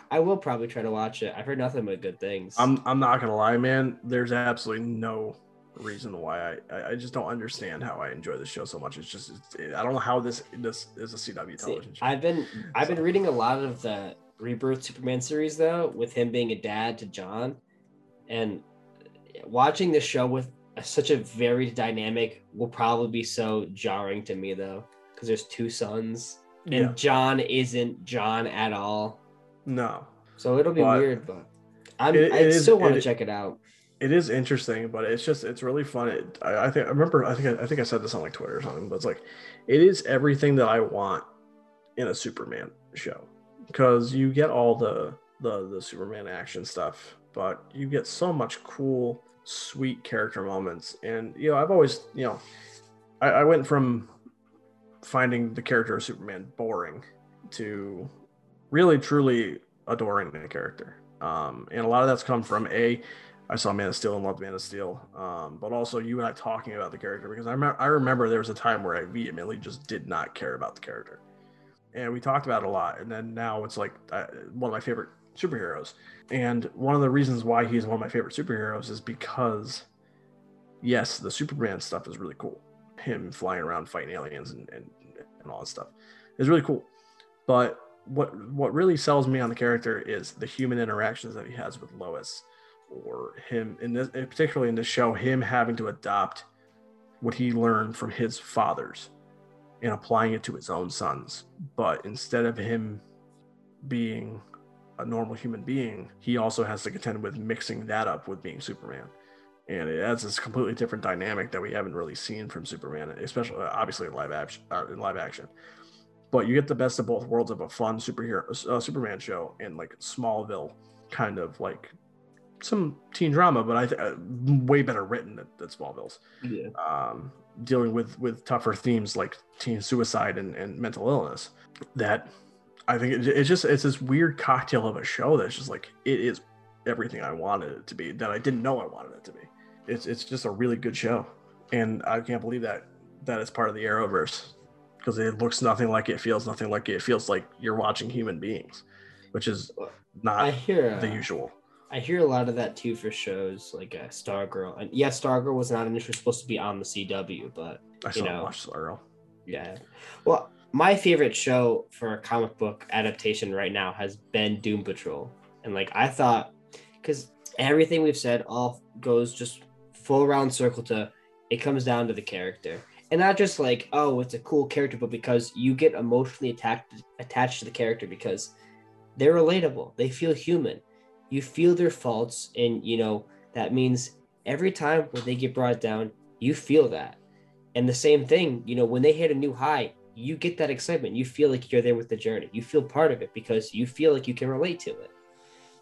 I will probably try to watch it. I've heard nothing but good things. I'm I'm not gonna lie, man. There's absolutely no reason why I I, just don't understand how I enjoy the show so much. It's just it's, I don't know how this this is a CW See, television show. I've been I've been reading a lot of the Rebirth Superman series though, with him being a dad to John, and watching the show with such a varied dynamic will probably be so jarring to me though, because there's two sons and yeah, John isn't John at all, no, so it'll be But weird. But I'm it- I it is- still want to check it out. it is interesting, but it's just it's really fun. It, I, I think I remember I think I, I think I said this on like Twitter or something, but it's like it is everything that I want in a Superman show because you get all the the the Superman action stuff, but you get so much cool, sweet character moments. And you know, I've always you know, I, I went from finding the character of Superman boring to really truly adoring the character. Um, and a lot of that's come from a I saw Man of Steel and loved Man of Steel, um, but also you and I talking about the character because I remember I remember there was a time where I vehemently just did not care about the character, and we talked about it a lot. And then now it's like uh, one of my favorite superheroes, and one of the reasons why he's one of my favorite superheroes is because, yes, the Superman stuff is really cool. Him flying around fighting aliens and and, and all that stuff is really cool, but what what really sells me on the character is the human interactions that he has with Lois or him in this particularly in this show him having to adopt what he learned from his fathers and applying it to his own sons. But instead of him being a normal human being he also has to contend with mixing that up with being superman and it adds this completely different dynamic that we haven't really seen from superman especially obviously in live action uh, in live action but you get the best of both worlds of a fun superhero uh, superman show and like smallville kind of like some teen drama, but I think uh, way better written than, than Smallville's. Yeah. Um, dealing with with tougher themes like teen suicide and, and mental illness. That I think it, it's just it's this weird cocktail of a show that's just like it is everything I wanted it to be that I didn't know I wanted it to be. It's it's just a really good show, and I can't believe that that it's part of the Arrowverse because it looks nothing like it, feels nothing like it. It feels like you're watching human beings, which is not I hear the uh, usual. I hear a lot of that too for shows like uh, Stargirl, and yeah, Stargirl was not initially supposed to be on the CW, but I still know. watch Stargirl. yeah. Well, my favorite show for a comic book adaptation right now has been Doom Patrol, and like I thought, because everything we've said all goes just full round circle to it comes down to the character, and not just like oh it's a cool character, but because you get emotionally attacked attached to the character because they're relatable, they feel human. You feel their faults and you know that means every time when they get brought down you feel that. And the same thing you know when they hit a new high you get that excitement. You feel like you're there with the journey. You feel part of it because you feel like you can relate to it.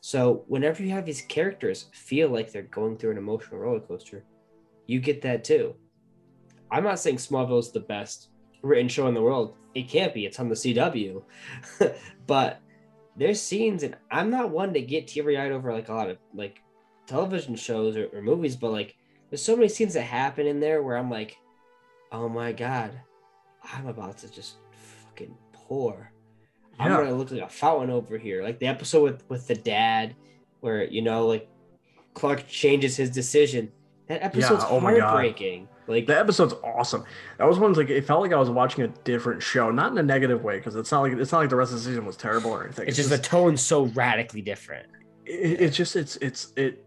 So whenever you have these characters feel like they're going through an emotional roller coaster you get that too. I'm not saying smallville is the best written show in the world. It can't be. It's on the cw [laughs] but there's scenes and i'm not one to get teary-eyed over like a lot of like television shows or, or movies but like there's so many scenes that happen in there where i'm like oh my god i'm about to just fucking pour i'm Yeah. gonna look like a fountain over here like the episode with with the dad where you know like clark changes his decision that episode's oh my God. heartbreaking like The episode's awesome. That was one like it felt like I was watching a different show, not in a negative way, because it's not like it's not like the rest of the season was terrible or anything. it's just the tone's so radically different it, it's just it's it's it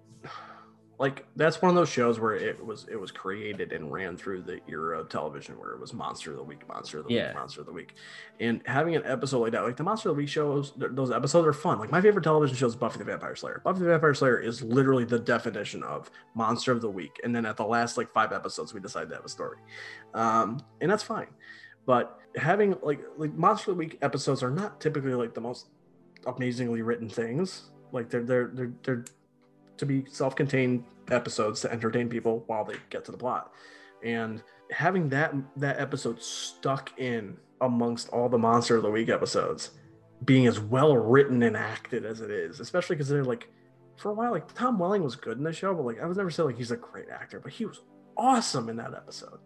like that's one of those shows where it was it was created and ran through the era of television where it was monster of the week monster of the Yeah. week monster of the week. And having an episode like that like the monster of the week shows those episodes are fun. Like my favorite television show is buffy the vampire slayer. Buffy the vampire slayer is literally the definition of monster of the week. And then at the last like five episodes we decide to have a story. Um and that's fine. But having like like monster of the week episodes are not typically like the most amazingly written things. Like they're they're they're they're to be self-contained episodes to entertain people while they get to the plot and having that that episode stuck in amongst all the Monster of the Week episodes, being as well written and acted as it is, especially because they're like, for a while, like Tom Welling was good in the show, but like I was never saying like he's a great actor, but he was awesome in that episode,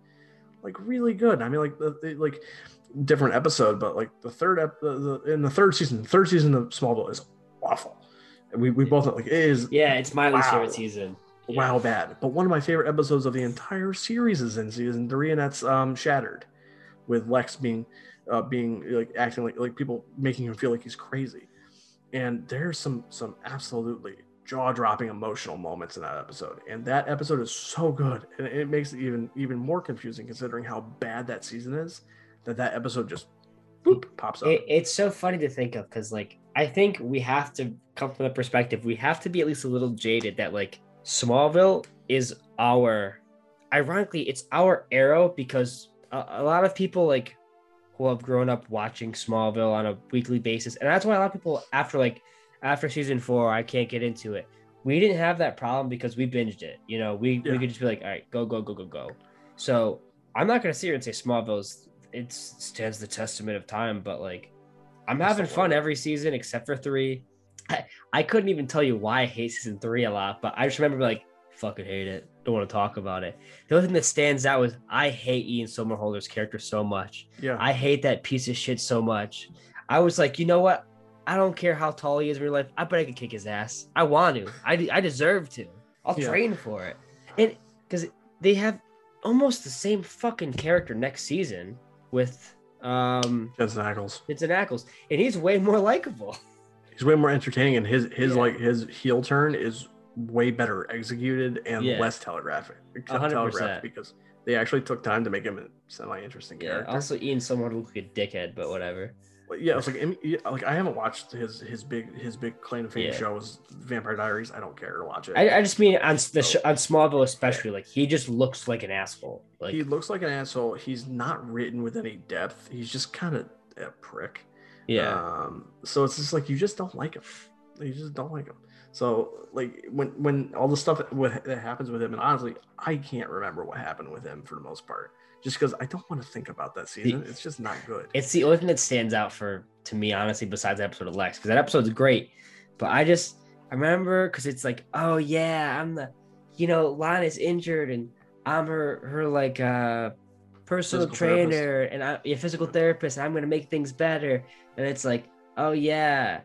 like really good. I mean, like the, the like different episode, but like the third ep- the, the, in the third season, third season of Smallville is awful. We we both like it is Yeah, it's my least Wow. favorite season. Yeah. wow bad. But one of my favorite episodes of the entire series is in season three, and that's um Shattered, with Lex being uh being like acting like like people making him feel like he's crazy. And there's some some absolutely jaw-dropping emotional moments in that episode. And that episode is so good. And it makes it even even more confusing considering how bad that season is, that that episode just boop pops up. It, it's so funny to think of because, like, I think we have to come from the perspective we have to be at least a little jaded that, like, Smallville is our, ironically, it's our arrow because a, a lot of people, like, who have grown up watching Smallville on a weekly basis, and that's why a lot of people, after, like, after season four, I can't get into it. We didn't have that problem because we binged it. You know, we, Yeah. we could just be like, all right, go, go, go, go, go. So I'm not going to sit here and say Smallville's it stands the testament of time, but like I'm having fun every season except for three. I, I couldn't even tell you why I hate season three a lot, but I just remember like fucking hate it. Don't want to talk about it. The only thing that stands out was I hate Ian Somerhalder's character so much. yeah. I hate that piece of shit so much. I was like, you know what? I don't care how tall he is in real life. I bet I could kick his ass. I want to. I, de- I deserve to. I'll Yeah. train for it. And because they have almost the same fucking character next season with um Jensen Ackles. Vincent Ackles, and he's way more likable. [laughs] he's way more entertaining and his his Yeah. like his heel turn is way better executed and Yeah. less telegraphic A hundred telegraphed because they actually took time to make him a semi-interesting Yeah. character. Also, Ian somewhat look like a dickhead, but whatever. But yeah, it's like I mean, yeah, like I haven't watched his his big his big claim to fame Yeah. shows Vampire Diaries. I don't care to watch it. I, I just mean on the So- on Smallville especially, like he just looks like an asshole. Like he looks like an asshole. He's not written with any depth. He's just kind of a prick. Yeah, Um, so it's just like you just don't like him. You just don't like him. So like when when all the stuff that, what, that happens with him, and honestly, I can't remember what happened with him for the most part, just because I don't want to think about that season. It's just not good. it's the only thing that stands out for to me honestly besides the episode of lex because that episode's great but i just i remember because it's like oh yeah i'm the you know lana's injured and i'm her her like uh personal Physical therapist. trainer and i a physical therapist i'm gonna make things better and it's like oh yeah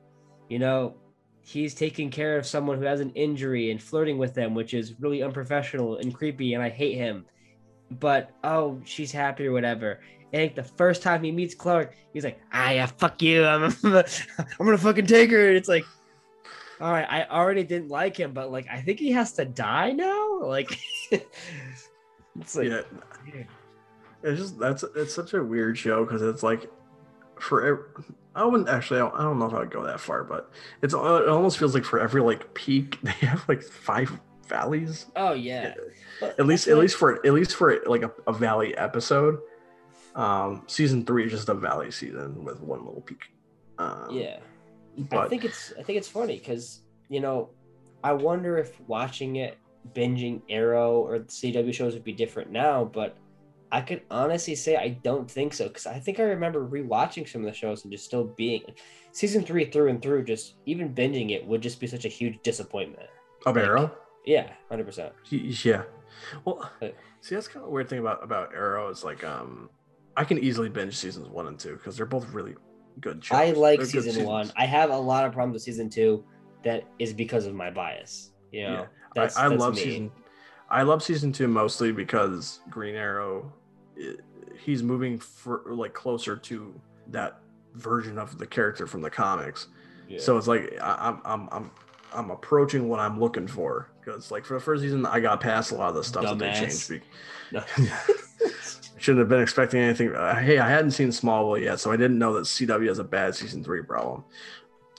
you know he's taking care of someone who has an injury and flirting with them which is really unprofessional and creepy and i hate him but oh she's happy or whatever And think the first time he meets Clark, he's like, "Ah, yeah, fuck you. I'm, [laughs] I'm gonna fucking take her." And it's like, all right, I already didn't like him, but like, I think he has to die now. Like, [laughs] it's like, yeah, it's just that's it's such a weird show because it's like for ev- I wouldn't actually I don't, I don't know if I'd go that far, but it's it almost feels like for every like peak [laughs] they have like five valleys. oh yeah. But At least at least for at least for like a, a valley episode. Um, season three is just a valley season with one little peak. Um, yeah. I think it's I think it's funny because you know, I wonder if watching it, binging Arrow or the CW shows would be different now, but I could honestly say I don't think so because I think I remember rewatching some of the shows and just still being season three through and through. Just even binging it would just be such a huge disappointment. of like- Arrow. Yeah, hundred percent. Yeah. Well, Uh, see, that's kind of a weird thing about about Arrow is like um, I can easily binge seasons one and two because they're both really good shows. I like They're season one. I have a lot of problems with season two. That is because of my bias. You know, Yeah. that's, I, I that's love me. season. I love season two mostly because Green Arrow, he's moving for like closer to that version of the character from the comics. Yeah. So it's like I, I'm I'm I'm I'm approaching what I'm looking for because like for the first season I got past a lot of the stuff that they changed. No. [laughs] Shouldn't have been expecting anything. Uh, hey, I hadn't seen Smallville yet, so I didn't know that CW has a bad season three problem.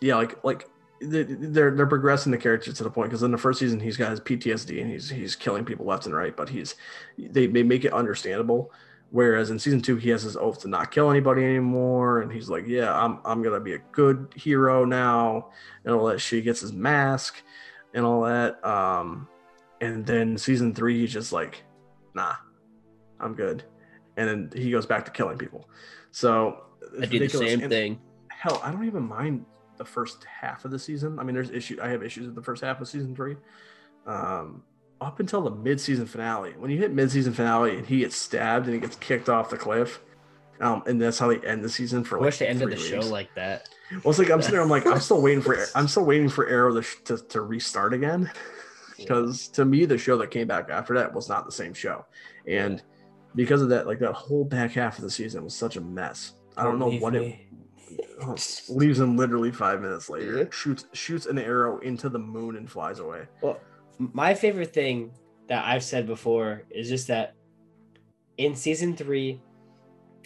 Yeah, like like they- they're they're progressing the character to the point because in the first season he's got his PTSD and he's he's killing people left and right, but he's they they make it understandable. Whereas in season two he has his oath to not kill anybody anymore, and he's like, yeah, I'm I'm gonna be a good hero now, and all that. She gets his mask and all that. Um, and then season three he's just like, nah, I'm good, and then he goes back to killing people. So I do the same And thing. Hell, I don't even mind the first half of the season. I mean, there's issue. I have issues with the first half of season three, um, up until the mid-season finale. When you hit mid-season finale and he gets stabbed and he gets kicked off the cliff, um, and that's how they end the season for I like wish they ended the three show like that. Well, it's like I'm sitting there. I'm like, I'm still waiting for. [laughs] I'm still waiting for Arrow to, to, to restart again, because to me, the show that came back after that was not the same show, and because of that, like that whole back half of the season was such a mess. I don't know Believe what it me. oh, leaves him literally five minutes later. Yeah. Shoots shoots an arrow into the moon and flies away. Well, my favorite thing that I've said before is just that in season three,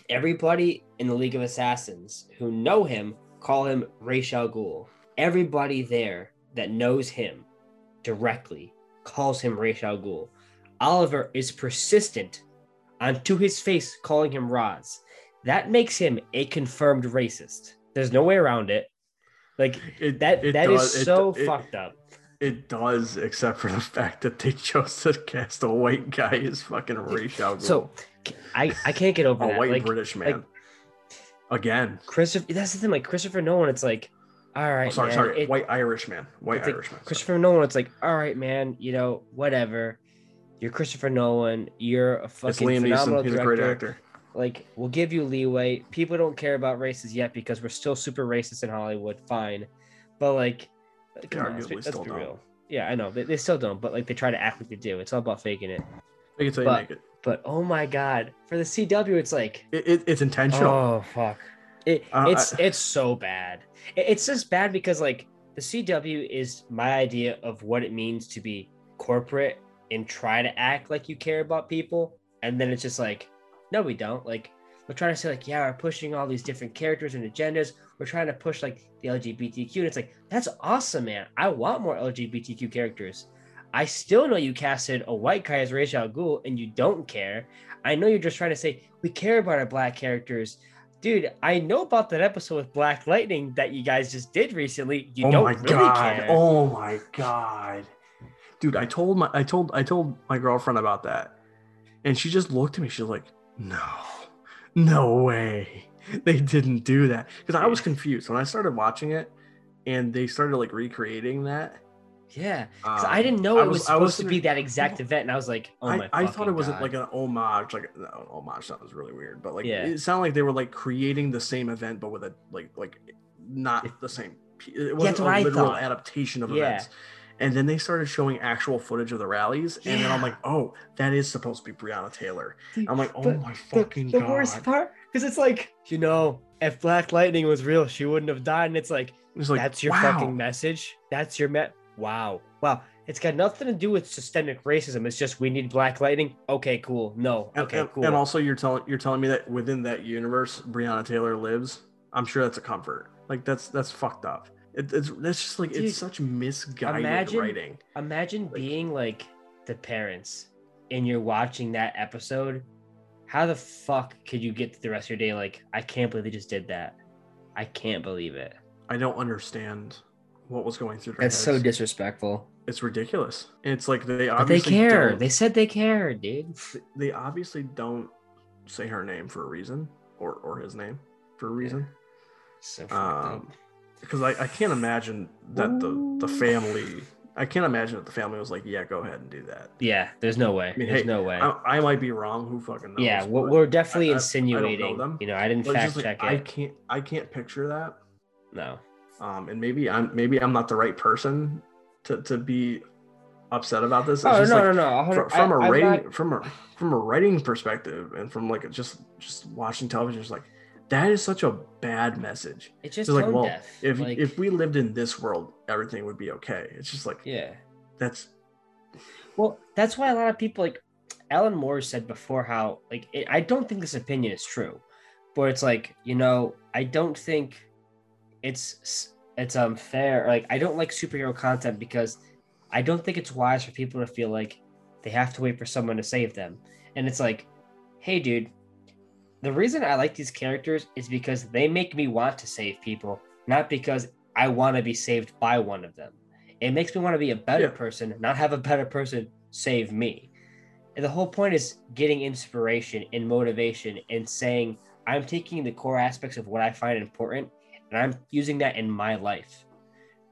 everybody in the League of Assassins who know him call him Ra's al Ghul. Everybody there that knows him directly calls him Ra's al Ghul. Oliver is persistent on to his face calling him Raz. That makes him a confirmed racist. There's no way around it. Like It, that it that is does- it- so it- fucked up. It does, except for the [laughs] fact that they chose to cast a white guy as fucking Ra's al Ghul. So I I can't get over a that. white like British man. Again. Christopher, that's the thing. Like Christopher Nolan, it's like, all right, Oh, sorry, man, sorry. it- white Irish man. White it's like Irish man. sorry. Christopher Nolan, it's like, all right, man, you know, whatever. You're Christopher Nolan. You're a It's fucking Liam phenomenal Neeson. He's a director. great actor. Like, we'll give you leeway. People don't care about races yet because we're still super racist in Hollywood. Fine, but like, come on, let's arguably let's still be don't. real. Yeah, I know they, they still don't, but like they try to act like they do. It's all about faking it. Make it till But- you make it. But oh my god, for the CW, it's like it, it it's intentional. Oh fuck! It Uh, it's I- it's so bad. It- it's just bad because like the CW is my idea of what it means to be corporate and try to act like you care about people, and then it's just like, no, we don't. Like we're trying to say like, yeah, we're pushing all these different characters and agendas. We're trying to push like the LGBTQ, and it's like that's awesome, man. I want more LGBTQ characters. I still know you casted a white guy as Ra's al Ghul, and you don't care. I know you're just trying to say we care about our black characters. Dude, I know about that episode with Black Lightning that you guys just did recently. You oh don't my really god. care. Oh my god. Dude, I told my I told I told my girlfriend about that. And she just looked at me. She's like, "No. No way. [laughs] They didn't do that." Cuz I was confused when I started watching it and they started like recreating that. Yeah, 'cause um, I didn't know it was, I supposed to be that exact event, and I was like, "Oh my!" I, I thought it wasn't God. like an homage, like no, homage sounds really weird, but like Yeah. it sounded like they were like creating the same event, but with a like like not the same. It wasn't what a I literal thought. adaptation of Yeah. events. And then they started showing actual footage of the rallies, and then I'm like, oh, that is supposed to be Breonna Taylor. Dude, I'm like, oh my the, fucking the god! worst part because it's like you know, if Black Lightning was real, she wouldn't have died, and it's like, It's like that's your wow. fucking message. That's your met. Wow, wow. It's got nothing to do with systemic racism. It's just we need Black Lightning. Okay, cool. No, And, okay, and- cool. and also, you're telling you're telling me that within that universe, Breonna Taylor lives. I'm sure that's a comfort. Like that's that's fucked up. It, it's that's just like Dude, it's such misguided imagine- writing. Imagine Like- being like the parents and you're watching that episode. How the fuck could you get to the rest of your day like, I can't believe they just did that? I can't believe it. I don't understand what was going through their That's so disrespectful. it's ridiculous. It's like they But they care. don't- They said they care, dude. they obviously don't say her name for a reason or or his name for a reason. So. Um, because I, I can't imagine that the the family I can't imagine that the family was like, yeah, go ahead and do that. Yeah, there's no way. I mean, there's hey, no way. I, I might be wrong. Who fucking knows? yeah, we're, we're definitely I- I- I don't know insinuating. them, you know, I didn't but fact just like, check I can't I can't picture that. No. Um, and maybe I'm maybe I'm not the right person to, to be upset about this. It's Oh no, like, no, no, fr- from a writing not- from a from a writing perspective and from like just just watching television it's like that is such a bad message It's just it's like well if like, if we lived in this world everything would be okay it's just like yeah. that's Well, that's why a lot of people like Alan Moore said before how like it, I don't think this opinion is true, but it's like you know I don't think it's it's unfair. Like I don't like superhero content because I don't think it's wise for people to feel like they have to wait for someone to save them. And it's like, hey, dude, the reason I like these characters is because they make me want to save people, not because I want to be saved by one of them. It makes me want to be a better Yeah. person, not have a better person save me. And the whole point is getting inspiration and motivation and saying, I'm taking the core aspects of what I find important and I'm using that in my life.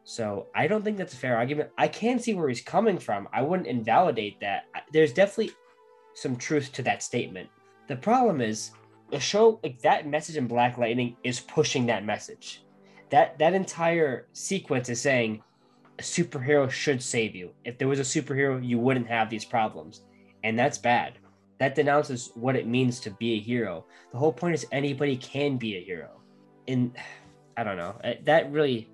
So I don't think that's a fair argument. I can see where he's coming from. I wouldn't invalidate that. There's definitely some truth to that statement. The problem is a show like that message in Black Lightning is pushing that message. That that entire sequence is saying a superhero should save you. If there was a superhero, you wouldn't have these problems. And that's bad. That denounces what it means to be a hero. The whole point is anybody can be a hero. And I don't know. That really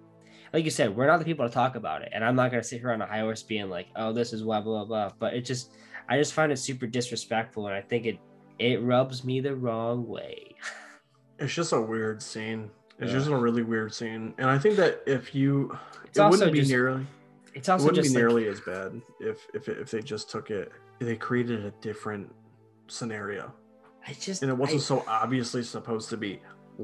like you said, we're not the people to talk about it. And I'm not gonna sit here on a high horse being like, oh, this is blah blah blah. But it just I just find it super disrespectful and I think it it rubs me the wrong way. It's just a weird scene. It's Yeah. just a really weird scene, and I think that if you, It's it wouldn't be just- nearly, It's it also wouldn't be like- nearly as bad if if if they just took it, they created a different scenario, I just and it wasn't I- so obviously supposed to be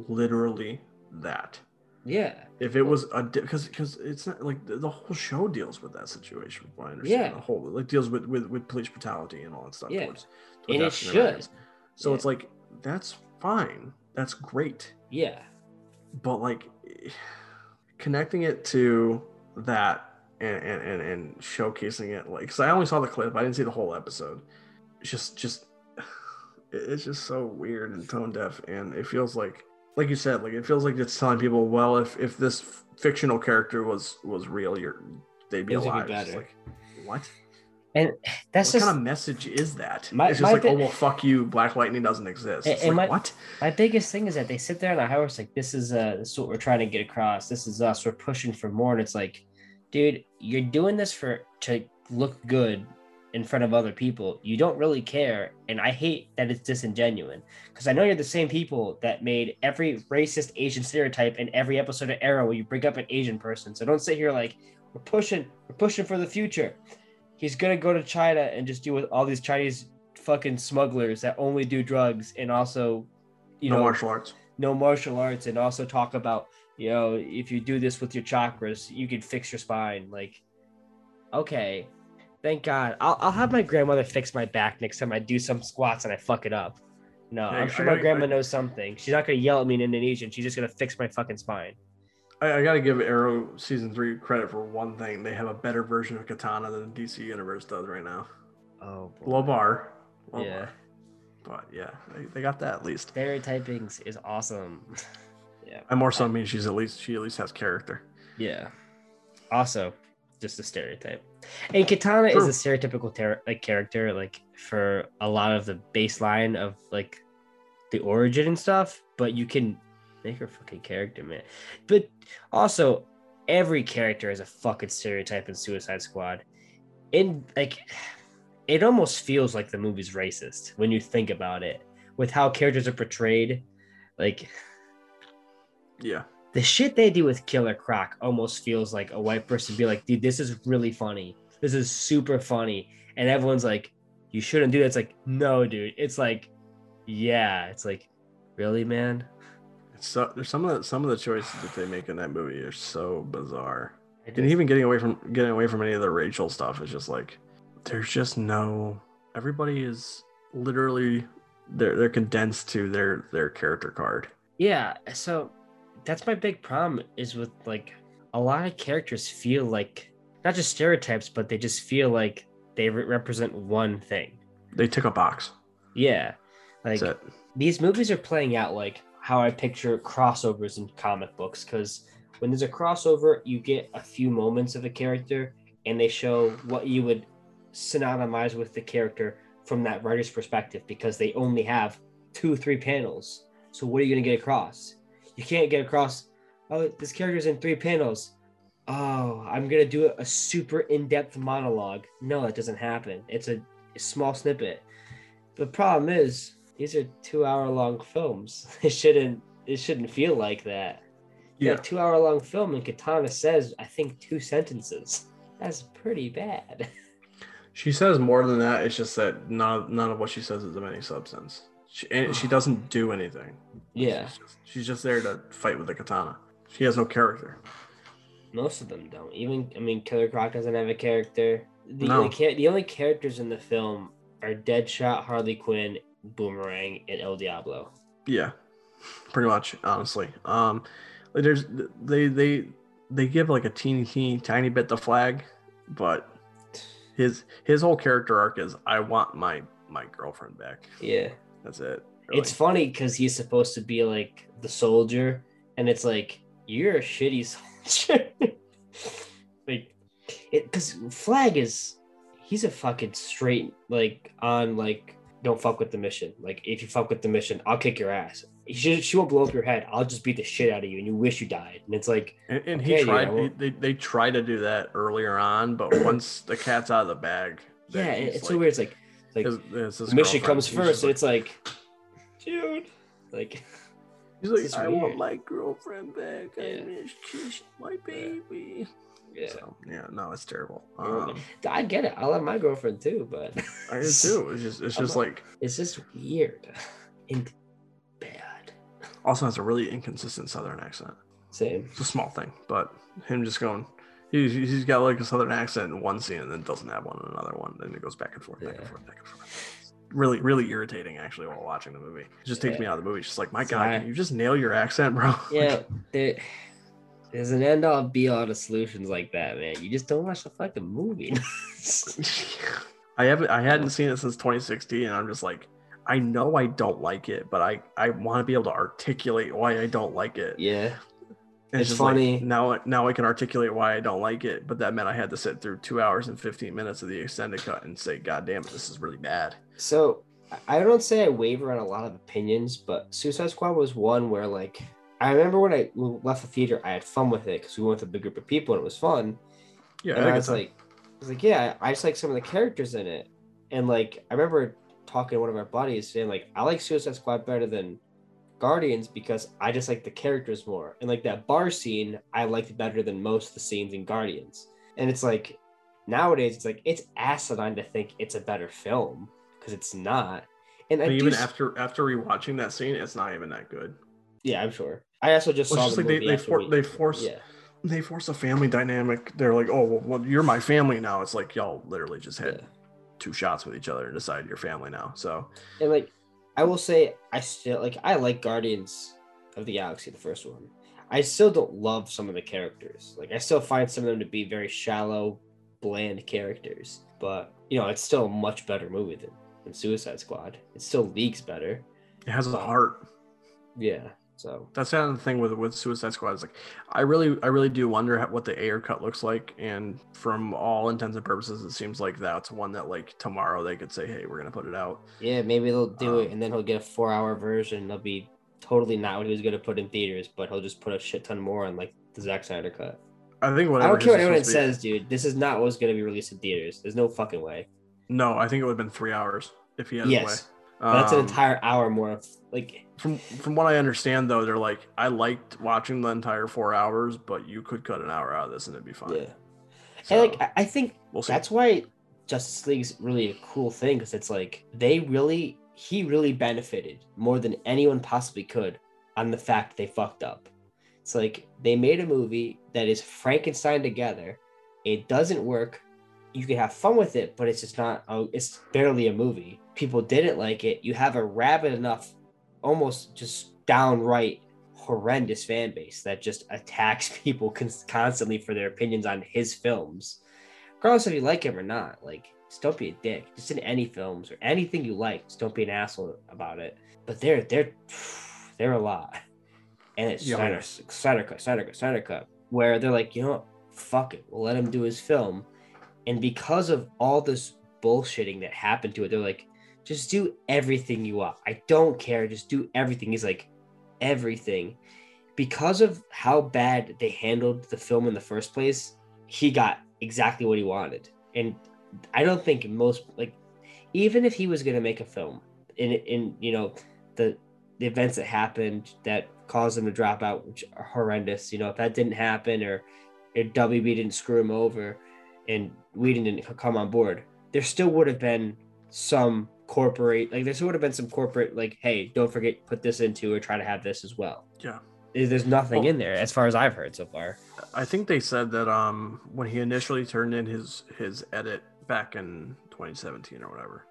literally that. yeah. If it was a because because it's not like the, the whole show deals with that situation. I understand, Yeah. the whole like deals with with with police brutality and all that stuff. Yeah. towards, And it should. So Yeah. it's like that's fine. That's great. Yeah. but like connecting it to that and and, and, showcasing it like because i only saw the clip i didn't see the whole episode it's just just [sighs] it's just so weird and tone deaf and it feels like like you said like it feels like it's telling people well if if this fictional character was was real you're they'd be be alive It's better. like what And that's what just kind of message is that My- it's just like bi- oh well fuck you black lightning doesn't exist And- it's and like my- what my biggest thing is that they sit there on a horse like this is uh this is what we're trying to get across. This is us. We're pushing for more. And it's like, dude, you're doing this for to look good in front of other people. You don't really care. And I hate that it's disingenuous. Because I know you're the same people that made every racist Asian stereotype in every episode of Arrow where you bring up an Asian person. So don't sit here like we're pushing, we're pushing for the future. He's gonna go to China and just deal with all these Chinese fucking smugglers that only do drugs and also you no know martial arts. no martial arts and also talk about you know if you do this with your chakras you can fix your spine. Like okay. Thank god. I'll, I'll have my grandmother fix my back next time i do some squats and i fuck it up. No i'm sure I my grandma I- knows something. She's not gonna yell at me in indonesian. She's just gonna fix my fucking spine I, I got to give Arrow season three credit for one thing. They have a better version of Katana than the DC Universe does right now. oh Low bar. Low Yeah. bar. But yeah, they, they got that at least. stereotyping is awesome Yeah. And more so I mean she's at least she at least has character. Yeah. Also, just a stereotype. And Katana True. is a stereotypical ter- like character, like for a lot of the baseline of like the origin and stuff. But you can make her fucking character, man. But also, every character is a fucking stereotype in Suicide Squad. In like, it almost feels like the movie's racist when you think about it, with how characters are portrayed. Like, Yeah. the shit they do with Killer Croc almost feels like a white person be like, dude, this is really funny. This is super funny. And everyone's like, you shouldn't do that. It's like, no, dude. It's like, yeah. It's like, really, man? So there's some of the, some of the choices that they make in that movie are so bizarre. And even getting away from getting away from any of the racial stuff is just like there's just no everybody is literally they're they're condensed to their their character card. yeah. So that's my big problem is with like a lot of characters feel like not just stereotypes, but they just feel like they re- represent one thing. They tick a box. Yeah. Like, these movies are playing out like how I picture crossovers in comic books because when there's a crossover, you get a few moments of a character and they show what you would synonymize with the character from that writer's perspective because they only have two, three panels. So, what are you going to get across? You can't get across, oh, this character's in three panels. Oh, I'm going to do a super in depth monologue. No, that doesn't happen. It's a, small snippet. The problem is, these are two hour long films. [laughs] It shouldn't it shouldn't feel like that. Yeah, two hour long film and Katana says I think two sentences. That's pretty bad. [laughs] She says more than that. It's just that none of, none of what she says is of any substance. She, and she doesn't do anything. Yeah, She's just, she's just there to fight with the katana. She has no character. most of them don't. Even I mean, Killer Croc doesn't have a character. The No. only the only characters in the film are Deadshot, Harley Quinn, Boomerang, and El Diablo. Yeah, pretty much. Honestly, um, there's they they they give like a teeny teeny tiny bit the flag, but his his whole character arc is I want my my girlfriend back. Yeah. That's it. It's funny because he's supposed to be like the soldier, and it's like you're a shitty [laughs] soldier. like it because Flag is he's a fucking straight like on like don't fuck with the mission. Like if you fuck with the mission, I'll kick your ass. She, she won't blow up your head. I'll just beat the shit out of you, and you wish you died. And it's like, and, and okay, he tried. they they tried to do that earlier on, but [clears throat] once the cat's out of the bag, yeah, it's so weird. It's like, like his- his- mission comes first, and it's like, dude, like, He's like, I weird. want my girlfriend back. I Yeah. miss kissing my baby. yeah. So, yeah, no, it's terrible. Um, I get it. I love my girlfriend too, but I do too. [laughs] It's just, it's I'm just like, It's just weird [laughs] and bad. also has a really inconsistent Southern accent. Same. It's a small thing, but him just going, he's, he's got like a Southern accent in one scene and then doesn't have one in another one. And it goes back and forth, back Yeah. and forth, back and forth. Really, really irritating actually while watching the movie. It just takes Yeah. me out of the movie. It's just like, my God, can you just nail your accent, bro? [laughs] Yeah, there, there's an end all be all to solutions like that, man. You just don't watch the fucking movie. [laughs] I haven't I hadn't seen it since 2016 and I'm just like I know I don't like it, but I I want to be able to articulate why I don't like it. yeah, And it's just like, funny. now I- now I can articulate why I don't like it, but that meant I had to sit through 2 hours and 15 minutes of the extended cut and say god damn it, this is really bad. So I- I don't say I waver on a lot of opinions, but Suicide Squad was one where like I remember when I left the theater, I had fun with it because we went with a big group of people and it was fun. Yeah, and I I was like, I was like, yeah, I just like some of the characters in it. And like, I remember talking to one of our buddies saying like, I like Suicide Squad better than Guardians because I just like the characters more. And like that bar scene, I liked better than most of the scenes in Guardians. And it's like nowadays, it's like it's asinine to think it's a better film because it's not. And even after after rewatching that scene, it's not even that good. Yeah, I'm sure. I also just Well, saw it's the like they- movie they for- they force- yeah. They force a family dynamic. They're like, "Oh, well, well you're my family now." It's like y'all literally just had yeah. two shots with each other and decided you're family now. So, And like, I will say, I still like. I like Guardians of the Galaxy, the first one. I still don't love some of the characters. Like, I still find some of them to be very shallow, bland characters. But you know, it's still a much better movie than, than Suicide Squad. It still leagues better. it has a heart. Yeah. So that's the other thing with with Suicide Squad is like I really I really do wonder how, what the Ayer cut looks like and from all intents and purposes it seems like that's one that like tomorrow they could say hey we're gonna put it out yeah, maybe they'll do it, Um, and then he'll get a four-hour version. They'll be totally not what he was gonna put in theaters, but he'll just put a shit ton more on like the Zack Snyder cut. I think whatever. I don't care what anyone says, dude. This is not what's gonna be released in theaters. There's no fucking way. no I think it would have been three hours if he had his yes, way but that's an Um, entire hour more of like. From from what I understand though they're like I liked watching the entire four hours but you could cut an hour out of this and it'd be fine Yeah, so, and like I, think we'll that's why Justice League's really a cool thing because it's like they really he really benefited more than anyone possibly could on the fact they fucked up. It's like they made a movie that is Frankenstein together. It doesn't work. You can have fun with it, but it's just not. Oh, it's barely a movie. People didn't like it. You have a rabid enough, almost just downright horrendous fan base that just attacks [laughs] people cons- constantly for their opinions on his films regardless if you like him or not. Like, just don't be a dick. Just in any films or anything you like, just don't be an asshole about it. But they're they're [sighs] they're a lot, and it's Yeah. Snyder, Snyder cut, Snyder cut, Snyder cut, where they're like, you know, what? fuck it, we'll let him do his film, and because of all this bullshitting that happened to it, they're like, just do everything you want. I don't care. Just do everything. He's like, everything. Because of how bad they handled the film in the first place, he got exactly what he wanted. And I don't think most like even if he was gonna make a film in in you know the the events that happened that caused him to drop out, which are horrendous, you know, if that didn't happen or if WB didn't screw him over and Whedon didn't come on board, there still would have been some corporate like there would have been some corporate like, hey, don't forget put this into or try to have this as well. yeah There's nothing Well- in there as far as I've heard so far. I think they said that um when he initially turned in his his edit back in 2017 or whatever,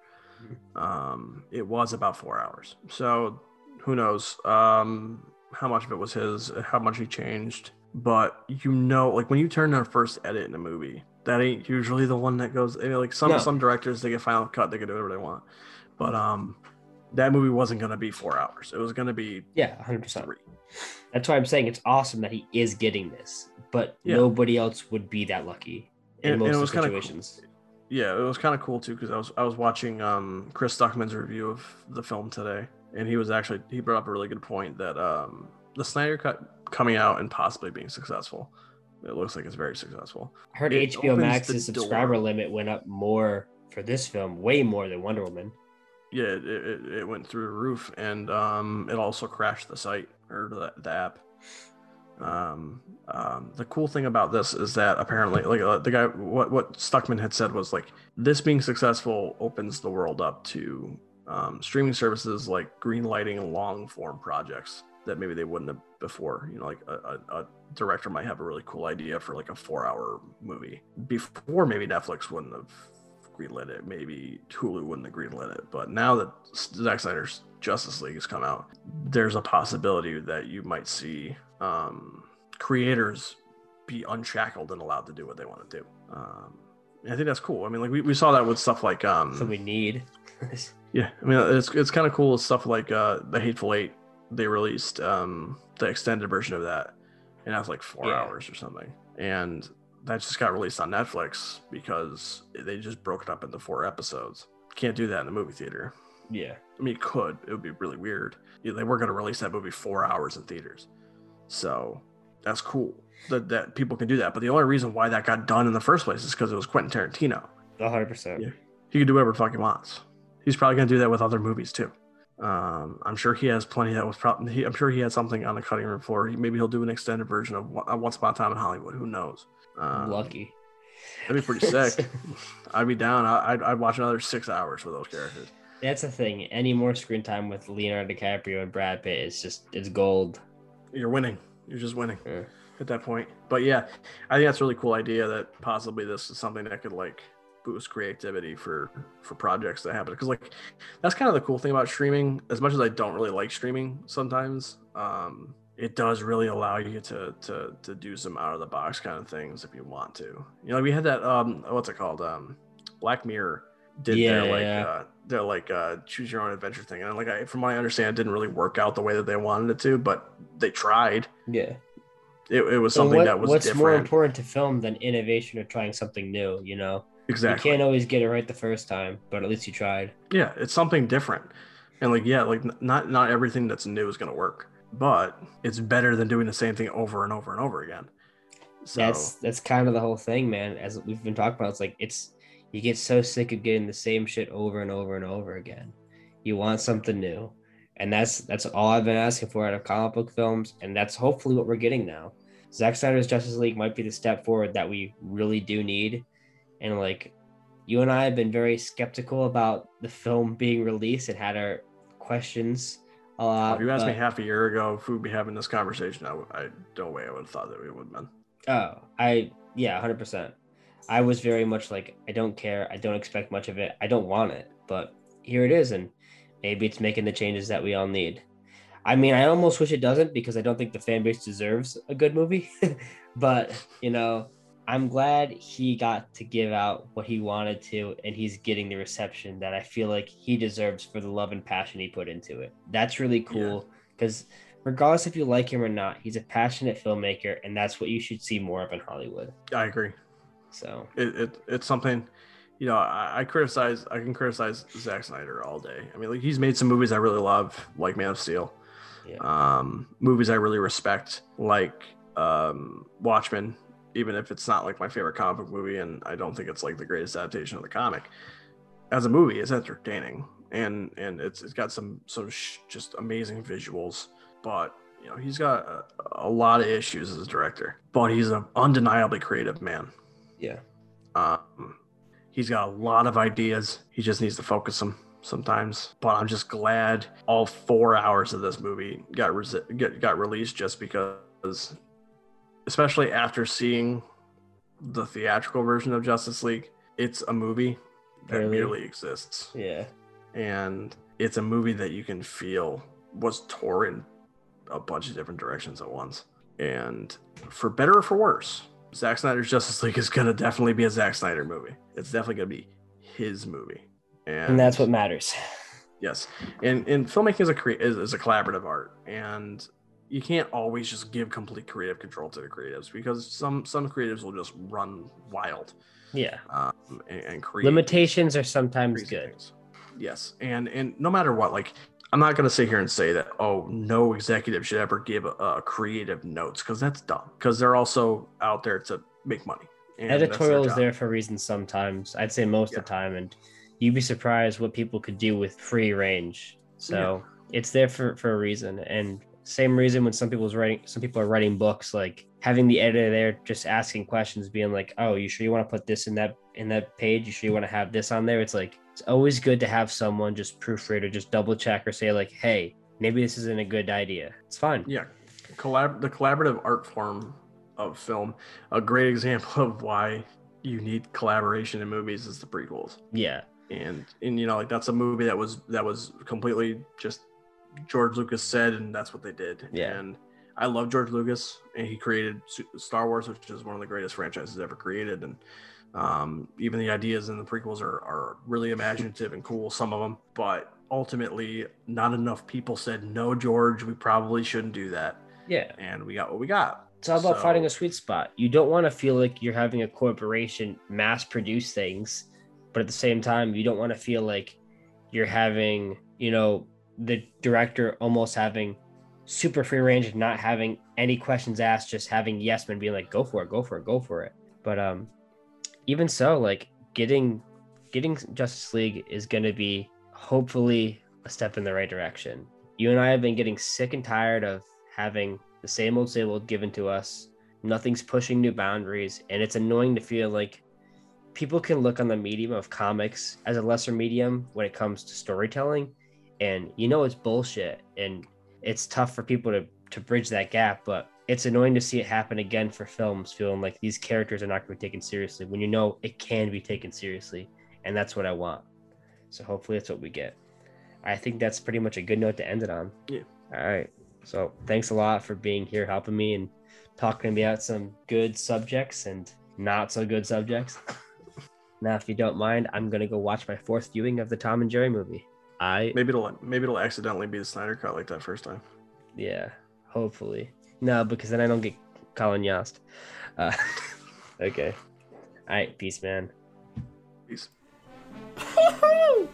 Um, it was about four hours. So who knows um, how much of it was his, how much he changed. But you know, like when you turn on first edit in a movie, that ain't usually the one that goes. I mean, like some No. some directors, they get final cut, they can do whatever they want. But um, that movie wasn't gonna be four hours. It was gonna be Yeah, 100%. That's why I'm saying it's awesome that he is getting this, but Yeah. nobody else would be that lucky in And- and most it was kinda cool. situations. Yeah, it was kind of cool too because I was I was watching um, Chris Stuckman's review of the film today, and he was actually he brought up a really good point that um, the Snyder cut coming out and possibly being successful. It looks like it's very successful. I heard It HBO Max's the door. subscriber limit went up more for this film, way more than Wonder Woman. Yeah, it, it, it went through the roof, and um, it also crashed the site or the, the app. Um, um, the cool thing about this is that apparently, like uh, the guy, what what Stuckman had said was like this being successful opens the world up to um, streaming services like greenlighting long form projects that maybe they wouldn't have before. You know, like a, a, a director might have a really cool idea for like a four hour movie before maybe Netflix wouldn't have greenlit it. Maybe Hulu wouldn't have greenlit it. But now that Zack Snyder's Justice League has come out, there's a possibility that you might see um, creators be unshackled and allowed to do what they want to do. Um, I think that's cool. I mean, like we, we saw that with stuff like um, So we need. [laughs] yeah, I mean it's it's kind of cool with stuff like uh the Hateful Eight. They released um the extended version of that, and that's like four Yeah. hours or something. And that just got released on Netflix because they just broke it up into four episodes. Can't do that in a movie theater. yeah. I mean, it could. It would be really weird. Yeah, They were going to release that movie four hours in theaters, so that's cool that that people can do that. But the only reason why that got done in the first place is because it was Quentin Tarantino. 100%. Yeah. He can do whatever the fuck he wants. He's probably gonna do that with other movies too. Um, I'm sure he has plenty that was probably. He, I'm sure he had something on the cutting room floor. He, maybe he'll do an extended version of Once Upon a Time in Hollywood. Who knows? Um, Lucky. That'd be pretty sick. [laughs] I'd be down. I- I'd, I'd watch another six hours for those characters. That's the thing. Any more screen time with Leonardo DiCaprio and Brad Pitt is just it's gold. You're winning. You're just winning Yeah. at that point. But yeah, I think that's a really cool idea that possibly this is something that could like boost creativity for for projects that happen. Because like that's kind of the cool thing about streaming. As much as i don't really like streaming sometimes um it does really allow you to to to do some out of the box kind of things if you want to. You know we had that um what's it called? Um black mirror did their like yeah. uh their like uh choose your own adventure thing. And like I, from what i understand it didn't really work out the way that they wanted it to but they tried. Yeah. it, it was something what- that was what's different. more important to film than innovation or trying something new? You know, exactly you can't always get it right the first time, but at least you tried. yeah it's something different and like yeah like not not everything that's new is going to work but it's better than doing the same thing over and over and over again so That's that's kind of the whole thing, man. As we've been talking about, it's like it's you get so sick of getting the same shit over and over and over again. You want something new, and that's that's all I've been asking for out of comic book films, and that's hopefully what we're getting now. Zack Snyder's Justice League might be the step forward that we really do need, and like you and I have been very skeptical about the film being released and had our questions a lot. if you asked me half a year ago if we'd be having this conversation i, I no way i would have thought that we would have been Oh, I yeah, hundred percent. I was very much like, I don't care. I don't expect much of it. I don't want it, but here it is, and maybe it's making the changes that we all need. I mean, I almost wish it doesn't because I don't think the fan base deserves a good movie. [laughs] but you know, I'm glad he got to give out what he wanted to, and he's getting the reception that I feel like he deserves for the love and passion he put into it. That's really cool because regardless if you like him or not, he's a passionate filmmaker, and that's what you should see more of in Hollywood. i agree. So. It, it it's something you know I, I criticize i can criticize Zack snyder all day. I mean like he's made some movies i really love like man of steel. Yeah, um, movies I really respect, like um, Watchmen, even if it's not like my favorite comic movie, and I don't think it's like the greatest adaptation of the comic. As a movie, it's entertaining, and and it's it's got some some sh- just amazing visuals, but you know he's got a, a lot of issues as a director, but he's an undeniably creative man. yeah, Um, he's got a lot of ideas. He just needs to focus them sometimes. But I'm just glad all four hours of this movie got get, got released just because, especially after seeing the theatrical version of Justice League, it's a movie that Barely. merely exists. yeah. and it's a movie that you can feel was tore in a bunch of different directions at once. And for better or for worse, Zack Snyder's Justice League is gonna definitely be a Zack Snyder movie. It's definitely gonna be his movie, and, And that's what matters. yes. And and filmmaking is a crea- is, is a collaborative art, and you can't always just give complete creative control to the creatives because some some creatives will just run wild Yeah. um, and, and create Limitations are sometimes good. things. Yes, and and no matter what, like I'm not gonna sit here and say that oh no executive should ever give uh, creative notes because that's dumb because they're also out there to make money. and Editorial is there for a reason sometimes. I'd say most of the time. And you'd be surprised what people could do with free range. So it's there for, for a reason. And same reason when some people's writing some people are writing books, like having the editor there just asking questions, being like, Oh, you sure you want to put this in that in that page? You sure you want to have this on there? It's like it's always good to have someone just proofread or just double check or say, like, hey, maybe this isn't a good idea. It's fine. Yeah, collab the collaborative art form of film. A great example of why you need collaboration in movies is the prequels. Yeah. and and you know like that's a movie that was that was completely just George Lucas said and that's what they did. Yeah. And I love George Lucas and he created Star Wars, which is one of the greatest franchises ever created. And um, even the ideas in the prequels are are really imaginative and cool, some of them. But ultimately, not enough people said no, George. We probably shouldn't do that, Yeah. and we got what we got. It's all about So- finding a sweet spot. You don't want to feel like you're having a corporation mass produce things, but at the same time, you don't want to feel like you're having, you know, the director almost having super free range and not having any questions asked, just having yes men being like, go for it, go for it, go for it. But um even so, like getting getting Justice League is gonna be hopefully a step in the right direction. You and I have been getting sick and tired of having the same old same old given to us. Nothing's pushing new boundaries, and it's annoying to feel like people can look on the medium of comics as a lesser medium when it comes to storytelling, and you know it's bullshit, and it's tough for people to to bridge that gap. But it's annoying to see it happen again for films, feeling like these characters are not going to be taken seriously when you know it can be taken seriously, and that's what I want. So hopefully, that's what we get. I think that's pretty much a good note to end it on. Yeah. All right. So thanks a lot for being here, helping me, and talking about some good subjects and not so good subjects. [laughs] now, if you don't mind, I'm gonna go watch my fourth viewing of the Tom and Jerry movie. I Maybe it'll maybe it'll accidentally be the Snyder cut like that first time. yeah, hopefully no, because then I don't get Colin Jost. Uh, [laughs] okay. All right, peace, man. Peace. [laughs] Oh,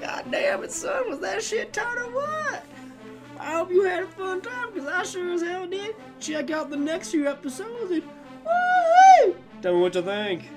God damn it, son. Was that shit ton or what? I hope you had a fun time, because I sure as hell did. Check out the next few episodes and woo Tell me what you think.